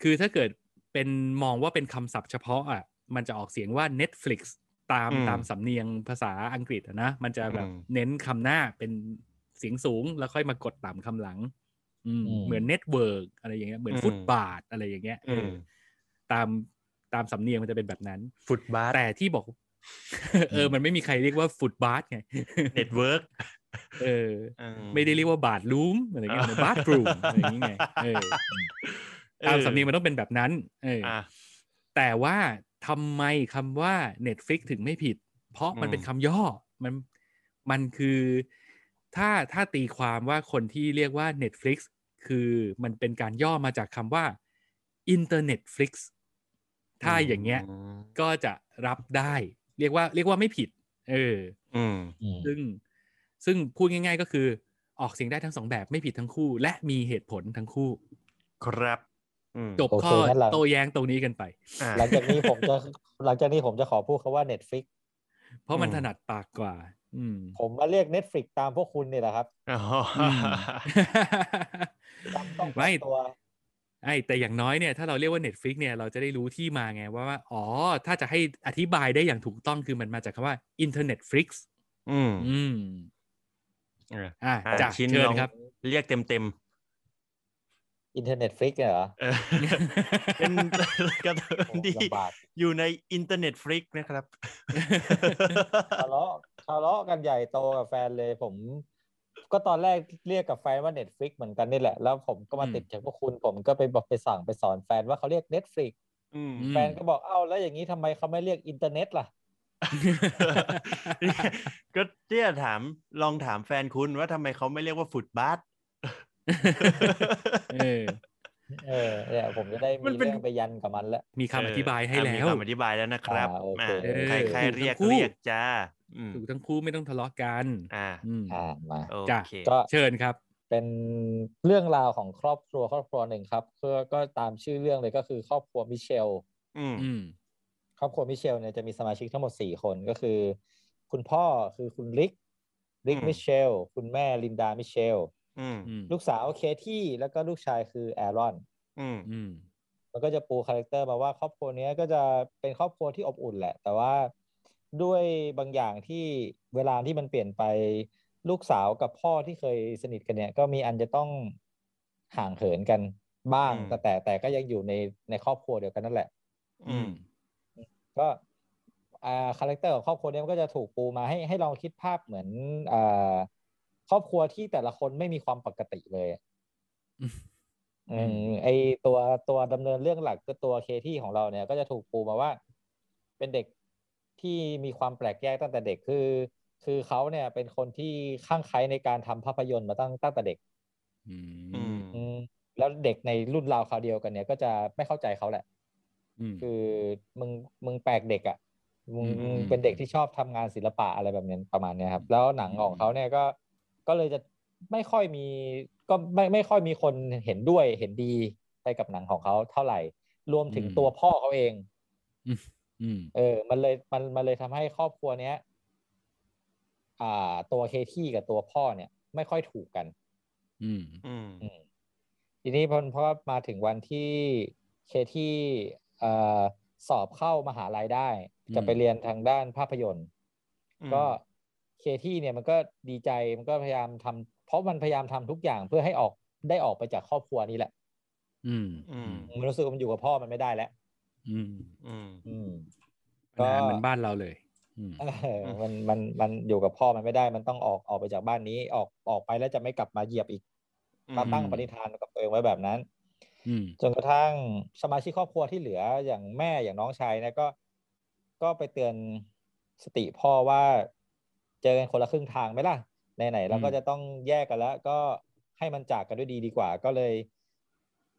คือถ้าเกิดเป็นมองว่าเป็นคำศัพท์เฉพาะอะมันจะออกเสียงว่า Netflix ตามอืมตามสำเนียงภาษาอังกฤษอะนะ มันจะแบบอืมเน้นคำหน้าเป็นเสียงสูงแล้วค่อยมากดต่ำคำหลังอืมอืมเหมือนเน็ตเวิร์กอะไรอย่างเงี้ยเหมือนอืมฟุตบาทอะไรอย่างเงี้ยเออมอตามตามสำเนียงมันจะเป็นแบบนั้น ฟุตบาทแต่ที่บอก เออ มันไม่มีใครเรียกว่าฟุตบาทไงเน็ตเวิร์ก เออ ไม่ได้เรียกว่าบาทลูมอะไรเงี้ยบาทรูมอะไรอย่างเงี้ยเออตามสำเนียงมันต้องเป็นแบบนั้น เออออะแต่ว่าทำไมคำว่า Netflix ถึงไม่ผิด เพราะมันอืมเป็นคำย่อมันมันคือถ้าถ้าตีความว่าคนที่เรียกว่า Netflix คือมันเป็นการย่อมาจากคำว่า Internet Flix ถ้าอย่างเงี้ยมก็จะรับได้ เรียกว่า เรียกว่าไม่ผิด เอออืมอืมซึ่ง ซึ่งพูดง่าย ๆ ก็คือออกเสียงได้ทั้งสองแบบไม่ผิดทั้งคู่ และมีเหตุผลทั้งคู่ ครับอืมจบโอเคข้องั้นเราโต้แย้งตรงนี้กันไปอะหลังจากนี้ผมจะหลังจากนี้ผมจะขอพูดคาว่า Netflix เพราะมันอืมถนัดปากกว่าอืมผมมาเรียก Netflix ตามพวกคุณนี่แหละครับอ๋ออืมจำต้องไม่ตัวไอ้แต่อย่างน้อยเนี่ยถ้าเราเรียกว่า Netflix เนี่ยเราจะได้รู้ที่มาไงว่าว่า อ๋อ ถ้าจะให้อธิบายได้อย่างถูกต้องคือมันมาจากคำว่า Internet Flix อืมอืมเอออะอะจ้ะชิ้นเชิลญองครับ เรียกเต็มเต็มอินเทอร์เน็ตฟลิกเนี่ยเหรอๆเออเป็นกระเทยโอ้ที่ลำบากอยู่ในอินเทอร์เน็ตฟริกนะครับทะเลาะทะเลาะกันใหญ่โตกับแฟนเลยผม ก็ตอนแรกเรียกกับแฟนว่า Netflix เหมือนกันนี่แหละ แล้วผมก็มาอืมติดจากพวกคุณ ผมก็ไปบอกไปสั่งไปสอนแฟนว่าเขาเรียก Netflix อืมอืมแฟนก็บอกเอ้าแล้วอย่างนี้ทำไมเขาไม่เรียกอินเทอร์เน็ตล่ะ ก็เจ๊ถามลองถามแฟนคุณว่าทำไมเขาไม่เรียกว่าฟุตบาทเออเออเนี่ยผมจะได้มัมีนเป็นเรื่องไปยันกับมันแล้ว มีคำอธิบายให้เออแล้มีวคำอธิบายแล้วนะครับอ่าโอเคอ่าเออใครใครถูกเรียกทั้งคู่เรียกจ้าอืมถูกทั้งคู่ไม่ต้องทะเลาะกัน อ่าอืมอ่ามาโอจ้ะเคก็เชิญครับ เป็นเรื่องราวของครอบครัวครอบครัวหนึ่งครับเพื่อก็ตามชื่อเรื่องเลยก็คือครอบครัวมิเชล อืมอืมค รอบครัวมิเชลเนี่ยจะมีสมาชิกทั้งหมดสี่คนก็คือ คุณพ่อคือคุณริกริกอืมมิเชลคุณแม่ลินดามิเชลอืมอืมลูกสาวเคที่แล้วก็ลูกชายคือแอรอนอืมอืมมันก็จะปู character มาว่าครอบครัวเนี้ยก็จะเป็นครอบครัวที่อบอุ่นแหละ แต่ว่าด้วยบางอย่างที่เวลาที่มันเปลี่ยนไปลูกสาวกับพ่อที่เคยสนิทกันเนี่ย ก็มีอันจะต้องห่างเหินกันบ้างอืมแต่แต่แต่ก็ยังอยู่ในในครอบครัวเดียวกันนั่นแหละ อืม ก็อ่า character ของครอบครัวเนี้ยมันก็จะถูกปูมาให้ให้ลองคิดภาพเหมือนอ่าครอบครัวที่แต่ละคนไม่มีความปกติเลยอะอืมอืมไอตัวตัวดำเนินเรื่องหลักก็ตัวเคที่ของเราเนี่ย ก็จะถูกปูมาว่า เป็นเด็กที่มีความแปลกแยกตั้งแต่เด็กคือ คือเขาเนี่ยเป็นคนที่ข้างไคล้ในการทำภาพยนตร์มาตั้งตั้งแต่เด็กอือืมมอืมแล้วเด็กในรุ่นราวคราวเดียวกันเนี่ย ก็จะไม่เข้าใจเขาแหละอืม คือมึงมึงแปลกเด็กอะ่ะมึงอืมมึงเป็นเด็กที่ชอบทำงานศิลปะอะไรแบบนี้ประมาณเนี้ยครับ แล้วหนังของเขาเนี่ยก็ก็เลยจะไม่ค่อยมีก็ไม่ไม่ค่อยมีคนเห็นด้วยเห็นดีไปกับหนังของเขาเท่าไหร่ รวมถึงตัวพ่อเขาเองอืมเออ มันเลยมันมันเลยทำให้ครอบครัวเนี้ย อ่า ตัวเคที่กับตัวพ่อเนี่ย ไม่ค่อยถูกกัน อืมอืมอืมทีนี้พอเพราะว่ามาถึงวันที่เคที่เอ่อ สอบเข้ามหาลัยได้ จะไปอืมเรียนทางด้านภาพยนตร์อืมก็เคที่เนี่ยมันก็ดีใจมันก็พยายามทำเพราะมันพยายามทำทุกอย่างเพื่อให้ออกได้ออกไปจากครอบครัวนี้แหละ อืมอืมมันรู้สึกว่ามันอยู่กับพ่อมันไม่ได้แล้ว อืมอืมอืมปัญหาก็เหมือนบ้านเราเลยอืมเออมันมันมันอยู่กับพ่อมันไม่ได้มันต้องออกออกไปจากบ้านนี้ ออกออกไปแล้วจะไม่กลับมาเหยียบอีกมาตั้งปณิธานกับตัวเองไว้แบบนั้นอืม จนกระทั่งสมาชิกครอบครัวที่เหลืออย่างแม่อย่างน้องชายเนะก็ ก็ไปเตือนสติพ่อว่าเจอกันคนละครึ่งทางไหมล่ะไหนๆเราก็อืมจะต้องแยกกันแล้ว ก็ให้มันจากกันด้วยดีดีกว่า ก็เลย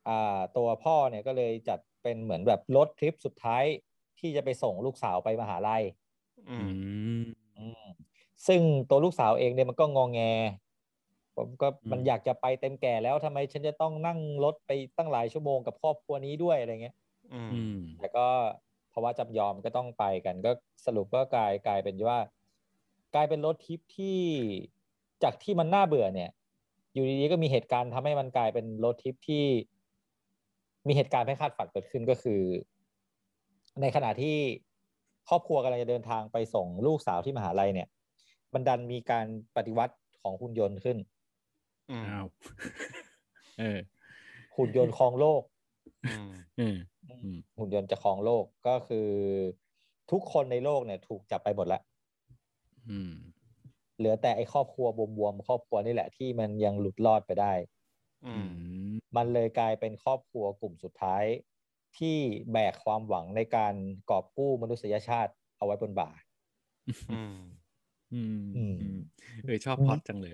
อ่า ตัวพ่อเนี่ยก็เลยจัดเป็นเหมือนแบบรถทริปสุดท้ายที่จะไปส่งลูกสาวไปมหาลัยอือืมมอืมซึ่งตัวลูกสาวเองเนี่ยมันก็งองแง ผมก็อืมมันอยากจะไปเต็มแก่แล้วทำไมฉันจะต้องนั่งรถไปตั้งหลายชั่วโมงกับครอบครัวนี้ด้วยอะไรเงี้ยอืมอืมแต่ก็เพราะว่าจำยอมก็ต้องไปกันก็สรุปก็กลายกลายเป็นว่า กลายเป็นรถทริปที่จากที่มันน่าเบื่อเนี่ย อยู่ดีๆก็มีเหตุการณ์ทำให้มันกลายเป็นรถทริปที่ มีเหตุการณ์ไม่คาดฝันเกิดขึ้นก็คือ ในขณะที่ครอบครัวกำลังจะเดินทางไปส่งลูกสาวที่มหาลัยเนี่ย มันดันมีการปฏิวัติของหุ่นยนต์ขึ้น อืมอ้าวเออหุ่นยนต์ครองโลกอืมเอออืมหุ่นยนต์จะครองโลกก็คือ ทุกคนในโลกเนี่ย ถูกจับไปหมดละอืมเหลือแต่ไอ้ครอบครัวบวมๆครอบครัวนี่แหละที่มันยังหลุดรอดไปได้อือืมมมันเลยกลายเป็นครอบครัวกลุ่มสุดท้าย ที่แบกความหวังในการกอบกู้มนุษยชาติเอาไว้บนบ่า อืมอืมอืมอืมเออชอบพล็อดจังเลย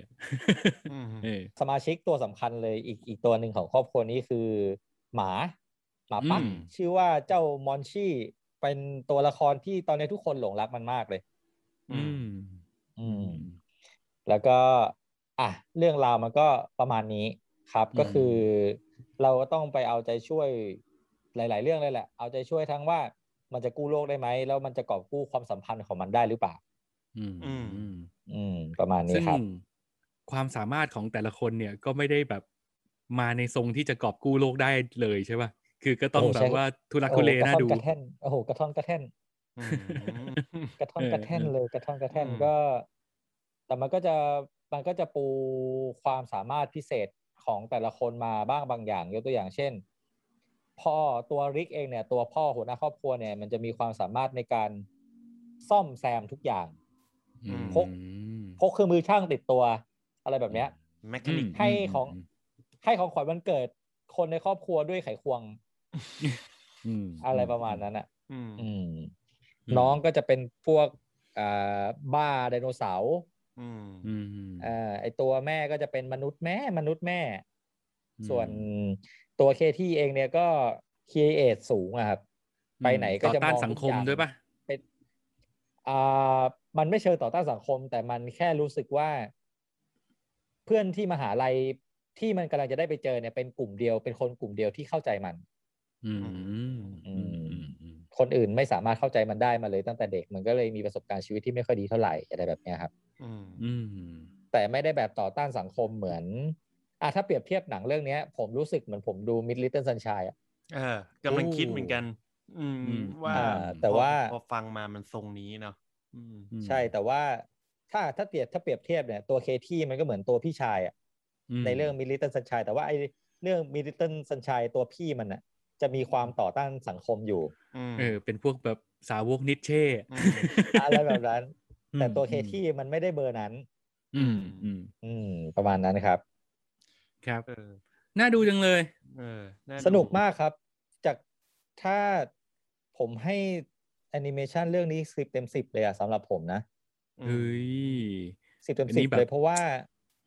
อืมเออสมาชิกตัวสำคัญเลยอีกอีกตัวหนึ่งของครอบครัวนี้คือ หมา หมาปักอืมชื่อว่าเจ้ามอนชี่เป็นตัวละครที่ตอนนี้ทุกคนหลงรักมันมากเลย อืม อืม แล้วก็ อะ เรื่องราวมันก็ประมาณนี้ครับอืมก็คือ เราก็ต้องไปเอาใจช่วยหลาย ๆ เรื่องเลยแหละ เอาใจช่วยทั้งว่ามันจะกู้โลกได้ไหม แล้วมันจะกอบกู้ความสัมพันธ์ของมันได้หรือเปล่า อืมอืมอืมอืมประมาณนี้ซึ่งครับความสามารถของแต่ละคนเนี่ยก็ไม่ได้แบบมาในทรงที่จะกอบกู้โลกได้เลยใช่ป่ะคือก็ต้องโอ้แบใช่บว่าทุรักโอ้ทุเลกระน่าท่อนดูกระแท่นโอ้โหกระท่อนกระแท่นอืมกระท่อนเออกระแท่นเออเลยกระท่อนกระแท่นอืมก็ แต่มันก็จะมันก็จะปูความสามารถพิเศษของแต่ละคนมาบ้างบางอย่างยกตัวอย่างเช่น พ่อตัวริกเองเนี่ย ตัวพ่อหัวหน้าครอบครัวเนี่ย มันจะมีความสามารถในการซ่อมแซมทุกอย่างอืม พกพกเครื่องมือช่างติดตัว อะไรแบบเนี้ยแมคานิกให้ของให้ของขวัญวันเกิดคนในครอบครัวด้วยไขควงอืมอะไรประมาณนั้นอะอืมอืมอืมน้องก็จะเป็นพวกอ่าบ้าไดโนเสาร์อืมอืมอ่าไอตัวแม่ก็จะเป็นมนุษย์แม่มนุษย์แม่อืมส่วนตัวเคที่เองเนี่ยก็คีเอทสูงอะครับ ไปไหนก็จะต่อต้านมองสังทุกคมอย่างด้วยป่ะเป็นอ่า มันไม่เชิงต่อต้านสังคม แต่มันแค่รู้สึกว่า เพื่อนที่มหาลัยที่มันกำลังจะได้ไปเจอเนี่ยเป็นกลุ่มเดียวเป็นคนกลุ่มเดียวที่เข้าใจมันอืมอือืมมอืมอืมคนอื่นไม่สามารถเข้าใจมันได้มาเลยตั้งแต่เด็กมันก็เลยมีประสบการณ์ชีวิตที่ไม่ค่อยดีเท่าไหร่อะไรแบบเนี้ยครับอืมอืมแต่ไม่ได้แบบต่อต้านสังคมเหมือนอะถ้าเปรียบเทียบหนังเรื่องเนี้ยผมรู้สึกเหมือนผมดู Mid Little Sunshine อะเออกำลังคิดเหมือนกัน อืมอืม ว่าอ่าแต่พอว่าพอฟังมามันทรงนี้เนาะอืมอืมใช่แต่ว่าถ้าถ้าเปรียบถ้าเปรียบเทียบเนี่ยตัวเคที่มันก็เหมือนตัวพี่ชายอะมในเรื่อง Mid Little Sunshine แต่ว่าไอเรื่อง Mid Little Sunshine ตัวพี่มันอะ จะมีความต่อต้านสังคมอยู่อืมเออเป็นพวกแบบสาวกนิชเช่อืมอะไรแบบนั้นอืมแต่ตัวเคที่มันไม่ได้เบอร์นั้น อืมอืมอืมประมาณนั้นครับ ครับเออน่าดูจังเลย เออาสนุกมากครับ จากถ้า ผมให้แอนิเมชันเรื่องนี้สิบเต็มสิบเลยอะสำหรับผมนะอืมเฮ้ยสิบเต็มอันสินี้บแบบเลยเพราะว่า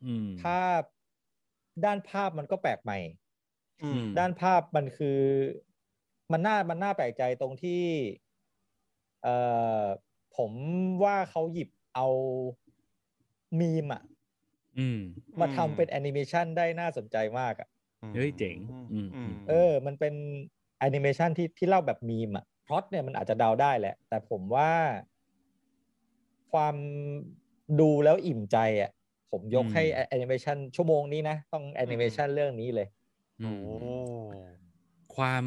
อืมภาพด้านภาพมันก็แปลกใหม่อืมด้านภาพมันคือ มันน่ามันน่าแปลกใจตรงที่ เอ่อผมว่าเขาหยิบเอามีมอะอืมมาทำเป็นแอนิเมชันได้น่าสนใจมากอะเฮ้ยเจ๋งอืมมเออ มันเป็นแอนิเมชันที่ที่เล่าแบบมีมอะ พล็อตเนี่ยมันอาจจะเดาได้แหละ แต่ผมว่า ความดูแล้วอิ่มใจอะผมยกอืมให้แอนิเมชันชั่วโมงนี้นะ ต้องแอนิเมชันเรื่องนี้เลยอืโอ้มความ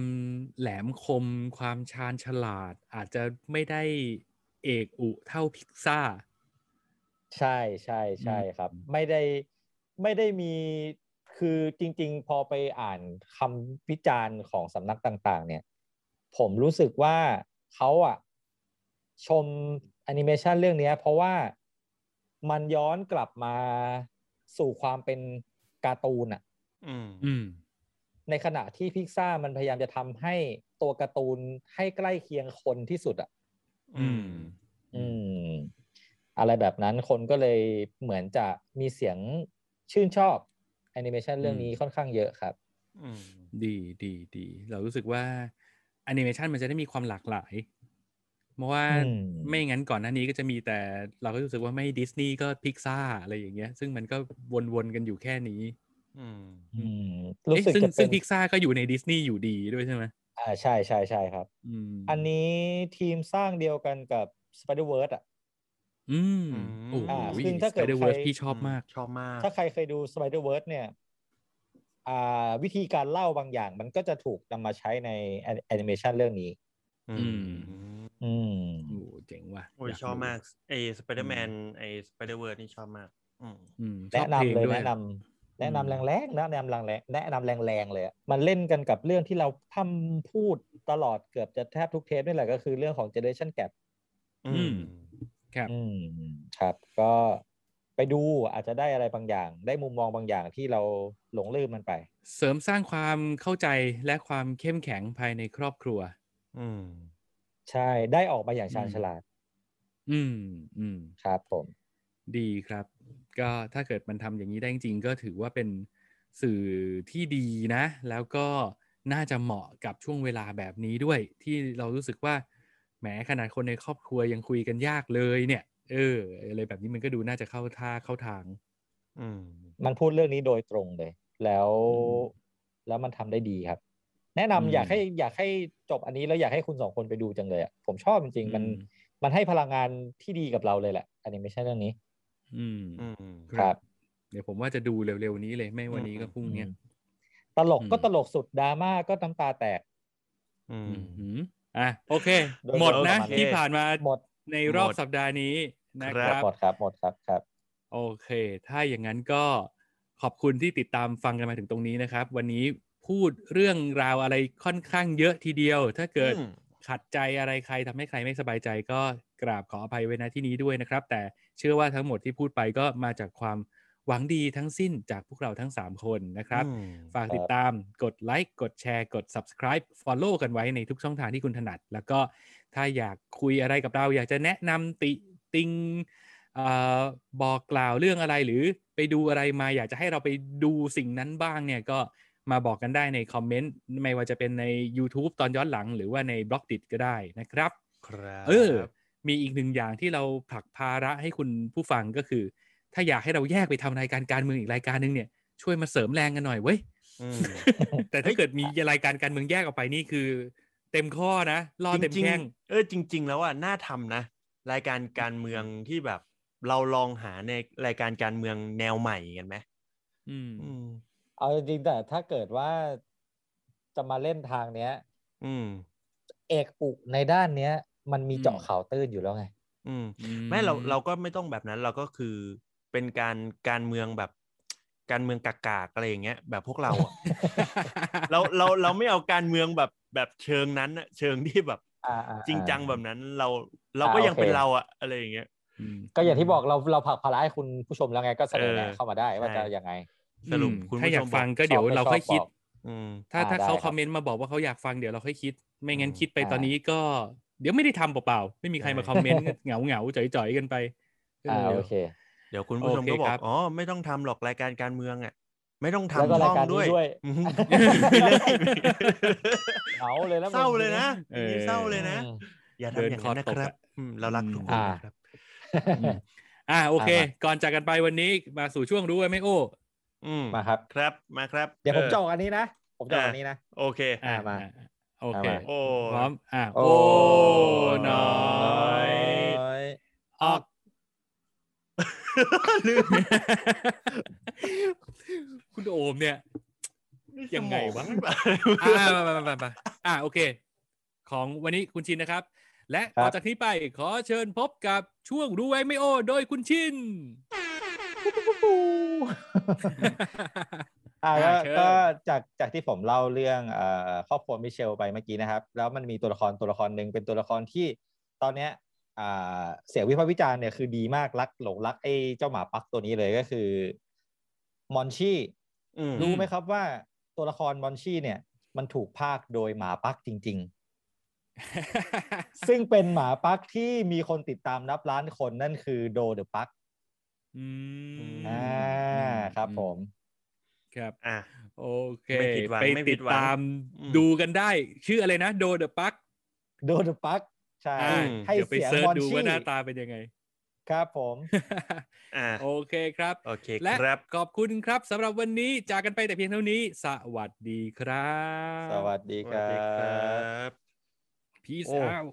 แหลมคม ความชาญฉลาด อาจจะไม่ได้เอกอุเท่าพิกซ่า ใช่ใช่ใช่ครับ ไม่ได้ไม่ได้มีคือจริง ๆ พอไปอ่านคำวิจารณ์ของสำนักต่าง ๆ เนี่ย ผมรู้สึกว่าเขาอะชมแอนิเมชันเรื่องเนี้ยเพราะว่ามันย้อนกลับมาสู่ความเป็นการ์ตูนอะอืมอืมในขณะที่พิกซ่ามันพยายามจะทำให้ตัวการ์ตูนให้ใกล้เคียงคนที่สุดอะอืม อืม อะไรแบบนั้นคนก็เลยเหมือนจะมีเสียงชื่นชอบแอนิเมชันเรื่องนี้ค่อนข้างเยอะครับ อืม ดีดีดี เรารู้สึกว่า แอนิเมชันมันจะได้มีความหลากหลายเพราะว่าอืมไม่งั้นก่อนหน้านี้ก็จะมีแต่เราก็รู้สึกว่าไม่ดิสนีย์ก็พิกซ่าอะไรอย่างเงี้ย ซึ่งมันก็วนๆกันอยู่แค่นี้ อืมอืมรู้เอ๊ะสึกซึ่งจะเป็ซึ่นงพิกซ่าก็อยู่ในดิสนีย์อยู่ดีด้วยใช่ไหมอ่าใช่ใช่ใช่ครับอืมอันนี้ทีมสร้างเดียวกันกับ Spider-Verse อะอืมอืมโอ้อ่าโหซึ่งถ้าเกิด Spider ใคร Verse พี่ชอบมากชอบมาก ถ้าใครเคยดู Spider-Verse เนี่ยอ่า วิธีการเล่าบางอย่าง มันก็จะถูกนำมาใช้ในแอนิเมชันเรื่องนี้ อืม อืมโอ้แจ๋งว่ะโอ้ยยากชอบดูมากไอ้สไปเดอร์แมนไอ้สไปเดอร์เวิร์นี่ชอบมาก อืมอืมชอแนะบพงนำเลยด้วแนะนำแนะนำแรงๆแนะนำแรงๆแนะนำแรงๆเลยอะมันเล่นกันกับเรื่องที่เราพร่ำพูดตลอดเกือบจะแทบทุกเทปนี่แหละก็คือเรื่องของ generation gap อืมครับอืมครับ ก็ ไปดูอาจจะได้อะไรบางอย่าง ได้มุมมองบางอย่างที่เราหลงลืมมันไป เสริมสร้างความเข้าใจและความเข้มแข็งภายในครอบครัว อืม ใช่ได้ออกมาอย่างชาญอืมฉลาด อืม อืมครับผม ดีครับ ก็ถ้าเกิดมันทำอย่างนี้ได้จริงๆก็ถือว่าเป็นสื่อที่ดีนะ แล้วก็น่าจะเหมาะกับช่วงเวลาแบบนี้ด้วย ที่เรารู้สึกว่าแหมขนาดคนในครอบครัวยังคุยกันยากเลยเนี่ย เออ อะไรแบบนี้มันก็ดูน่าจะเข้าท่าเข้าทาง อืม มันพูดเรื่องนี้โดยตรงเลย แล้วอืมแล้วมันทำได้ดีครับ แนะนำอืมอยากให้อยากให้จบอันนี้แล้วอยากให้คุณสองคนไปดูจังเลยอะผมชอบจริงๆมันอืมมันให้พลังงานที่ดีกับเราเลยแหละ อันนี้ไม่ใช่เรื่องนี้ อืมอืมครับ เดี๋ยวผมว่าจะดูเร็วๆนี้เลยไม่วันนี้ก็พรุ่งเนี้ยตลกก็อืมตลกสุดดราม่าก็น้ำตาแตก อืมอืมอะโอเคโดยหมดนะโดยประมาณนี้ที่ผ่านมาหมด ในรอบหมดสัปดาห์นี้นะคครัรับหมดครับหมดครับครับ โอเค ถ้าอย่างนั้นก็ขอบคุณที่ติดตามฟังกันมาถึงตรงนี้นะครับ วันนี้พูดเรื่องราวอะไรค่อนข้างเยอะทีเดียว ถ้าเกิดอืมขัดใจอะไรใครทำให้ใครไม่สบายใจก็กราบขออภัยไว้ณที่นี้ด้วยนะครับ แต่เชื่อว่าทั้งหมดที่พูดไปก็มาจากความหวังดีทั้งสิ้นจากพวกเราทั้ง 3 คนนะครับอืมฝากติดตามกดไลค์กดแชร์ กด subscribe follow กันไว้ในทุกช่องทางที่คุณถนัด แล้วก็ ถ้าอยากคุยอะไรกับเรา อยากจะแนะนำติติงเออบอกกล่าวเรื่องอะไรหรือไปดูอะไรมา อยากจะให้เราไปดูสิ่งนั้นบ้างเนี่ยก็มาบอกกันได้ในคอมเมนต์ไม่ว่าจะเป็นใน YouTube ตอนย้อนหลังหรือว่าในบล็อกดิก็ได้นะครับ ครับ เออ มีอีกหนึ่งอย่างที่เราผลักภาระให้คุณผู้ฟังก็คือ ถ้าอยากให้เราแยกไปทำรายการการเมืองอีกรายการหนึ่งเนี่ยช่วยมาเสริมแรงกันหน่อยเว้ยอืมแต่ถ้าเกิดมีรายการการเมืองแยกออกไปนี่คือ เต็มข้อนะล่อเต็มจริงแข้งๆเออจริง ๆ แล้วอะน่าทำนะ รายการการเมืองที่แบบ เราลองหาในรายการการเมืองแนวใหม่กันไหมอืมอืมเอาจริงๆแต่ถ้าเกิดว่าจะมาเล่นทางเนี้ย อืม เอกอุในด้านเนี้ย มันมีอืมเจาะข่าวตื้นอยู่แล้วไง อืมอืไม่เราเราก็ไม่ต้องแบบนั้น เราก็คือเป็นการการเมืองแบบการเมืองกากๆอะไรอย่างเงี้ย แบบพวกเราอะเราเราเราไม่เอาการเมืองแบบ แบบเชิงนั้นอะเชิงที่แบบอ่าอ่าจริงจังอ่าแบบนั้นเราเราก็อ่ายังเป็นโอเคเราอะอะไรอย่างเงี้ยอืมก็อย่างที่บอกเราเราผลักภาระให้คุณผู้ชมแล้วไงก็เสนอแนะเออเข้ามาได้ว่าใช่จะยังไงสรุปอืมคุณถ้าผู้อชยากมฟังบอกก็เดี๋ยวชอบไม่เราค่อยชอบคิดบอกอืมถ้าอ่าถ้าได้เขาครับคอมเมนต์มาบอกว่าเขาอยากฟังเดี๋ยวเราค่อยคิด ไม่งั้นอืมคิดไปอ่าตอนนี้ก็ เดี๋ยวไม่ได้ทำเปล่าๆไม่มีใครมาคอมเมนต์เหงาเหงาๆจ่อยๆกันไปเออ่าอโอเค เดี๋ยวคุณผู้ชมโอเคก็บอครักบอ๋อไม่ต้องทำหรอกรายการการเมืองอะ ไม่ต้องแล้วก็ทำช่ราอยงการนี้ด้วยด้วยอืมเหงาเลยแล้วเศร้าเลยนะเออเศร้าเลยนะอืมอย่าเดิทำนอย่างนั้นนะคอร์สตกครับอะอืมเรารักทุกคนอ่านะครับอืมอ่าโอเคอะมาก่อนจากกันไปวันนี้มาสู่ช่วงรู้ไว้ไหม่โอ้อืมมาครับครับมาครับ เดี๋ยวผมออจะออกอันนี้นะ ผมจะออกอันนี้นะ โอเคอะมาโอเคเอามาโอ้พร้อมอะโอ้โอ้น้อยยออก ลืมคุณโอมเนี่ยยังไงวะสมอม่อ่ามามามามาอ่าโอเค ของวันนี้คุณชินนะครับ และต่อจากนี้ไปขอเชิญพบกับช่วงรู้ไว้ไม่โอ้โดยคุณชินอ่าอ่าก็เชิญก็จากจากที่ผมเล่าเรื่องเอ่อครอบครัวมิเชลไปเมื่อกี้นะครับ แล้วมันมีตัวละครตัวละครหนึ่งเป็นตัวละครที่ตอนเนี้ยอ่า เสียงวิพากษ์วิจารณ์เนี่ยคือดีมากรักหลงรักไอ้เจ้าหมาปักตัวนี้เลยก็คือมอนชี่อืมรู้ไหมครับว่าตัวละครมอนชี่เนี่ย มันถูกพากย์โดยหมาปักจริง ๆ ซึ่งเป็นหมาปักที่มีคนติดตามนับล้านคนนั่นคือโดเดอะปักอืมอ่าครับผม ครับอะโอเคไม่ผิดหวังไปไม่ผิติดดหวังตามอืมดูกันได้ ชื่ออะไรนะโดเดอะปักโดเดอะปัก ใช่อ่าให้เดี๋ยวไปเสียงเซิร์ชมอนดูชี่ว่าหน้าตาเป็นยังไง ครับผมอะโอเคครับโอเคและครับขอบคุณครับสำหรับวันนี้จากกันไปแต่เพียงเท่านี้ สวัสดีครับ สวัสดีสควัสรัดีครับบ Peace โอ้ out